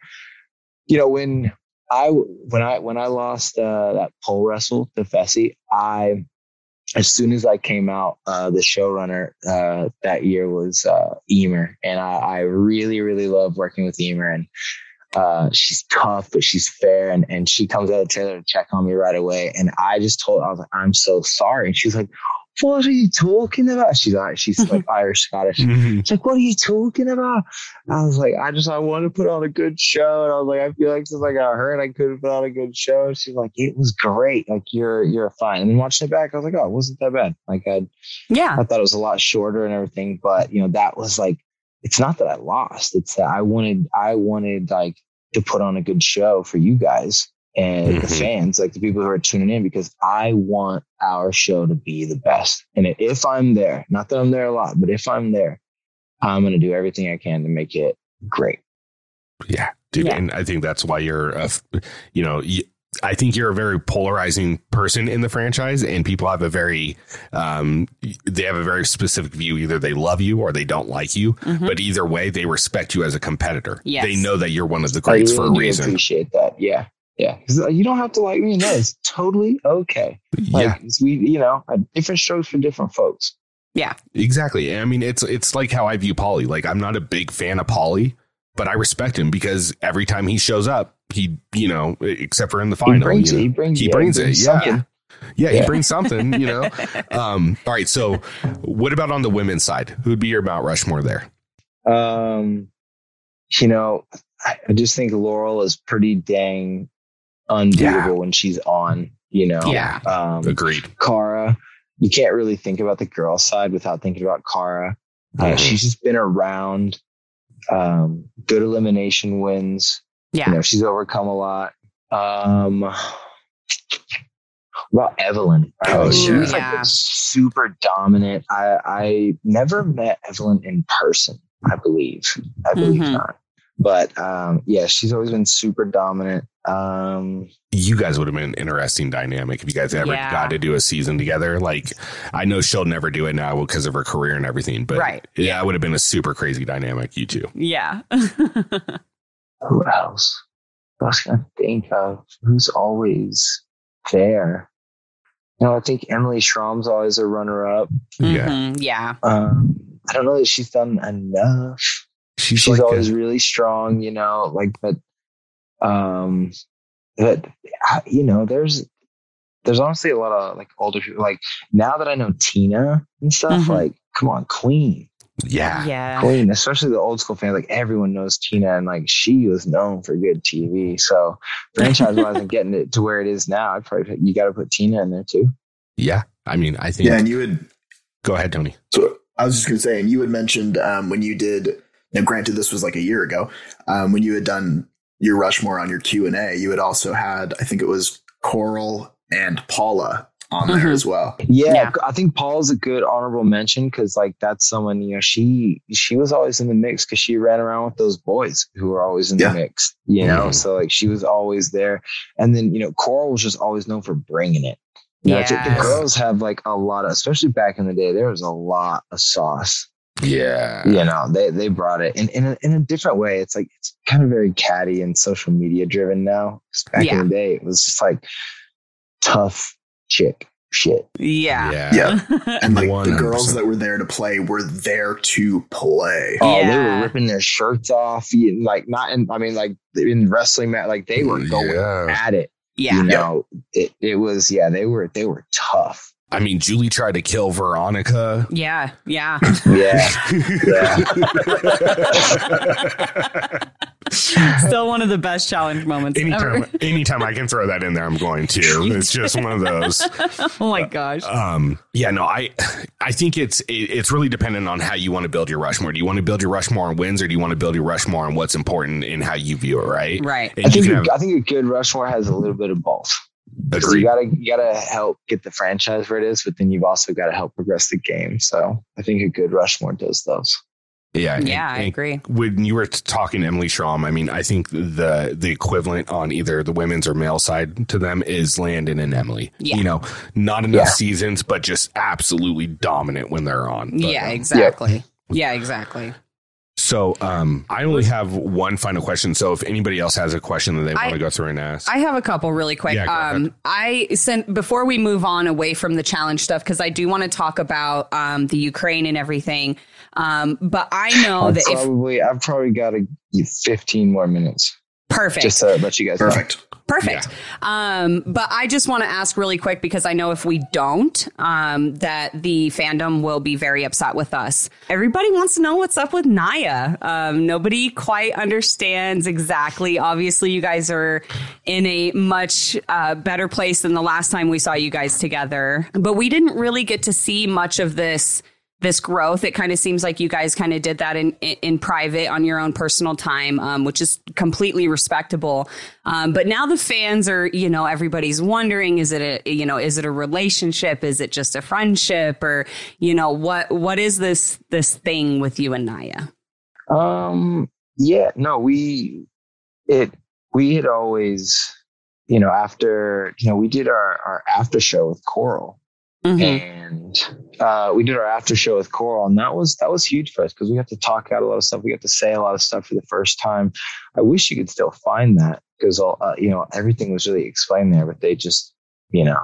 you know, when I when I when I lost uh, that pole wrestle to Fessy, I as soon as I came out, uh, the showrunner uh, that year was uh, Emer, and I, I really really love working with Emer, and uh, she's tough but she's fair, and and she comes out of the trailer to check on me right away, and I just told her I was like I'm so sorry, and she's like. What are you talking about? She's like, she's like Irish Scottish. Mhm. It's like, what are you talking about? I was like, I just, I want to put on a good show. And I was like, I feel like since I got hurt, I couldn't put on a good show. She's like, it was great. Like, you're, you're fine. And then watching it back, I was like, oh, it wasn't that bad. Like, I, yeah. I thought it was a lot shorter and everything. But, you know, that was like, it's not that I lost. It's that I wanted, I wanted like to put on a good show for you guys and the Mhm. fans, like the people who are tuning in, because I want our show to be the best. And if I'm there, not that I'm there a lot, but if I'm there, I'm going to do everything I can to make it great. Yeah, dude, Yeah. and I think that's why you're, a, f- you know, y I think you're a very polarizing person in the franchise, and people have a very, um, they have a very specific view. Either they love you or they don't like you, Mhm. but either way, they respect you as a competitor. Yes. They know that you're one of the I greats for a really do reason. appreciate that. Yeah. Yeah. 'Cause, uh, you don't have to like me. No, it's totally okay. Like yeah, we, you know, uh, different strokes for different folks. Yeah, exactly. I mean, it's it's like how I view Paulie. Like, I'm not a big fan of Paulie, but I respect him because every time he shows up, he, you know, except for in the final, he brings you it. He brings, he yeah, brings it, yeah. something. Yeah, he brings something, you know. Um, all right, so what about on the women's side? Who'd be your Mount Rushmore there? Um, you know, I, just think Laurel is pretty dang unbeatable Yeah. when she's on. You know, Yeah. Um, Agreed. Cara, you can't really think about the girl side without thinking about Cara. Uh, Mhm. She's just been around. Um, good elimination wins. Yeah. You know, she's overcome a lot. Um, what about Evelyn? Oh, Uh, she yeah. was like Yeah. super dominant. I I never met Evelyn in person. I believe. I believe Mhm. not. But um, yeah, she's always been super dominant. Um, You guys would have been an interesting dynamic if you guys ever Yeah. got to do a season together. Like, I know she'll never do it now because of her career and everything, but Right. yeah, it would have been a super crazy dynamic. You two. Yeah. who else? I was gonna think of who's always there. You know, I think Emily Schramm's always a runner-up. Yeah, Mhm. Yeah. Um, I don't know that she's done enough. she's, she's like always a- really strong, you know, like, but, um, but, you know, there's, there's honestly a lot of like older people, like now that I know Tina and stuff, Mhm. like, come on, Queen, yeah, Yeah. Queen, especially the old school fans, like everyone knows Tina and like she was known for good TV. So franchise wise and getting it to where it is now, I'd probably, put- you got to put Tina in there too. yeah. I mean, I think Yeah, and you would Go ahead, Tony. So I was just going to say, and you had mentioned um, when you did. Now, granted, this was like a year ago. Um, when you had done your Rushmore on your Q and A, you had also had, I think it was Coral and Paula on there as well. Yeah, Yeah. I think Paul's a good honorable mention because like that's someone you know she she was always in the mix because she ran around with those boys who were always in Yeah. the mix, you know. Mhm. So like she was always there, and then you know Coral was just always known for bringing it. You know, the- the girls have like a lot of, especially back in the day, there was a lot of sauce. Yeah. You know, they they brought it in in a, in a different way. It's like it's kind of very catty and social media driven now. back Yeah. in the day, it was just like tough chick shit. Yeah. Yeah. Yeah. And like the 100%. girls that were there to play were there to play. Oh, they were ripping their shirts off, you- like not in. I mean, like in wrestling match, like they were going Yeah. at it. Yeah. You know, it it was yeah. They were they were tough. I mean, Julie tried to kill Veronica. Yeah. Yeah. Yeah, Still one of the best challenge moments anytime, ever. anytime I can throw that in there, I'm going to. It's just one of those. oh my gosh. Um, yeah, no, I, I think it's it, it's really dependent on how you want to build your Rushmore. Do you want to build your Rushmore on wins, or do you want to build your Rushmore on what's important in how you view it? Right. Right. And I think a- have, I think a good Rushmore has a little bit of both. 'Cause agree. You gotta you gotta help get the franchise where it is, but then you've also got to help progress the game. So I think a good Rushmore does those. yeah, and- Yeah, I and agree. When you were talking to Emily Schramm, I mean, I think the the equivalent on either the women's or male side to them is Landon and Emily. Yeah. You know, not enough Yeah. seasons, but just absolutely dominant when they're on. But, yeah, um, exactly. Yeah, exactly. So um, I only have one final question. So if anybody else has a question that they I- want to go through and ask, I have a couple really quick. Yeah, um, I sent before we move on away from the challenge stuff because I do want to talk about um, the Ukraine and everything. Um, but I know I've that if probably I've probably got a 15 more minutes perfect, just to let you guys know. Perfect. Perfect. Um, but I just want to ask really quick because I know if we don't, um, that the fandom will be very upset with us. Everybody wants to know what's up with Nia. Um, nobody quite understands exactly. Obviously, you guys are in a much uh, better place than the last time we saw you guys together, but we didn't really get to see much of this this growth. It kind of seems like you guys kind of did that in, in private on your own personal time, um, which is completely respectable. Um, but now the fans are, you know, everybody's wondering: is it a, you know, is it a relationship? Is it just a friendship? Or you know, what what is this this thing with you and Nia? Um. Yeah. No. We. It. We had always. You know, after you know, we did our our after show with Coral, Mhm. and uh, we did our after show with Coral, and that was that was huge for us because we got to talk out a lot of stuff. We got to say a lot of stuff for the first time. I wish you could still find that because uh, you know everything was really explained there, but they just you know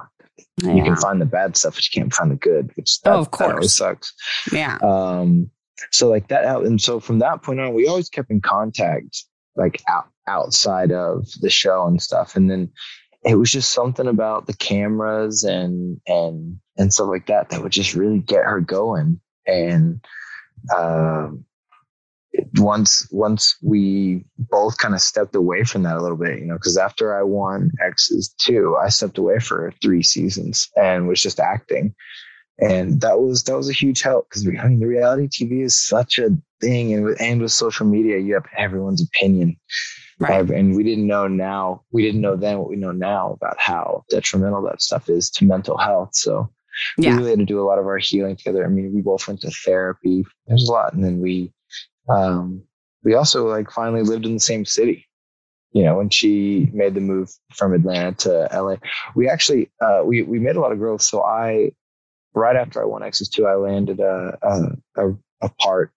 you can find the bad stuff, but you can't find the good, which that, Oh, of course. sucks. yeah. Um, so like that, out- and so from that point on, we always kept in contact, like out, outside of the show and stuff. And then it was just something about the cameras and and and stuff like that that would just really get her going. And um, once once we both kind of stepped away from that a little bit, you know, because after I won Exes two, I stepped away for three seasons and was just acting and that was that was a huge help because I mean the reality TV is such a thing, and with and with social media, you have everyone's opinion, Right. And we didn't know now, we didn't know then what we know now about how detrimental that stuff is to mental health. So Yeah. we really had to do a lot of our healing together. I mean, we both went to therapy. There's a lot, and then we um, we also like finally lived in the same city. You know, when she made the move from Atlanta to LA, we actually uh, we we made a lot of growth. So I right after I won Exes two, I landed a a, a, a part.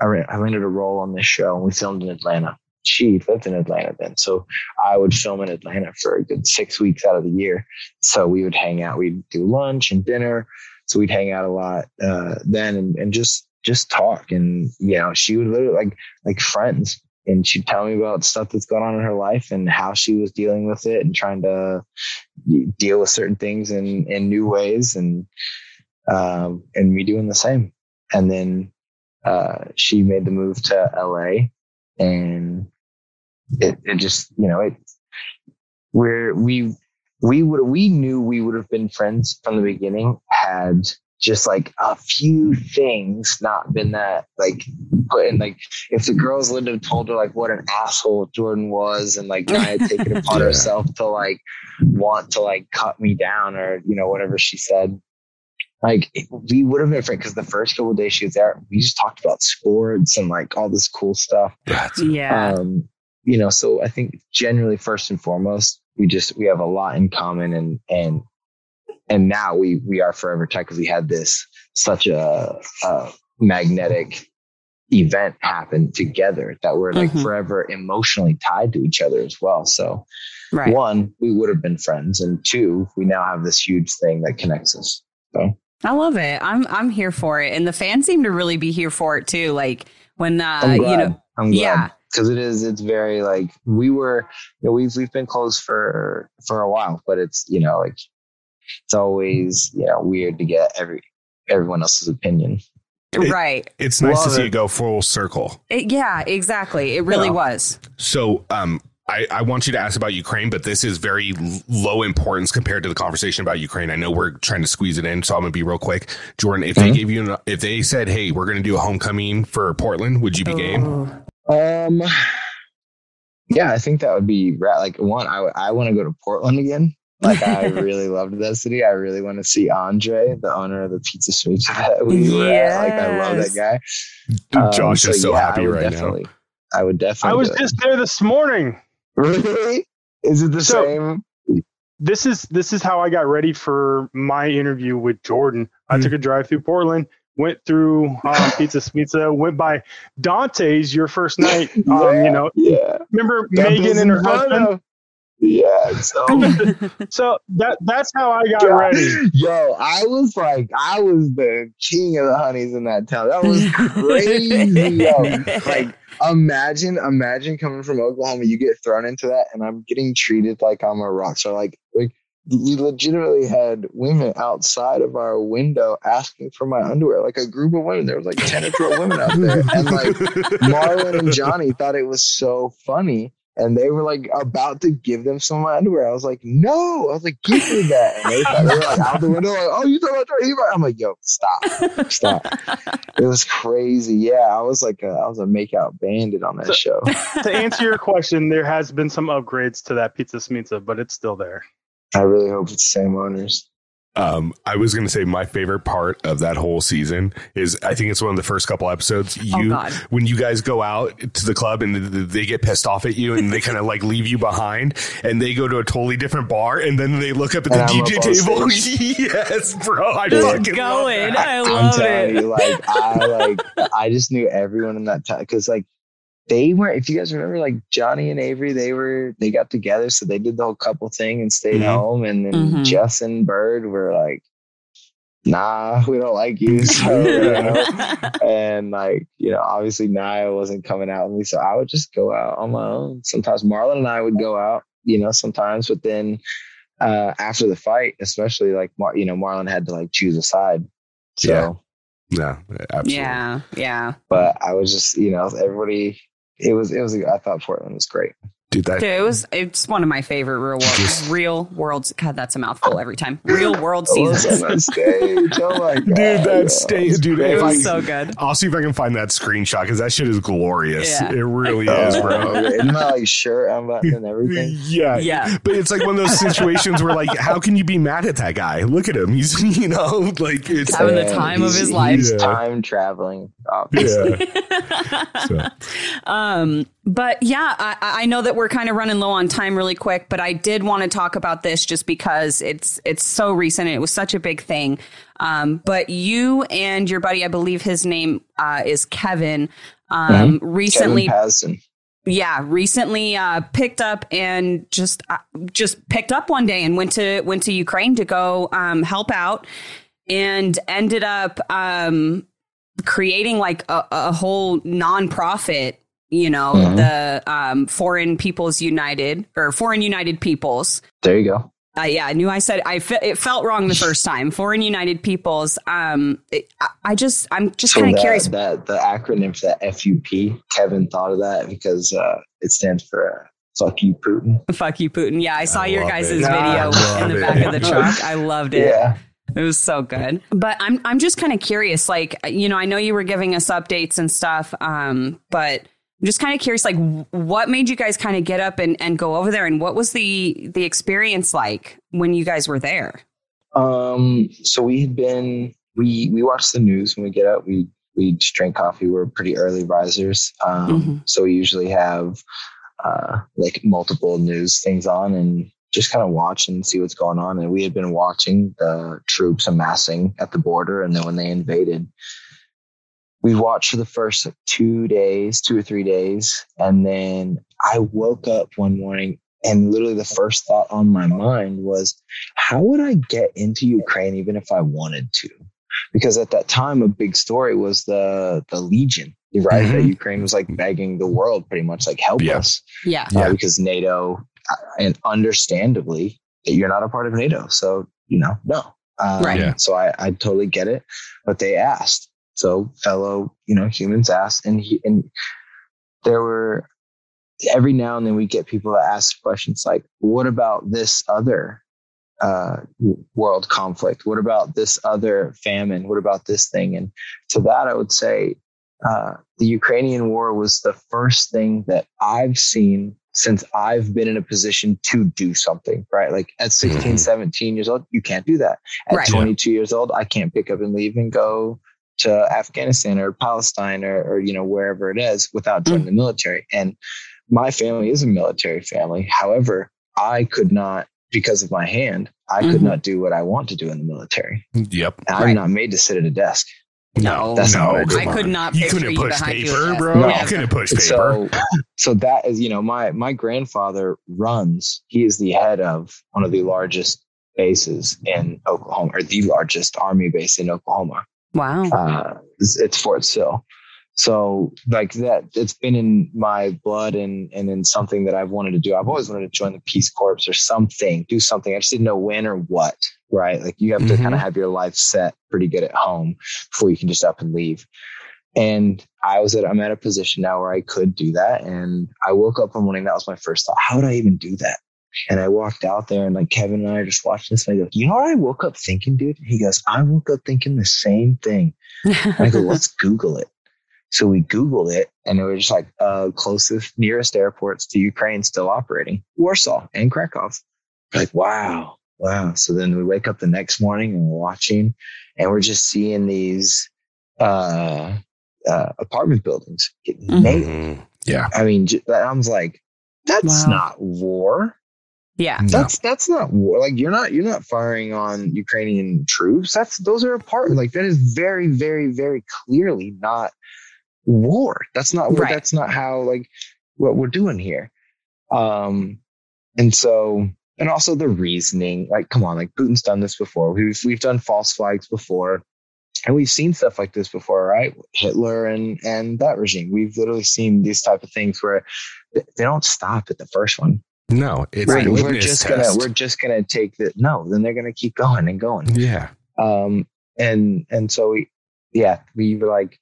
I, ran, I landed a role on this show, and we filmed in Atlanta. She lived in Atlanta then, so I would film in Atlanta for a good six weeks out of the year. So we would hang out. We'd do lunch and dinner. So we'd hang out a lot uh, then, and, and just just talk. And you know, she would literally like like friends, and she'd tell me about stuff that's going on in her life and how she was dealing with it and trying to deal with certain things in in new ways and um, and me doing the same. And then uh, she made the move to LA, and it it just you know it where we we would we knew we would have been friends from the beginning had just like a few things not been that like put in like if the girls would have told her like what an asshole Jordan was and like I had taken it upon Yeah. herself to like want to like cut me down or you know whatever she said like it- we would have been friends because the first couple of days she was there we just talked about sports and like all this cool stuff That's Yeah. um you know so i think generally first and foremost we just we have a lot in common and and and now we we are forever tight because we had this such a, a magnetic event happen together that we're like Mhm. forever emotionally tied to each other as well so right. one we would have been friends and two we now have this huge thing that connects us I love it. I'm I'm here for it, and the fans seem to really be here for it too. Like when uh, you know, I'm glad. yeah, because it is it's very like we were you know we've we've been close for for a while but it's you know like it's always you know weird to get every everyone else's opinion It- right. it's nice to see it. it go full circle. It- yeah, exactly. It really Yeah. was. So, um, I, I want you to ask about Ukraine, but this is very low importance compared to the conversation about Ukraine. I know we're trying to squeeze it in, so I'm gonna be real quick. Jordan, if they Mhm. gave you, an, if they said, "Hey, we're gonna do a homecoming for Portland," would you be game? Um yeah i think that would be ra- like one i, I want to go to portland again like i really loved that city i really want to see andre the owner of the pizza suite that we were at like i love that guy Um, Josh is so yeah, happy right now. definitely- i would definitely I was do it. just there this morning. really is it the So- same This is this is how I got ready for my interview with Jordan. I Hmm. took a drive through Portland, went through um, Pizza Schmizza, went by Dante's your first night. Um, you know, yeah remember Megan and her husband. of- Yeah. So, So that that's how I got ready. yo, I was like, I was the king of the honeys in that town. That was crazy, yo. Like, imagine, imagine coming from Oklahoma, you get thrown into that, and I'm getting treated like I'm a rock star. Like, like we legitimately had women outside of our window asking for my underwear. Like a group of women. There was like ten or twelve women out there, and like Marlon and Johnny thought it was so funny. And they were like about to give them some of my underwear. I was like, no. I was like, give me that. And they, thought, they were like out the window, like, oh, you talking about Jordan I'm like, yo, stop. Stop. It was crazy. Yeah, I was like, a, I was a makeout bandit on that So- show. to answer your question, there has been some upgrades to that Pizza Schmizza, but it's still there. I really hope it's the same owners. Um, I was going to say my favorite part of that whole season is I think it's one of the first couple episodes. Oh You God. when you guys go out to the club and th- th- they get pissed off at you and they kind of like leave you behind and they go to a totally different bar and then they look up at the I'm DJ up on table. yes, bro. I Just fucking going. love that. I I'm love it. you, like I like I just knew everyone in that town because like they were. If you guys remember, like Johnny and Avery, they were they got together, so they did the whole couple thing and stayed Mhm. home, and then Mhm. Jess and Bird were like, "Nah, we don't like you." So, you know, and like you know obviously Nia wasn't coming out with me so I would just go out on my own sometimes Marlon and I would go out you know sometimes but then uh after the fight especially like Mar- you know Marlon had to like choose a side so Yeah. No, absolutely. Yeah, yeah. but I was just you know everybody it was it was I thought Portland was great Dude, that Dude, it was it's one of my favorite real world real worlds. God, that's a mouthful every time. Real world I seasons. that stage oh my god Dude, that yeah, stage- dude, It if was I- so good. I'll see if I can find that screenshot because that shit is glorious. Yeah. It really Oh, is, bro. Isn't my like shirt unbuttoned and everything? Yeah. Yeah. But it's like one of those situations where, like, how can you be mad at that guy? Look at him. He's, you know, like, it's. Having the time of his life. He's Yeah. time traveling, obviously. Yeah. So, um, but yeah, I, I know that we're kind of running low on time really quick, but I did want to talk about this just because it's it's so recent and it was such a big thing. Um, but you and your buddy, I believe his name uh, is Kevin, um, recently Kevin yeah recently uh picked up and just uh, just picked up one day and went to went to ukraine to go um help out and ended up um creating like a, a whole nonprofit you know Mhm. the um foreign peoples united or foreign united peoples There you go. uh, yeah, I knew I said I fe- it felt wrong the first time. Foreign United Peoples. Um, it, I, I just I'm just So kind of curious. that the acronym for that FUP, Kevin thought of that because uh, it stands for uh, "fuck you, Putin." Fuck you, Putin. Yeah, I saw I your love guys' it. video I in the it. back of the truck. I loved it. Yeah, It was so good. But I'm I'm just kind of curious like you know, I know you were giving us updates and stuff um but I'm just kind of curious like what made you guys kind of get up and, and go over there and what was the the experience like when you guys were there? Um so we had been we we watch the news when we get up. We we just drink coffee. We're pretty early risers. Um Mm-hmm. so we usually have uh like multiple news things on and just kind of watch and see what's going on. And we had been watching the troops amassing at the border, and then when they invaded, we watched for the first like, two days, two or three days, and then I woke up one morning. And literally, the first thought on my mind was, how would I get into Ukraine even if I wanted to? Because at that time, a big story was the the Legion, right? That Mhm. Ukraine was like begging the world, pretty much like help Yeah. us Yeah. uh, Yeah. because NATO, uh, and understandably, you're not a part of NATO. So, you know, no. Um, Right. Yeah. So I, I totally get it, but they asked. So fellow, you know, humans asked, and he, and there were every now and then we get people that ask questions like, "What about this other uh, world conflict? What about this other famine? What about this thing?" And to that, I would say uh, the Ukrainian war was the first thing that I've seen since I've been in a position to do something, right? Like at 16, Mhm. 17 years old, you can't do that. At Right. 22 years old, I can't pick up and leave and go to Afghanistan or Palestine or, or you know, wherever it is without joining the military. And my family is a military family. However, I could not, because of my hand, I could Mhm. not do what I want to do in the military. Yep. And I'm Right. not made to sit at a desk. No, That's not I. I could not You couldn't you push paper, bro. that. No. You couldn't push paper. So, so that is, you know, my my grandfather runs. He is the head of one of the largest bases in Oklahoma, or the largest army base in Oklahoma. Wow. Uh, it's, it's Fort Sill. So, like that, it's been in my blood and and in something that I've wanted to do. I've always wanted to join the Peace Corps or something, do something. I just didn't know when or what. Right? Like you have to Mhm. kind of have your life set pretty good at home before you can just up and leave. And I was at I'm at a position now where I could do that. And I woke up one morning. That was my first thought. How would I even do that? And I walked out there and like Kevin and I are just watching this. And I go, you know what I woke up thinking, dude? He goes, I woke up thinking the same thing. And I go, let's Google it. So we Googled it and it was just like uh closest nearest airports to Ukraine still operating. Warsaw and Krakow. Like, wow. Wow. So then we wake up the next morning and we're watching and we're just seeing these uh uh apartment buildings getting Mhm. nailed. Yeah. I mean, j- I was like, that's Wow. not war. Yeah. No. That's that's not war. Like you're not you're not firing on Ukrainian troops. That's those are apart. Like that is very very very clearly not war. That's not what Right. that's not how like what we're doing here. Um, and so and also the reasoning. Like, come on, like Putin's done this before. We've we've done false flags before. And we've seen stuff like this before, right? Hitler and and that regime. We've literally seen these type of things where they they don't stop at the first one. No, it's Right. We're just test. gonna we're just gonna take the no, then they're gonna keep going and going. yeah. Um and and so we yeah, we were like,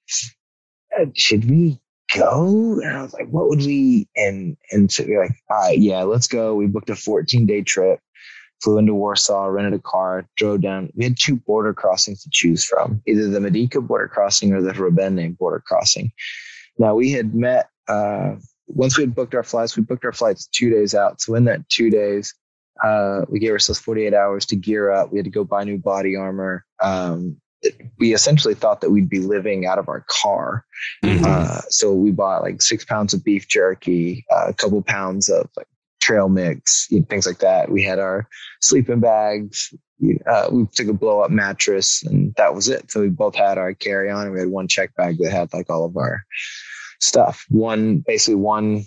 uh, should we go? And I was like, what would we and and so we we're like, all right, yeah, let's go. We booked a 14 day trip, flew into Warsaw, rented a car, drove down. We had two border crossings to choose from, either the Medyka border crossing or the Hrebenne border crossing. Now we had met uh once we had booked our flights, we booked our flights two days out. So in that two days, uh, we gave ourselves 48 hours to gear up. We had to go buy new body armor. Um, we essentially thought that we'd be living out of our car. Mhm. Uh, so we bought like six pounds of beef jerky, uh, a couple pounds of like trail mix, you know, things like that. We had our sleeping bags. Uh, we took a blow up mattress and that was it. So we both had our carry on and we had one check bag that had like all of our stuff. One, basically one,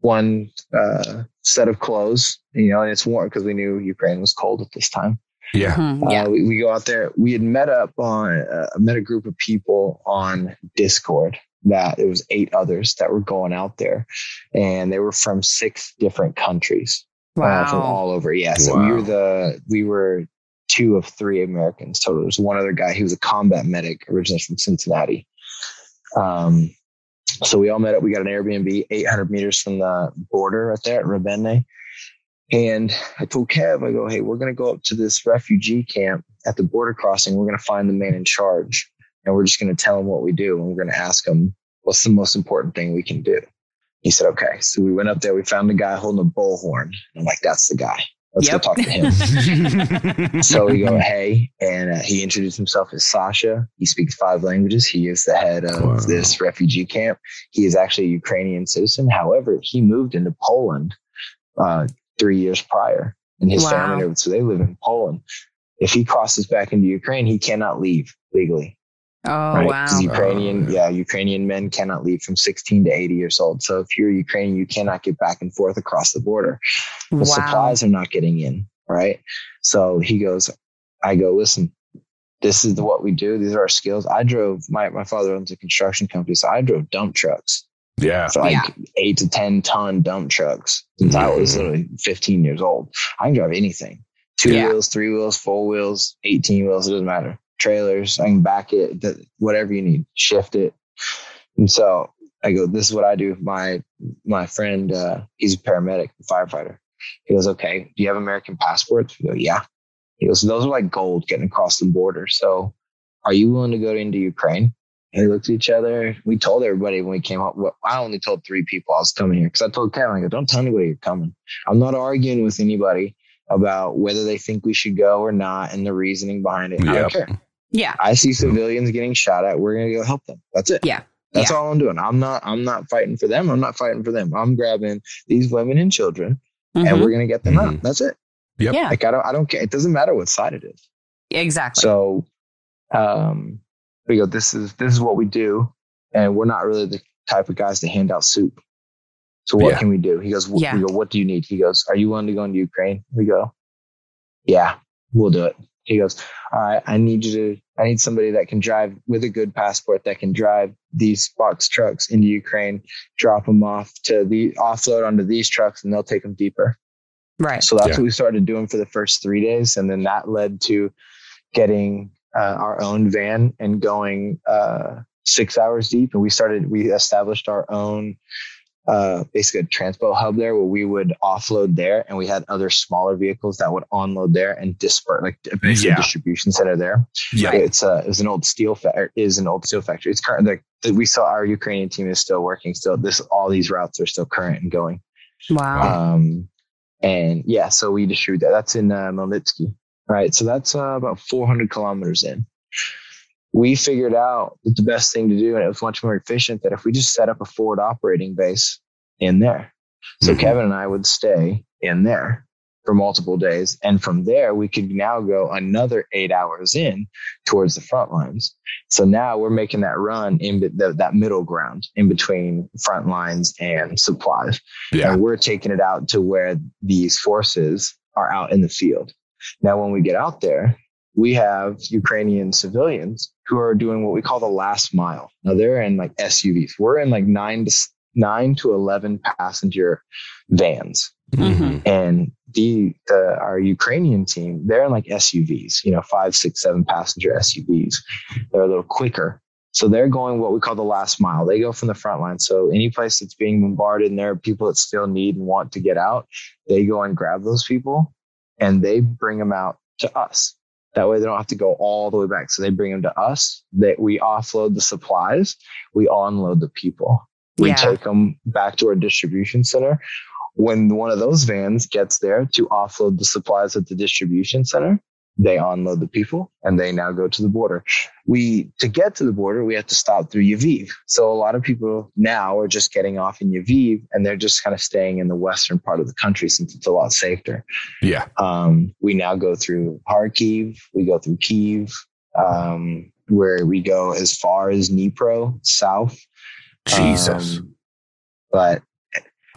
one, uh, set of clothes, you know, and it's warm because we knew Ukraine was cold at this time. Yeah. Mhm. Yeah. Uh, we, we go out there. We had met up on, uh, met a group of people on Discord that it was eight others that were going out there and they were from six different countries uh, from Wow. all over. Yeah. So we were the, we were two of three Americans total. There was one other guy. He was a combat medic originally from Cincinnati. Um, so we all met up. We got an Airbnb 800 meters from the border right there at Hrebenne. And I told Kev, I go, hey, we're going to go up to this refugee camp at the border crossing, we're going to find the man in charge and we're just going to tell him what we do. And we're going to ask him, what's the most important thing we can do? He said, okay. So we went up there. We found a guy holding a bullhorn. I'm like, that's the guy. Let's Yep. go talk to him. so we go, hey, and uh, he introduced himself as Sasha. He speaks five languages. He is the head of Wow. this refugee camp. He is actually a Ukrainian citizen. However, he moved into Poland uh, three years prior, and his Wow. family, so they live in Poland. If he crosses back into Ukraine, he cannot leave legally. Oh right? wow. 'Cause Ukrainian, Oh, yeah, Ukrainian men cannot leave from 16 to 80 years old. So if you're Ukrainian, you cannot get back and forth across the border the wow. supplies are not getting in, right? So he goes, I go, listen, this is what we do. These are our skills. I drove my, my father owns a construction company, so I drove dump trucks. yeah. So like Yeah. eight to ten ton dump trucks since I was Mhm. literally 15 years old. I can drive anything. Two Yeah. wheels, three wheels, four wheels, 18 wheels, it doesn't matter. Trailers, I can back it, whatever you need, shift it. And so I go, this is what I do. My my friend, uh, he's a paramedic, a firefighter. He goes, okay, do you have American passports? We go, yeah. He goes, those are like gold getting across the border. So are you willing to go into Ukraine? And we looked at each other. We told everybody when we came up. Well, I only told three people I was coming here because I told Kevin, I go, don't tell anybody you're coming. I'm not arguing with anybody about whether they think we should go or not and the reasoning behind it. I don't care. Yeah. I see civilians getting shot at. We're gonna go help them. That's it. Yeah. That's Yeah. all I'm doing. I'm not. I'm not fighting for them. I'm not fighting for them. I'm grabbing these women and children, and Mhm. we're gonna get them Mhm. out. That's it. Yep. Yeah. Like I don't. I don't care. It doesn't matter what side it is. Exactly. So, um, we go. This is this is what we do, and we're not really the type of guys to hand out soup. So what Yeah. can we do? He goes. Yeah. We go. What do you need? He goes. Are you willing to go into Ukraine? We go. Yeah, we'll do it. He goes. All right. I need you to. I need somebody that can drive with a good passport that can drive these box trucks into Ukraine, drop them off to the offload onto these trucks, and they'll take them deeper. right. So that's Yeah. what we started doing for the first three days. And then that led to getting uh, our own van and going uh, six hours deep. And we started, we established our own uh, basically a transpo hub there where we would offload there and we had other smaller vehicles that would unload there and disperse like basically Yeah. distribution center there. Yeah. It's uh, it was an old steel fa- is an old steel factory. It's current. The, the, we saw our Ukrainian team is still working. Still, this all these routes are still current and going. Wow. Um, and yeah, so we distribute that. That's in uh, Melnitsky, right? So that's uh, about 400 kilometers in. We figured out that the best thing to do, and it was much more efficient, that if we just set up a forward operating base in there. So Mhm. Kevin and I would stay in there for multiple days. And from there, we could now go another eight hours in towards the front lines. So now we're making that run in the, that middle ground in between front lines and supplies Yeah. and we're taking it out to where these forces are out in the field. Now, when we get out there, we have Ukrainian civilians who are doing what we call the last mile. Now they're in like SUVs. We're in like nine to nine to eleven passenger vans, Mhm. and the, the our Ukrainian team they're in like SUVs. You know, five, six, seven passenger SUVs. They're a little quicker. So they're going what we call the last mile. They go from the front line. So any place that's being bombarded and there are people that still need and want to get out, they go and grab those people and they bring them out to us. That way they don't have to go all the way back. So they bring them to us. That we offload the supplies, we unload the people. We Yeah. take them back to our distribution center. When one of those vans gets there to offload the supplies at the distribution center, they unload the people and they now go to the border. We to get to the border, we have to stop through Lviv. So a lot of people now are just getting off in Lviv and they're just kind of staying in the western part of the country since it's a lot safer. Yeah. Um, we now go through Kharkiv, we go through Kiev, um, where we go as far as Dnipro south. Jesus. Um, but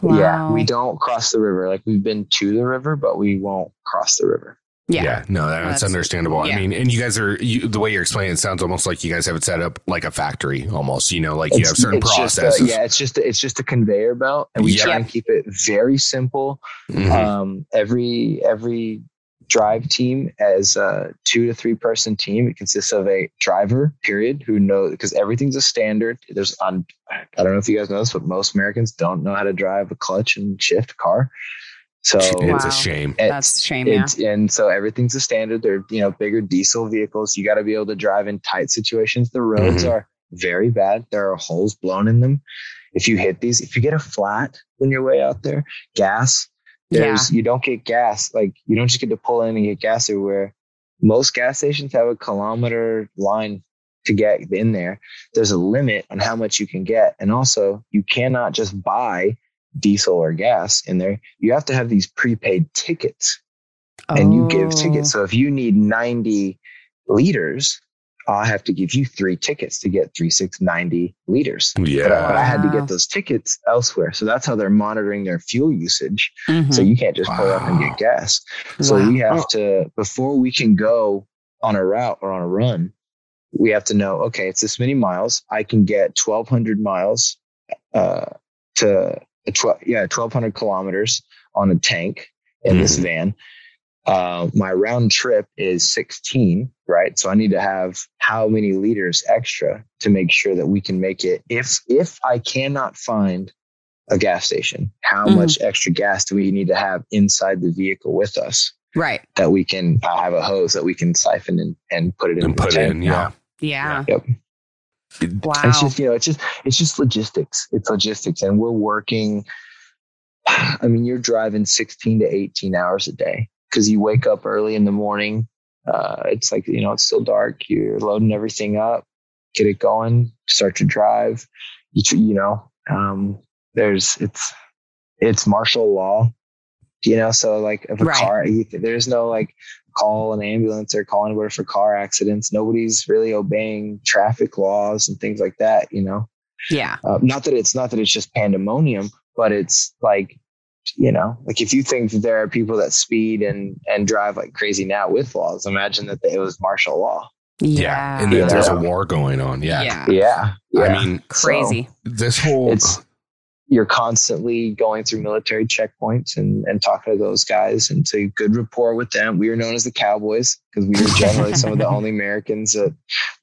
wow. yeah, we don't cross the river. Like we've been to the river, but we won't cross the river. Yeah. No, that's, That's- understandable. yeah. I mean, and you guys are you, the way you're explaining it sounds almost like you guys have it set up like a factory, almost. You know, like you have certain just a- processes. yeah, it's just a, it's just a conveyor belt, and we Yeah. try and keep it very simple. Mhm. Um, every every drive team as a two to three person team. It consists of a driver, period, who knows because everything's a standard. There's on I don't know if you guys know this, but most Americans don't know how to drive a clutch and shift car. So it's Wow. a shame. it's- That's a shame. Yeah. and so everything's a standard. They're you know bigger diesel vehicles. You got to be able to drive in tight situations. The roads Mhm. are very bad. There are holes blown in them. If you hit these, if you get a flat when you're way out there, gas. There's you don't get gas like you don't just get to pull in and get gas everywhere. Most gas stations have a kilometer line to get in there. There's a limit on how much you can get, and also you cannot just buy diesel or gas in there. You have to have these prepaid tickets and you give Oh. tickets. So if you need 90 liters, I have to give you three tickets to get three, six, 90 liters. But, I- Yeah. but I had to get those tickets elsewhere. So that's how they're monitoring their fuel usage. Mhm. So you can't just pull up and get gas. So Wow. we have to, before we can go on a route or on a run, we have to know, okay, it's this many miles. I can get 1200 miles, uh, to 12, yeah, 1200 kilometers on a tank in this van. Uh, my round trip is 16, right? So I need to have how many liters extra to make sure that we can make it. If, if I cannot find a gas station, how Mhm. much extra gas do we need to have inside the vehicle with us right. that we can uh, have a hose that we can siphon and, and put it in And the put tank in, yeah. Yeah. Yep. Wow. It's just you know, it's just it's just logistics. It's logistics, and we're working. I mean, you're driving 16 to 18 hours a day because you wake up early in the morning. Uh, it's like you know, it's still dark. You're loading everything up, get it going, start to drive. You you know, um, there's it's it's martial law. You know, so like if a Right. car, there's no like call an ambulance or call anywhere for car accidents. Nobody's really obeying traffic laws and things like that. You know, yeah. uh, not that it's not that it's just pandemonium, but it's like, you know, like if you think that there are people that speed and and drive like crazy now with laws, imagine that it was martial law. Yeah. And that there's a war going on. Yeah. Yeah. Yeah, I mean, Crazy. this whole it's you're constantly going through military checkpoints and, and talking to those guys and to good rapport with them. We were known as the Cowboys because we were generally some of the only Americans that,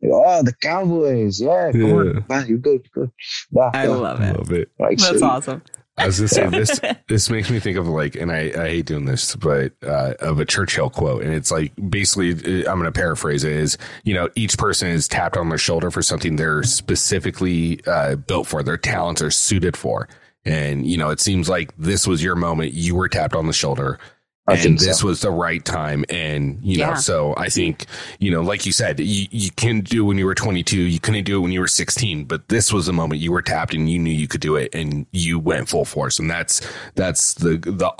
like, oh, the Cowboys, yeah, come on, man, you're good, good. Yeah, I yeah. love it. love it. Like, That's shit. awesome. I was gonna say this. This makes me think of like, and I, I hate doing this, but uh, of a Churchill quote, and it's like basically, uh, I'm going to paraphrase it: is you know, each person is tapped on their shoulder for something they're specifically uh, built for, their talents are suited for, and you know, it seems like this was your moment. You were tapped on the shoulder. I and this so. was the right time. And, you know, Yeah. so I think, you know, like you said, you, you can do when you were 22, you couldn't do it when you were 16, but this was the moment you were tapped and you knew you could do it and you went full force. And that's, that's the, the,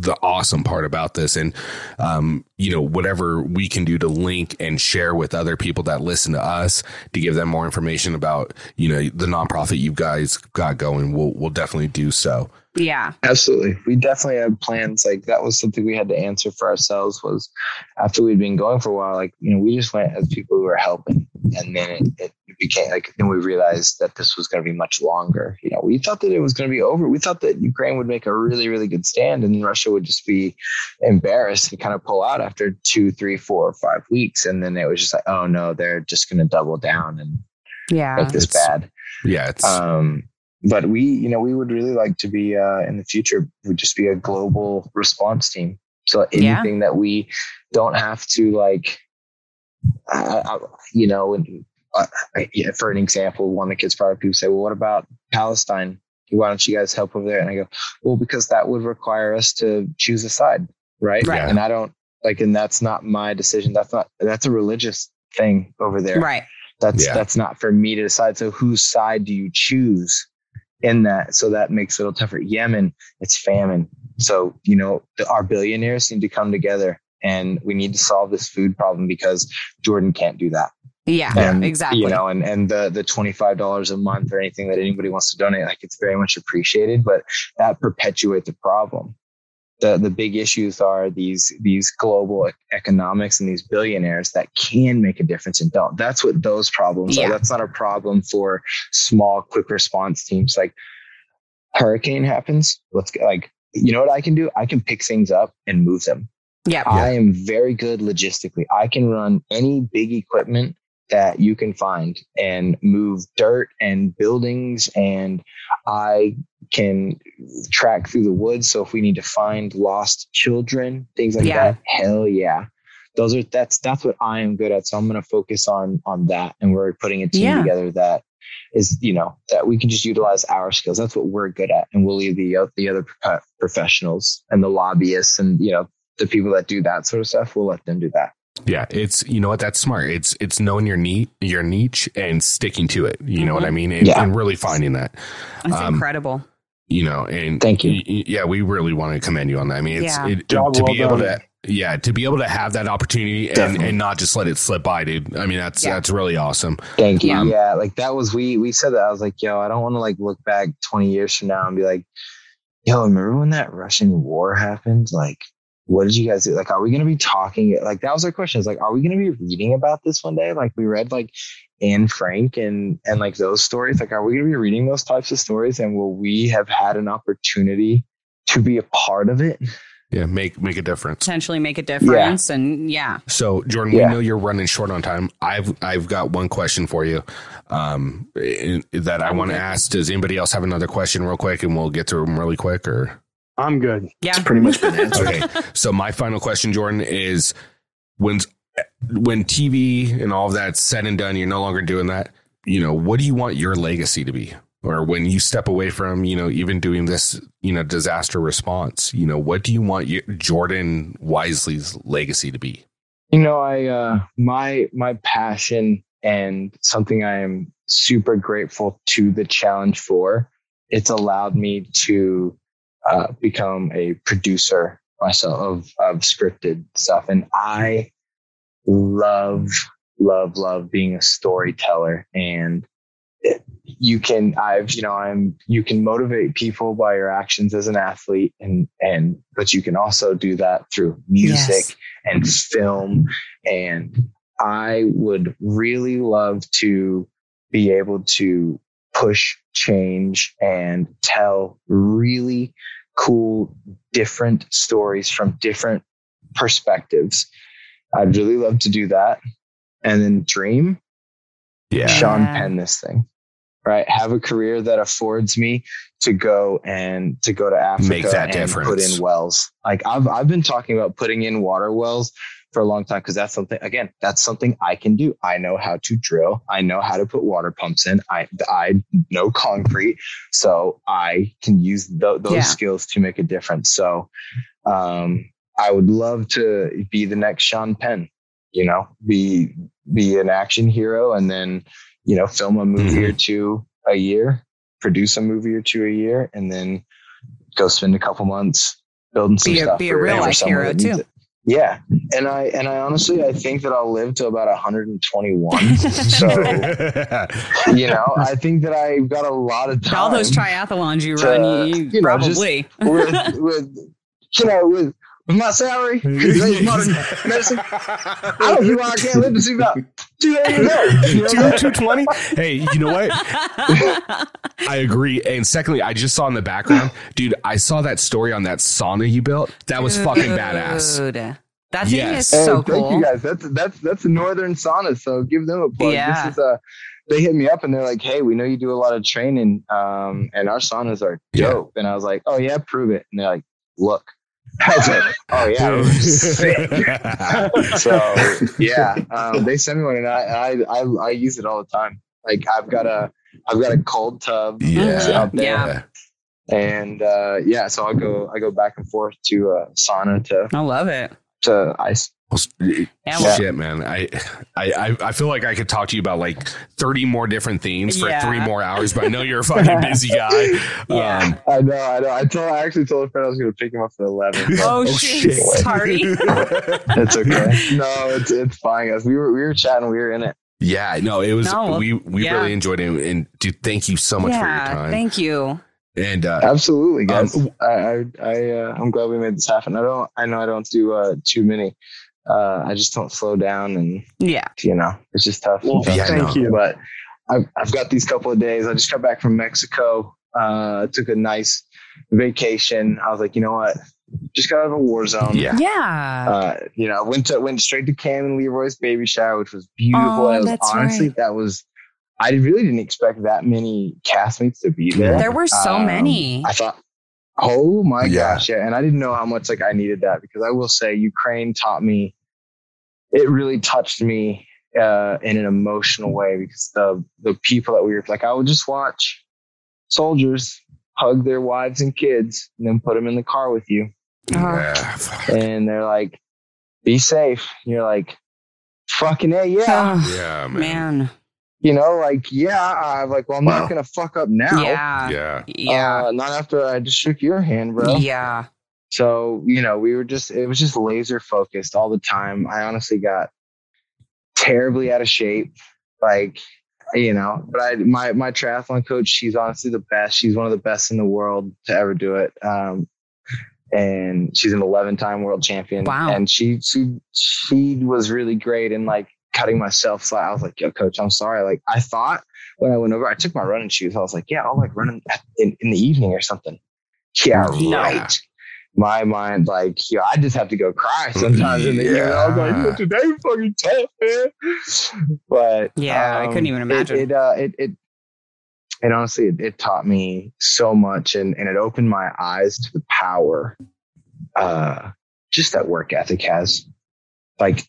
the awesome part about this. And, um, you know, whatever we can do to link and share with other people that listen to us to give them more information about, you know, the nonprofit you guys got going, we'll, we'll definitely do so. Yeah. Absolutely. We definitely had plans. Like that was something we had to answer for ourselves was after we'd been going for a while, like, you know, we just went as people who were helping. And then it, it became like, then we realized that this was going to be much longer. You know, we thought that it was going to be over. We thought that Ukraine would make a really, really good stand and Russia would just be embarrassed and kind of pull out after two, three, four, or five weeks. And then it was just like, oh no, they're just going to double down and Yeah. make this It's- bad. Yeah. It's, Um, but we, you know, we would really like to be uh, in the future. Would just be a global response team. So Yeah. anything that we don't have to like, uh, uh, you know, and, uh, yeah, for an example, one of the kids probably people say, "Well, what about Palestine? Why don't you guys help over there?" And I go, "Well, because that would require us to choose a side, right? Right. And I don't like, and that's not my decision. That's not that's a religious thing over there. Right. That's Yeah. that's not for me to decide. So whose side do you choose in that? So that makes it a little tougher. Yemen, it's famine. So you know the, our billionaires need to come together, and we need to solve this food problem because Jordan can't do that. Yeah. And, exactly. You know, and and the the twenty five dollars a month or anything that anybody wants to donate, like it's very much appreciated, but that perpetuates the problem. The the big issues are these these global economics and these billionaires that can make a difference and don't. That's what those problems Yeah. are. That's not a problem for small quick response teams. Like hurricane happens, let's go, like you know what I can do? I can pick things up and move them. yeah. I am very good logistically. I can run any big equipment that you can find and move dirt and buildings and I can track through the woods. So if we need to find lost children, things like Yeah. that, hell yeah. Those are that's that's what I am good at. So I'm gonna focus on on that. And we're putting a team Yeah. together that is, you know, that we can just utilize our skills. That's what we're good at. And we'll leave the the other professionals and the lobbyists and you know the people that do that sort of stuff, we'll let them do that. Yeah, it's you know what that's smart. It's it's knowing your niche, your niche, and sticking to it. You know what I mean, and, Yeah. and really finding that. That's Um, incredible. You know, and Thank you. y- y- Yeah, we really want to commend you on that. I mean, it's Yeah. it, Job to well be able done. to yeah to be able to have that opportunity and, and not just let it slip by, dude. I mean, that's Yeah. that's really awesome. Thank you. Yeah. Yeah. like that was we we said that. I was like, yo, I don't want to like look back 20 years from now and be like, yo, remember when that Russian war happened? Like, what did you guys do? Like, are we gonna be talking? Like, that was our question. Is like, are we gonna be reading about this one day? Like, we read like Anne Frank and and like those stories. Like, are we gonna be reading those types of stories? And will we have had an opportunity to be a part of it? Yeah, make make a difference. Potentially make a difference. And yeah. So, Jordan, Yeah. we know you're running short on time. I've I've got one question for you um, that I want to ask. Does anybody else have another question, real quick, and we'll get to them really quick? Or I'm good. Yeah. It's pretty much been answered. okay. so, my final question, Jordan, is when when TV and all of that's said and done, you're no longer doing that. You know, what do you want your legacy to be? Or when you step away from, you know, even doing this, you know, disaster response, you know, what do you want your, Jordan Wiseley's legacy to be? You know, I uh my my passion and something I am super grateful to the challenge for. It's allowed me to uh, become a producer myself of of scripted stuff, and I love love love being a storyteller. And it, you can i've you know i'm you can motivate people by your actions as an athlete and and but you can also do that through music Yes. and film. And i would really love to be able to push change and tell really cool different stories from different perspectives i'd really love to do that and then dream Yeah. sean Yeah. penn this thing right have a career that affords me to go and to go to africa Make that and difference. put in wells like i've i've been talking about putting in water wells for a long time because that's something again that's something i can do i know how to drill i know how to put water pumps in i i know concrete so i can use tho- those Yeah. skills to make a difference so um i would love to be the next sean penn you know be be an action hero and then you know film a movie Mhm. or two a year produce a movie or two a year and then go spend a couple months building some Be a- stuff be a real for life hero, too. It. yeah and i and i honestly i think that i'll live to about 121 so you know i think that i've got a lot of time All those triathlons you to, run, you, you, you know, just- probably. with with you know with, with my salary with modern medicine i don't see why i can't live to see about two years old you know? Two two twenty. Hey, you know what? I agree. And secondly, I just saw in the background, dude. I saw that story on that sauna you built. That was fucking badass. Dude, That thing Yes. is so Hey, Thank cool. you guys. That's that's that's the Northern Sauna. So give them a plug. Yeah. This is uh they hit me up and they're like, "Hey, we know you do a lot of training, um, and our saunas are Yeah. dope." And I was like, "Oh yeah, prove it." And they're like, "Look." I was like, "Oh yeah." sick." so yeah, um, they send me one, and I, I I I use it all the time. Like I've got a I've got a cold tub yeah. out there, Yeah. and uh, yeah, so I go I go back and forth to uh, sauna to I love it. to ice. Well, Shit, man. I, I I I feel like I could talk to you about like thirty more different themes for Yeah. three more hours, but I know you're a fucking busy guy. Yeah. Um, I know, I know. I told I actually told a friend I was going to pick him up at eleven. Oh, Oh, shit. shit. Sorry. it's okay. No, it's it's fine, guys. We were we were chatting. We were in it. yeah, no, it was No, we we yeah. really enjoyed it, and dude, thank you so much for your time. Thank you. and uh, Absolutely, guys. Um, I I, I uh, I'm glad we made this happen. I don't. I know I don't do uh, too many. Uh, I just don't slow down, and Yeah. you know, it's just tough. Well, Yeah, thank you. But I've I've got these couple of days. I just got back from Mexico. Uh, took a nice vacation. I was like, you know what? just got out of a war zone. Yeah. Yeah. Uh, you know, went to went straight to Kam and Leroy's baby shower, which was beautiful. Oh, It was honestly right. that was. I really didn't expect that many castmates to be there. there were so Um, many. I thought, oh my Yeah. gosh, yeah. And I didn't know how much like I needed that because I will say Ukraine taught me. It really touched me uh, in an emotional way because the the people that we were like, I would just watch soldiers hug their wives and kids and then put them in the car with you, Oh, Yeah. and they're like, "Be safe." And you're like, "Fucking a, yeah." oh, Yeah, man. man. You know, like, yeah. I'm like, well, I'm Wow. not gonna fuck up now. Yeah. Yeah. Yeah. Uh, not after I just shook your hand, bro. yeah. So, you know, we were just, it was just laser focused all the time. I honestly got terribly out of shape. Like, you know, but I, my, my triathlon coach, she's honestly the best. She's one of the best in the world to ever do it. Um, and she's an 11 time world champion. Wow. And she, she, she was really great in like cutting myself slack. I was like, yo, coach, I'm sorry. Like, I thought when I went over, I took my running shoes. I was like, yeah, I'll like run in, in, in the evening or something. Yeah, right my mind, like, yo, I just have to go cry sometimes in the evening. I was like, Yeah. Today fucking tough, man. But Yeah, I couldn't even imagine. It, uh, it, it, and honestly, it, it taught me so much, and and it opened my eyes to the power, uh, just that work ethic has, like,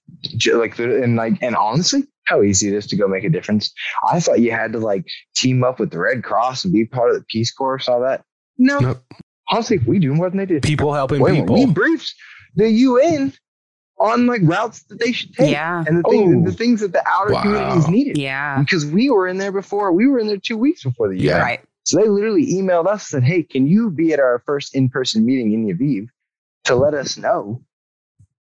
like, and like, and honestly, how easy it is to go make a difference. I thought you had to like team up with the Red Cross and be part of the Peace Corps, all that. No, Nope. Honestly, we do more than they did. People helping Wait, people. we briefed the UN on like routes that they should take Yeah. and the things, Oh. the things that the outer Wow. communities needed. Yeah. Because we were in there before, we were in there two weeks before the UN. Yeah. Right. So they literally emailed us and said, "Hey, can you be at our first in-person meeting in Lviv to let us know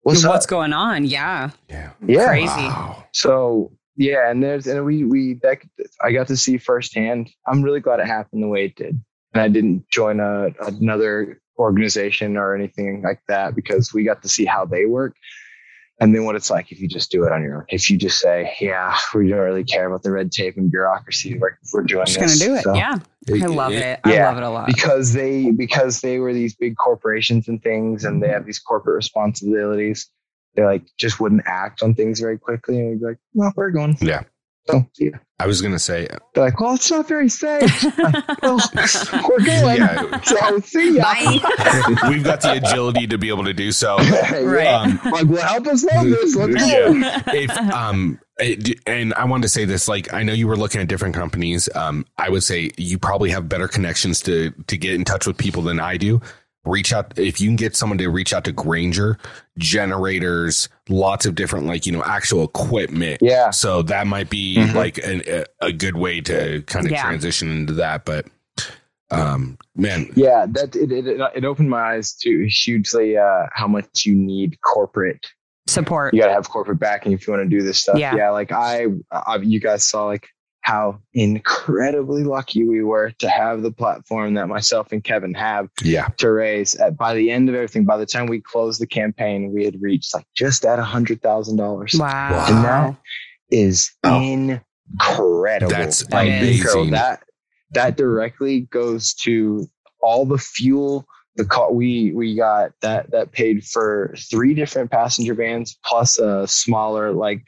what's, What's going on? Yeah. Yeah. Yeah. Crazy. Wow. So yeah, and there's and we we that I got to see firsthand. I'm really glad it happened the way it did, and I didn't join a another organization or anything like that because we got to see how they work. And then what it's like if you just do it on your own. If you just say, "Yeah, we don't really care about the red tape and bureaucracy. We're we're doing Just this." gonna do it. So- yeah. I love it. I Yeah. love it a lot. because they because they were these big corporations and things and they have these corporate responsibilities they like just wouldn't act on things very quickly and we'd be like well we're going Yeah. So see. I was gonna say, they're like well it's not very safe well we're going Yeah. so see ya Bye. we've got the agility to be able to do so. Right. Um, like well help us love this let's go Yeah. if um it- and I wanted to say this like I know you were looking at different companies um I would say you probably have better connections to to get in touch with people than I do reach out if you can get someone to reach out to Granger generators lots of different like you know actual equipment yeah so that might be Mhm. like an, a, a good way to kind of Yeah. transition into that but um man yeah that it, it, it opened my eyes to hugely uh how much you need corporate Support. you got to have corporate backing if you want to do this stuff. Yeah. Yeah, like I, I, you guys saw like how incredibly lucky we were to have the platform that myself and Kevin have yeah to raise. At, by the end of everything, by the time we closed the campaign, we had reached like just at a hundred thousand dollars. Wow. And that is Oh. incredible. That's Like, amazing. incredible. That that directly goes to all the fuel. The car we we got that that paid for three different passenger vans plus a smaller like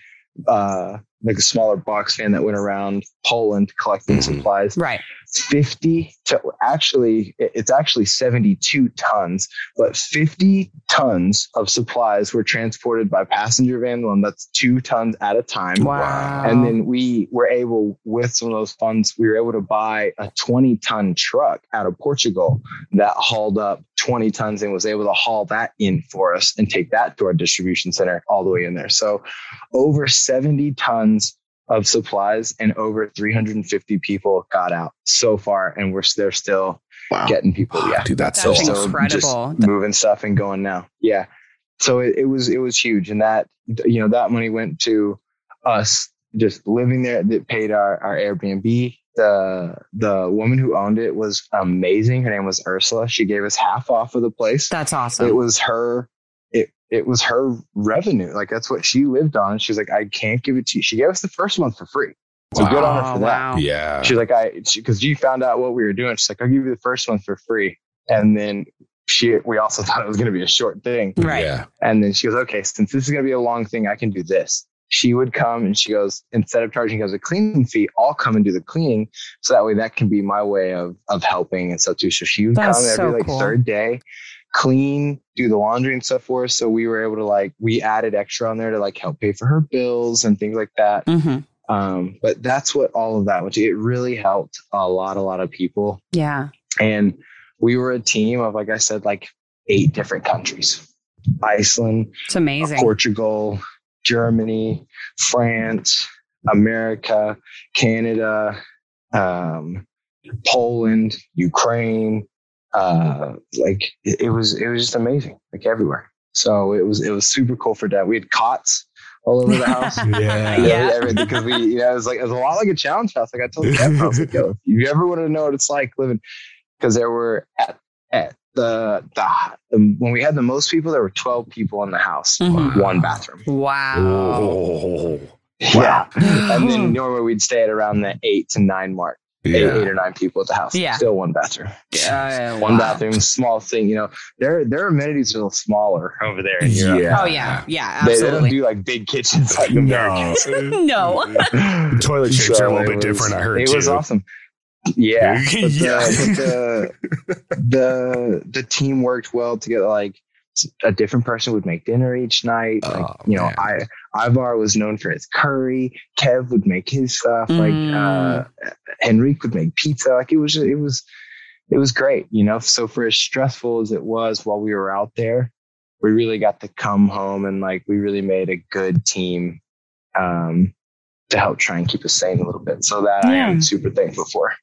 uh like a smaller box van that went around Poland collecting Mhm. supplies. Right. 50 to actually it's actually 72 tons but 50 tons of supplies were transported by passenger van one that's two tons at a time Wow. and then we were able with some of those funds we were able to buy a 20 ton truck out of portugal that hauled up 20 tons and was able to haul that in for us and take that to our distribution center all the way in there so over 70 tons of supplies and over 350 people got out so far and we're they're still wow. getting people yeah. dude that's, That's so so awesome. incredible. just moving stuff and going now. Yeah. So it, it was it was huge and that you know that money went to us just living there that paid our our airbnb. The the woman who owned it was amazing. Her name was ursula. She gave us half off of the place. That's awesome. it was her it it was her revenue like that's what she lived on she's like i can't give it to you she gave us the first month for free so good on her for that yeah She's like, I, because you found out what we were doing. She's like, I'll give you the first one for free. And then she we also thought it was going to be a short thing. Right. Yeah. And then she goes, okay, since this is going to be a long thing, I can do this. She would come and she goes, instead of charging us a cleaning fee, I'll come and do the cleaning. So that way that can be my way of of helping and stuff too. So she would That's come every so like cool. third day, clean, do the laundry and stuff for us. So we were able to like we added extra on there to like help pay for her bills and things like that. hmm Um, but that's what all of that to. It really helped a lot, a lot of people. Yeah. And we were a team of, like I said, like eight different countries. Iceland, It's amazing. Portugal, Germany, France, America, Canada, um, Poland, Ukraine. Uh, like it, it was, it was just amazing, like everywhere. So it was, it was super cool for that. We had cots all over the house. Yeah. Yeah. everything because we, you know, it was like it was a lot like a challenge house. Like I told Kev, I was like, yo, if you ever want to know what it's like living, because there were at at the, the the when we had the most people, there were twelve people in the house, Mhm. one bathroom. Wow. Oh. Yeah, and then normally we'd stay at around the eight to nine mark, eight, eight or nine people at the house. Yeah. still one bathroom. Uh, One wow. bathroom, small thing. You know, their their amenities are a little smaller over there. in Yeah. Oh yeah. Yeah. They, they don't do like big kitchens like Americans. no. Toilet shapes are a little bit was- different, I heard, it was awesome. Yeah, but the, Yeah. but the, the the team worked well together. Like a different person would make dinner each night. Like Oh, you know, man. I Ivar was known for his curry. Kev would make his stuff. Like Mm. uh, Henrique would make pizza. Like it was it was it was great. You know, so for as stressful as it was while we were out there, we really got to come home and like we really made a good team. Um, to help try and keep us sane a little bit. So that I am super thankful for.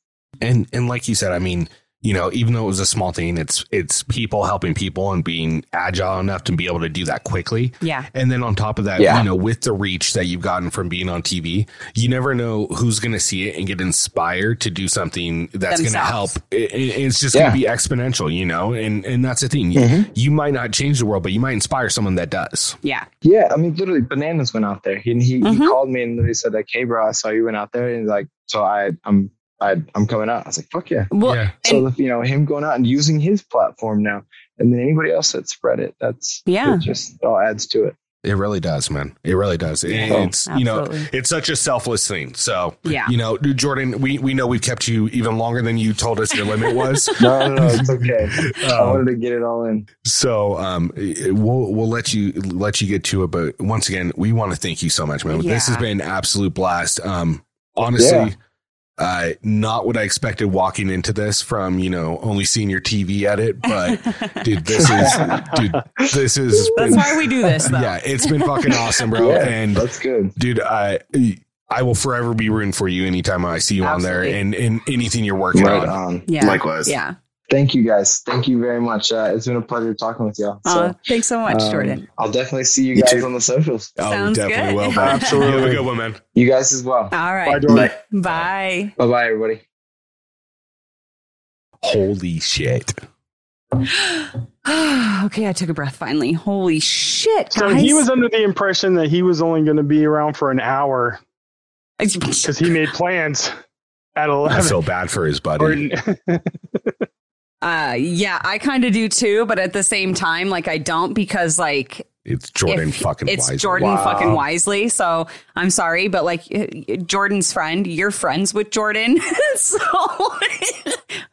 And and like you said, I mean, you know, even though it was a small thing, it's it's people helping people and being agile enough to be able to do that quickly. Yeah. And then on top of that, Yeah. you know, with the reach that you've gotten from being on TV, you never know who's going to see it and get inspired to do something that's going to help. Themselves. It- it- it's just Yeah. going to be exponential, you know, and and that's the thing. Mhm. You might not change the world, but you might inspire someone that does. Yeah. Yeah, I mean, literally, bananas went out there. He he, he Mhm. called me and literally said like, "Hey, bro, I saw you went out there," and he's like, "So I I'm I I'm coming out." I was like, "Fuck yeah!" Well, yeah. So and- you know, him going out and using his platform now, and then anybody else that spread it, that's Yeah. it just all adds to it. It really does, man. It really does. And Yeah. it's you know, it's such a selfless thing. So Yeah. you know, Jordan, we we know we've kept you even longer than you told us your limit was. No, no, no, it's okay. I Um, wanted to get it all in. So um, we'll we'll let you let you get to it, but once again, we want to thank you so much, man. This has been an absolute blast. Um, honestly, Yeah. Uh, not what I expected walking into this from you know only seeing your TV edit, but dude, this is dude, this is That's why we do this, though. yeah, it's been fucking awesome, bro. yeah, And that's good. dude, I I will forever be rooting for you anytime I see you on there and and anything you're working Right on. on. Yeah. Likewise. Yeah. Thank you guys. Thank you very much. Uh, it's been a pleasure talking with y'all. So, Uh, thanks so much, um, Jordan. I'll definitely see you You guys too. on the socials. Oh, Sounds definitely good. will. bud. Absolutely. Have a good one, man. You guys as well. All right. Bye. Jordan. Bye. Bye. Bye bye, everybody. Holy shit. okay, I took a breath finally. Holy shit, So guys. he was under the impression that he was only going to be around for an hour because he made plans at I 11. feel bad for his buddy. Or- uh yeah, I kind of do too, but at the same time like I don't because like It's Jordan if- fucking it's Wiseley. Jordan Wow. fucking Wiseley. So I'm sorry, but like Jordan's friend, you're friends with Jordan. so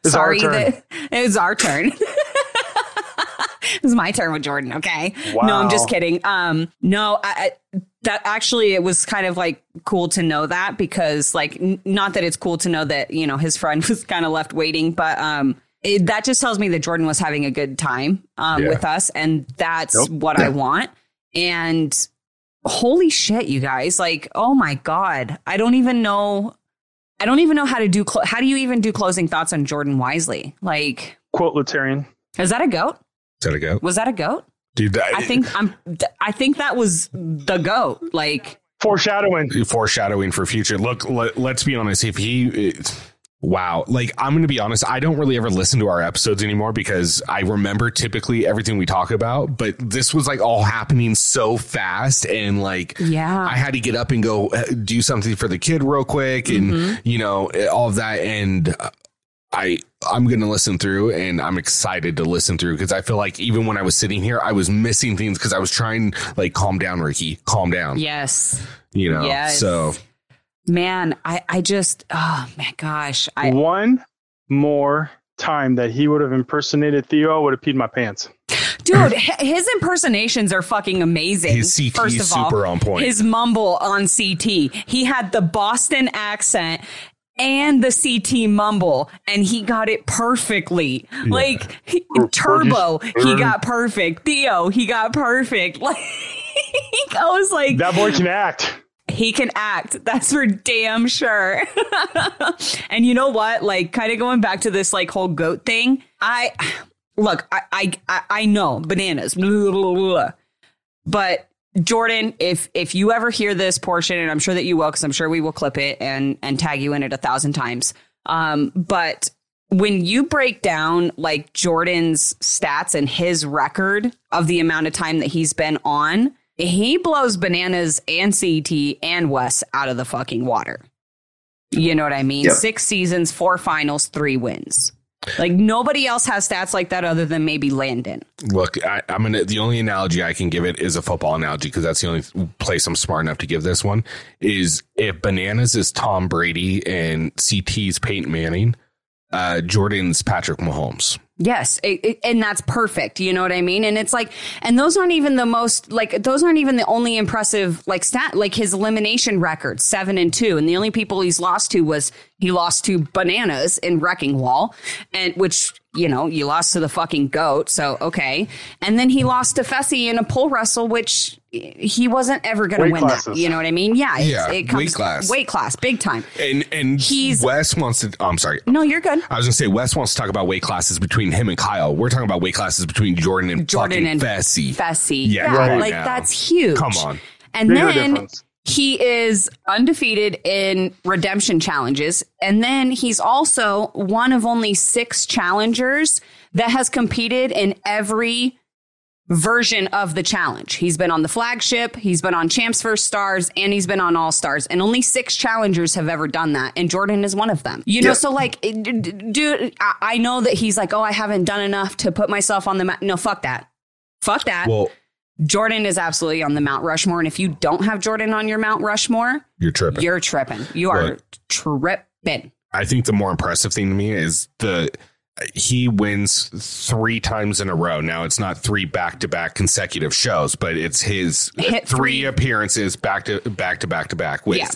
It's sorry turn. that it was our turn. it's my turn with Jordan. Okay. No, I'm just kidding. Um, no, I, I, that actually it was kind of like cool to know that because like n- not that it's cool to know that you know his friend was kind of left waiting, but um. It, that just tells me that Jordan was having a good time um, Yeah. with us, and that's Yep. what I want. And holy shit, you guys! Like, oh my god, I don't even know. I don't even know how to do. Clo- how do you even do closing thoughts on Jordan Wiseley? Like, Quote Letarian. is that a goat? Is that a goat? Was that a goat? Dude, that, I think I'm. I think that was the goat. Like, Foreshadowing. foreshadowing for future. Look, let, let's be honest. If he, wow, like I'm going to be honest, I don't really ever listen to our episodes anymore because I remember typically everything we talk about, but this was like all happening so fast and like. yeah, I had to get up and go uh, do something for the kid real quick, and Mm-hmm. you know all of that. And uh, I I'm going to listen through and I'm excited to listen through because I feel like even when I was sitting here, I was missing things because I was trying like calm down, Ricky, calm down. Yes. You know, Yes. so Man, I, I just, oh my gosh. I, One more time that he would have impersonated Theo, I would have peed my pants. dude, his impersonations are fucking amazing. his CT first is of all, super on point. his mumble on CT. He had the Boston accent and the CT mumble, and he got it perfectly. Like he- Turbo, he got perfect. Theo, he got perfect. Like I was like, That boy can act. He can act. That's for damn sure. and you know what? Like, kind of going back to this like whole goat thing. I look. I I I- know bananas, blah, blah, blah. but Jordan, if if you ever hear this portion, and I'm sure that you will, because I'm sure we will clip it and and tag you in it a thousand times. Um, but when you break down like Jordan's stats and his record of the amount of time that he's been on, he blows bananas and CT and Wes out of the fucking water. You know what I mean? Yep. Six seasons, four finals, three wins. Like nobody else has stats like that other than maybe Landon. Look, I, I'm gonna. The only analogy I can give it is a football analogy because that's the only place I'm smart enough to give this one. Is if bananas is Tom Brady and CT's Peyton Manning, uh, Jordan's Patrick Mahomes. Yes, it, it- and that's perfect. You know what I mean? And it's like, and those aren't even the most like those aren't even the only impressive like stat. Like his elimination record, seven and two, and the only people he's lost to was he lost to bananas in Wrecking Wall, and which you know you lost to the fucking goat. So okay, and then he lost to Fessy in a pole wrestle, which he wasn't ever going to Weight win that. You know what I mean? Yeah, it's, Yeah, it comes weight class. weight class, big time. And and He's- Wes wants to. Oh, I'm sorry. No, you're good. I was gonna say Wes wants to talk about weight classes between him and Kyle. We're talking about weight classes between Jordan and Jordan fucking and Fessy. Fessy. Yeah, Yeah, come on like now. that's huge. Come on. And Bigger then difference. He is undefeated in redemption challenges. And then he's also one of only six challengers that has competed in every version of the challenge. He's been on the flagship, he's been on Champs First Stars, and he's been on All Stars. And only six challengers have ever done that. And Jordan is one of them. You know, Yeah. so like, dude, I- I know that he's like, oh, I haven't done enough to put myself on the map. No, fuck that. Fuck that. Well, Jordan is absolutely on the Mount Rushmore. And if you don't have Jordan on your Mount Rushmore, you're tripping. you're tripping. You are Look. tripping. I think the more impressive thing to me is the he wins three times in a row. Now it's not three back to back consecutive shows, but it's his three, three. appearances back to back to back to back with Yeah.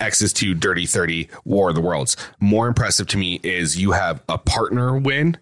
Exes two Dirty Thirty War of the Worlds. More impressive to me is you have a partner win,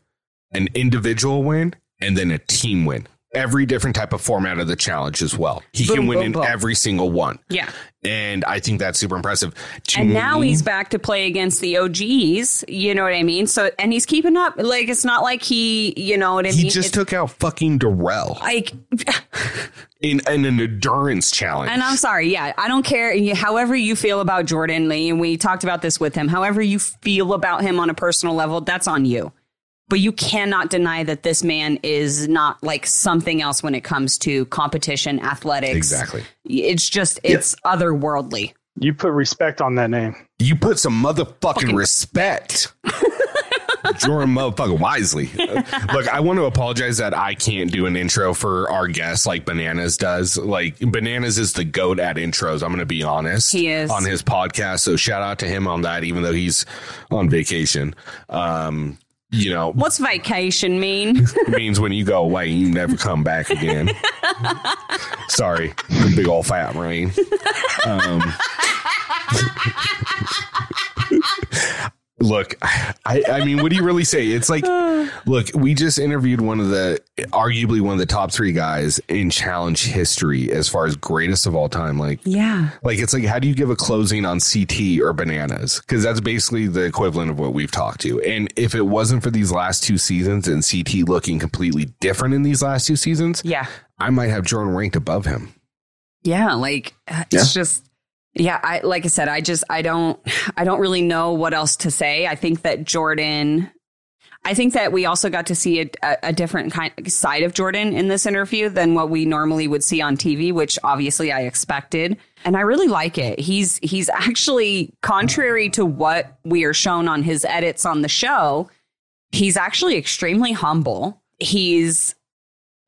an individual win, and then a team win. Every different type of format of the challenge as well. He Boom, can win boom, in boom. every single one. Yeah. And I think that's super impressive. To And now me- he's back to play against the OGs. You know what I mean? So, and he's keeping up. Like, it's not like he, you know what I he mean? just It's took out fucking Darrell. like, in, in an endurance challenge. and I'm sorry. Yeah. I don't care. However you feel about Jordan Lee, and we talked about this with him, however you feel about him on a personal level, that's on you. But you cannot deny that this man is not like something else when it comes to competition, athletics. exactly. It's just, it's otherworldly. You put respect on that name. You put some motherfucking respect. Jordan motherfucking Wiseley. Look, I want to apologize that I can't do an intro for our guest like Bananas does. Like Bananas is the goat at intros. I'm going to be honest. He is. on his podcast. So shout out to him on that, even though he's on vacation. Um, you know, What's vacation mean? it means when you go away, you never come back again. Sorry, big old fat brain. Um, look, I, I mean, what do you really say? It's like, look, we just interviewed one of the, arguably one of the top three guys in challenge history as far as greatest of all time. Like, yeah. like it's like, how do you give a closing on CT or bananas? Because that's basically the equivalent of what we've talked to. And if it wasn't for these last two seasons and CT looking completely different in these last two seasons, Yeah. I might have Jordan ranked above him. Yeah, like uh, Yeah. it's just yeah, I like I said, I just I don't I don't really know what else to say. I think that Jordan I think that we also got to see a, a, different kind side of Jordan in this interview than what we normally would see on TV, which obviously I expected. And I really like it. He's he's actually contrary to what we are shown on his edits on the show. he's actually extremely humble. He's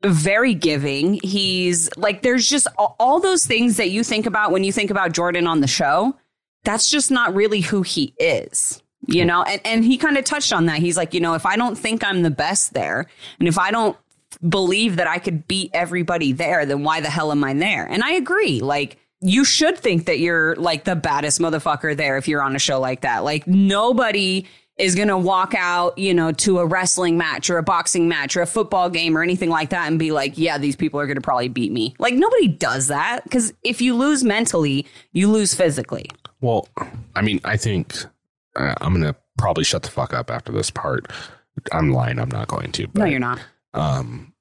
very giving. He's like, there's just all, all those things that you think about when you think about Jordan on the show. That's just not really who he is, you know? And, and he kind of touched on that. He's like, you know, if I don't think I'm the best there, and if I don't believe that I could beat everybody there, then why the hell am I there? And I agree. Like, you should think that you're like the baddest motherfucker there if you're on a show like that. Like, nobody is going to walk out, you know, to a wrestling match or a boxing match or a football game or anything like that and be like, yeah, these people are going to probably beat me. Like nobody does that because if you lose mentally, you lose physically. Well, I mean, I think uh, I'm going to probably shut the fuck up after this part. I'm lying. I'm not going to. But, no, you're not. Um,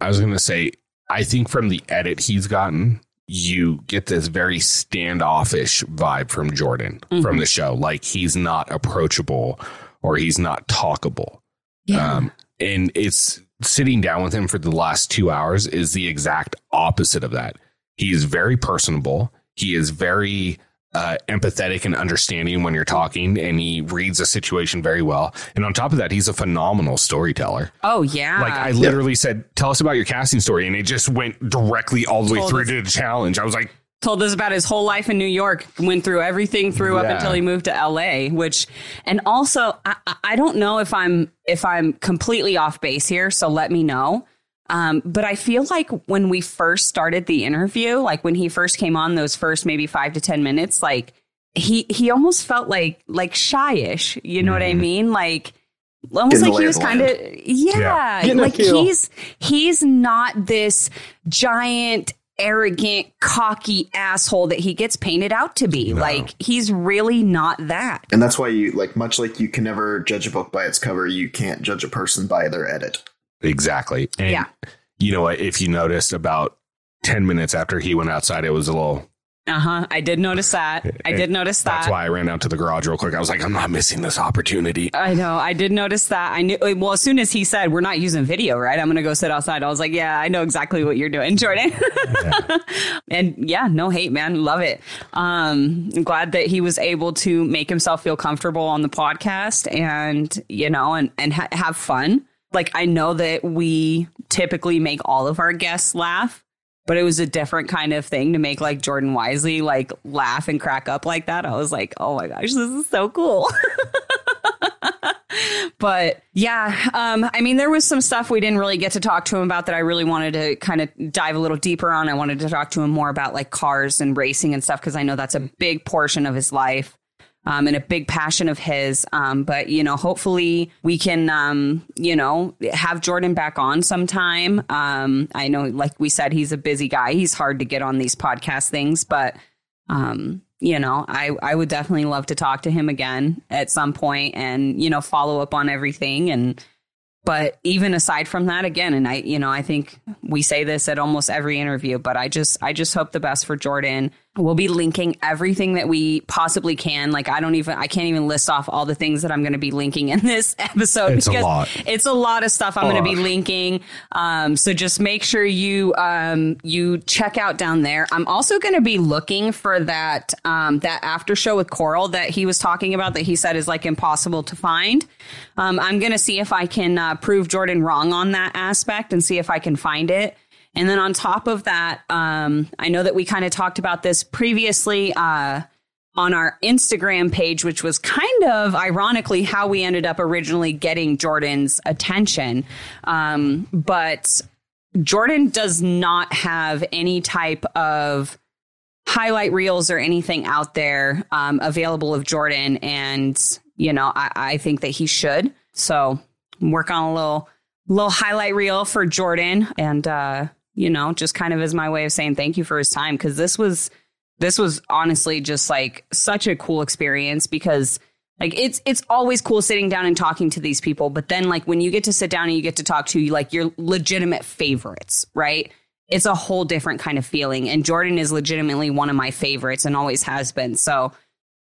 I was going to say, I think from the edit he's gotten, you get this very standoffish vibe from Jordan Mm-hmm. from the show. Like he's not approachable or he's not talkable. Yeah. Um, and it's sitting down with him for the last two hours is the exact opposite of that. He is very personable. He is very uh, empathetic and understanding when you're talking, and he reads a situation very well. And on top of that, he's a phenomenal storyteller. oh yeah. Like I literally said, "Tell us about your casting story," and it just went directly all the way through us- to the challenge. I was like, told us about his whole life in New York, went through everything through up until he moved to LA, which and also I, I- I don't know if I'm if I'm completely off base here, so let me know. Um, but I feel like when we first started the interview, like when he first came on those first maybe five to ten minutes, like he he almost felt like like shyish. You know what I mean? Like almost like he was kind of land. yeah, like he's he's not this giant arrogant cocky asshole that he gets painted out to be like he's really not that And that's why you like much like you can never judge a book by its cover, you can't judge a person by their edit. Exactly. And Yeah. you know what? If you noticed, about ten minutes after he went outside, it was a little. uh-huh i did notice that i did notice that That's why I ran out to the garage real quick. I was like, I'm not missing this opportunity. I know. I did notice that. I knew. Well, as soon as he said we're not using video, right? I'm going to go sit outside. I was like, yeah, I know exactly what you're doing, Jordan. and yeah, no hate, man. Love it. Um, I'm glad that he was able to make himself feel comfortable on the podcast, and you know, and and ha- have fun. Like I know that we typically make all of our guests laugh. But it was a different kind of thing to make like Jordan Wiseley like laugh and crack up like that. I was like, oh my gosh, this is so cool. but yeah, um, I mean, there was some stuff we didn't really get to talk to him about that I really wanted to kind of dive a little deeper on. I wanted to talk to him more about like cars and racing and stuff because I know that's a big portion of his life. Um, and a big passion of his. Um, but you know, hopefully we can, um, you know, have Jordan back on sometime. Um, I know, like we said, he's a busy guy. He's hard to get on these podcast things, but um, you know, I, I would definitely love to talk to him again at some point and, you know, follow up on everything. And, but even aside from that, again, and I, you know, I think we say this at almost every interview, but I just, I just hope the best for Jordan. We'll be linking everything that we possibly can. Like, I don't even, I can't even list off all the things that I'm going to be linking in this episode It's a lot. it's a lot of stuff I'm going to be linking. Um, so just make sure you um, you check out down there. I'm also going to be looking for that um, that after show with Coral that he was talking about that he said is like impossible to find. Um, I'm going to see if I can uh, prove Jordan wrong on that aspect and see if I can find it. And then on top of that, um, I know that we kind of talked about this previously. Uh, on our Instagram page, which was kind of ironically how we ended up originally getting Jordan's attention. Um, but Jordan does not have any type of highlight reels or anything out there um, available of Jordan. And, you know, I, I think that he should. So work on a little little highlight reel for Jordan and uh, you know, just kind of as my way of saying thank you for his time. Because this was this was honestly just like such a cool experience because like it's it's always cool sitting down and talking to these people. But then like when you get to sit down and you get to talk to like your legitimate favorites right? It's a whole different kind of feeling. And jordan is legitimately one of my favorites and always has been. So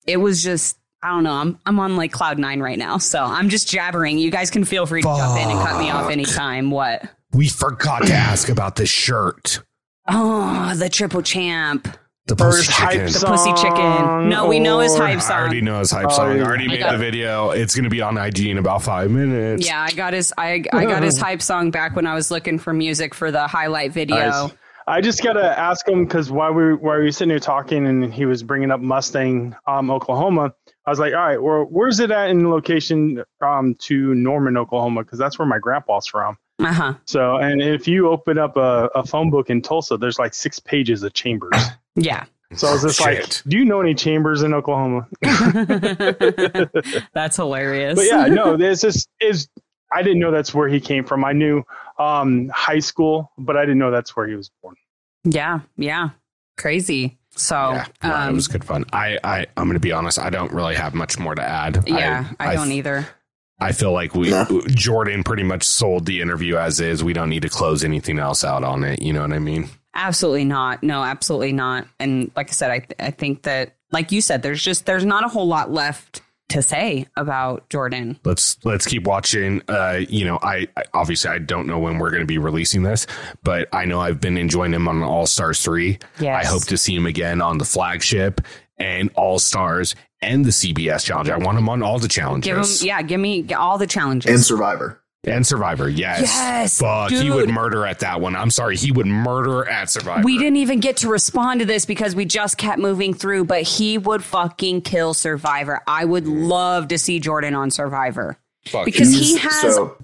it was just i don't know. I'm, I'm on like cloud nine right now. So i'm just jabbering. You guys can feel free to jump in and cut me off anytime. What We forgot to ask about the shirt. oh the triple champ The Or pussy hype chicken. The pussy chicken. No, we know his or- hype I song. already know his hype Oh, song. I yeah. already I made got- the video. It's going to be on IG in about five minutes. Yeah, I got his I I got his hype song back when I was looking for music for the highlight video. Nice. I just gotta ask him because while we while we were sitting here talking and he was bringing up Mustang, um, Oklahoma, I was like, all right, well, where's it at in location um to Norman, Oklahoma? Because that's where my grandpa's from. Uh huh. So, and if you open up a, a phone book in Tulsa, there's like six pages of chambers. Yeah. So I was just like, do you know any chambers in Oklahoma? That's hilarious. But yeah, no, this is is I didn't know that's where he came from. I knew um high school, but I didn't know that's where he was born. Yeah, yeah. Crazy. So Yeah, no, it um, was good fun. I, I, I'm going to be honest. I don't really have much more to add. yeah, I, don't either. I feel like we No. Jordan pretty much sold the interview as is. We don't need to close anything else out on it. You know what I mean? Absolutely not. No, absolutely not. And like I said, I th- I think that like you said, there's just there's not a whole lot left to say about Jordan. Let's let's keep watching. Uh, you know, I, I obviously I don't know when we're going to be releasing this, but I know I've been enjoying him on All Stars three. Yes. I hope to see him again on the flagship and All Stars and the CBS challenge. I want him on all the Give him, challenges. yeah, give me all the challenges. and Survivor. And Survivor, yes. Yes, Fuck, he would murder at that one. I'm sorry, he would murder at Survivor. we didn't even get to respond to this because we just kept moving through, but he would fucking kill Survivor. I would mm. love to see Jordan on Survivor. Fuck. Because he has so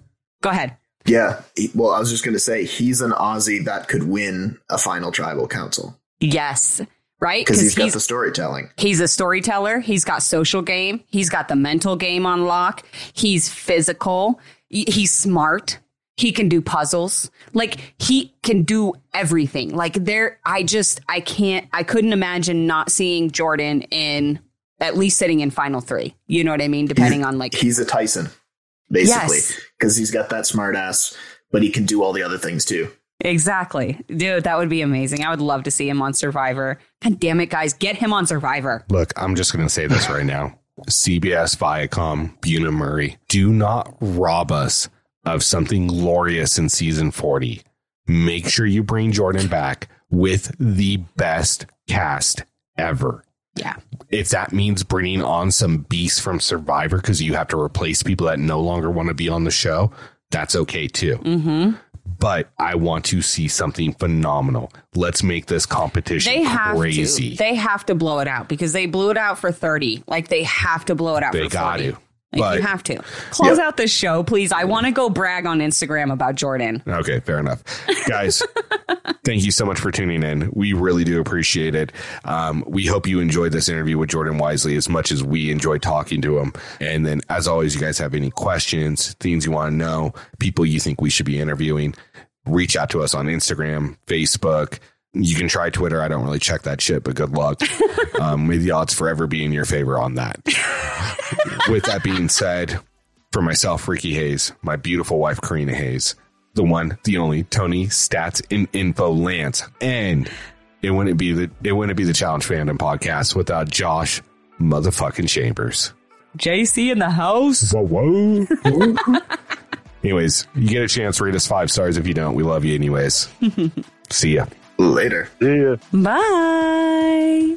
Go ahead. yeah. he- well, I was just going to say he's an Aussie that could win a final tribal council Yes. Right? because he's got he's the storytelling. He's a storyteller. He's got social game. He's got the mental game on lock. He's physical. He's smart. He can do puzzles. Like he can do everything. Like there, I just, I can't, I couldn't imagine not seeing Jordan in at least sitting in final three. You know what I mean? Depending on like, He's a Tyson, basically, Yes. because he's got that smart ass, but he can do all the other things too. Exactly. Dude, that would be amazing. I would love to see him on Survivor. God damn it, guys. Get him on Survivor. Look, I'm just going to say this right now. CBS, Viacom, Bunim/Murray, do not rob us of something glorious in season 40. Make sure you bring Jordan back with the best cast ever. Yeah. If that means bringing on some beasts from Survivor because you have to replace people that no longer want to be on the show, that's okay too. Mm-hmm. But I want to see something phenomenal. Let's make this competition They have crazy. to. They have to blow it out because they blew it out for 30. Like they have to blow it out They for got 40. to. Like, But- you have to. Close out this show, please. I want to go brag on Instagram about Jordan. Okay, fair enough. Guys, thank you so much for tuning in. We really do appreciate it. Um, we hope you enjoyed this interview with Jordan Wiseley as much as we enjoy talking to him. And then, as always, you guys have any questions, things you want to know, people you think we should be interviewing, reach out to us on Instagram, Facebook. You can try Twitter. I don't really check that shit, but good luck. um, may the odds forever be in your favor on that. With that being said, for myself, Ricky Hayes, my beautiful wife, Corrina Hayes, the one, the only Tony Stats in Info Lance, and it wouldn't be the it wouldn't be the Challenge Fandom podcast without Josh motherfucking Chambers. JC in the house. Whoa, whoa. anyways, you get a chance, rate us five stars. If you don't, we love you anyways. See ya. Later. Yeah. Bye.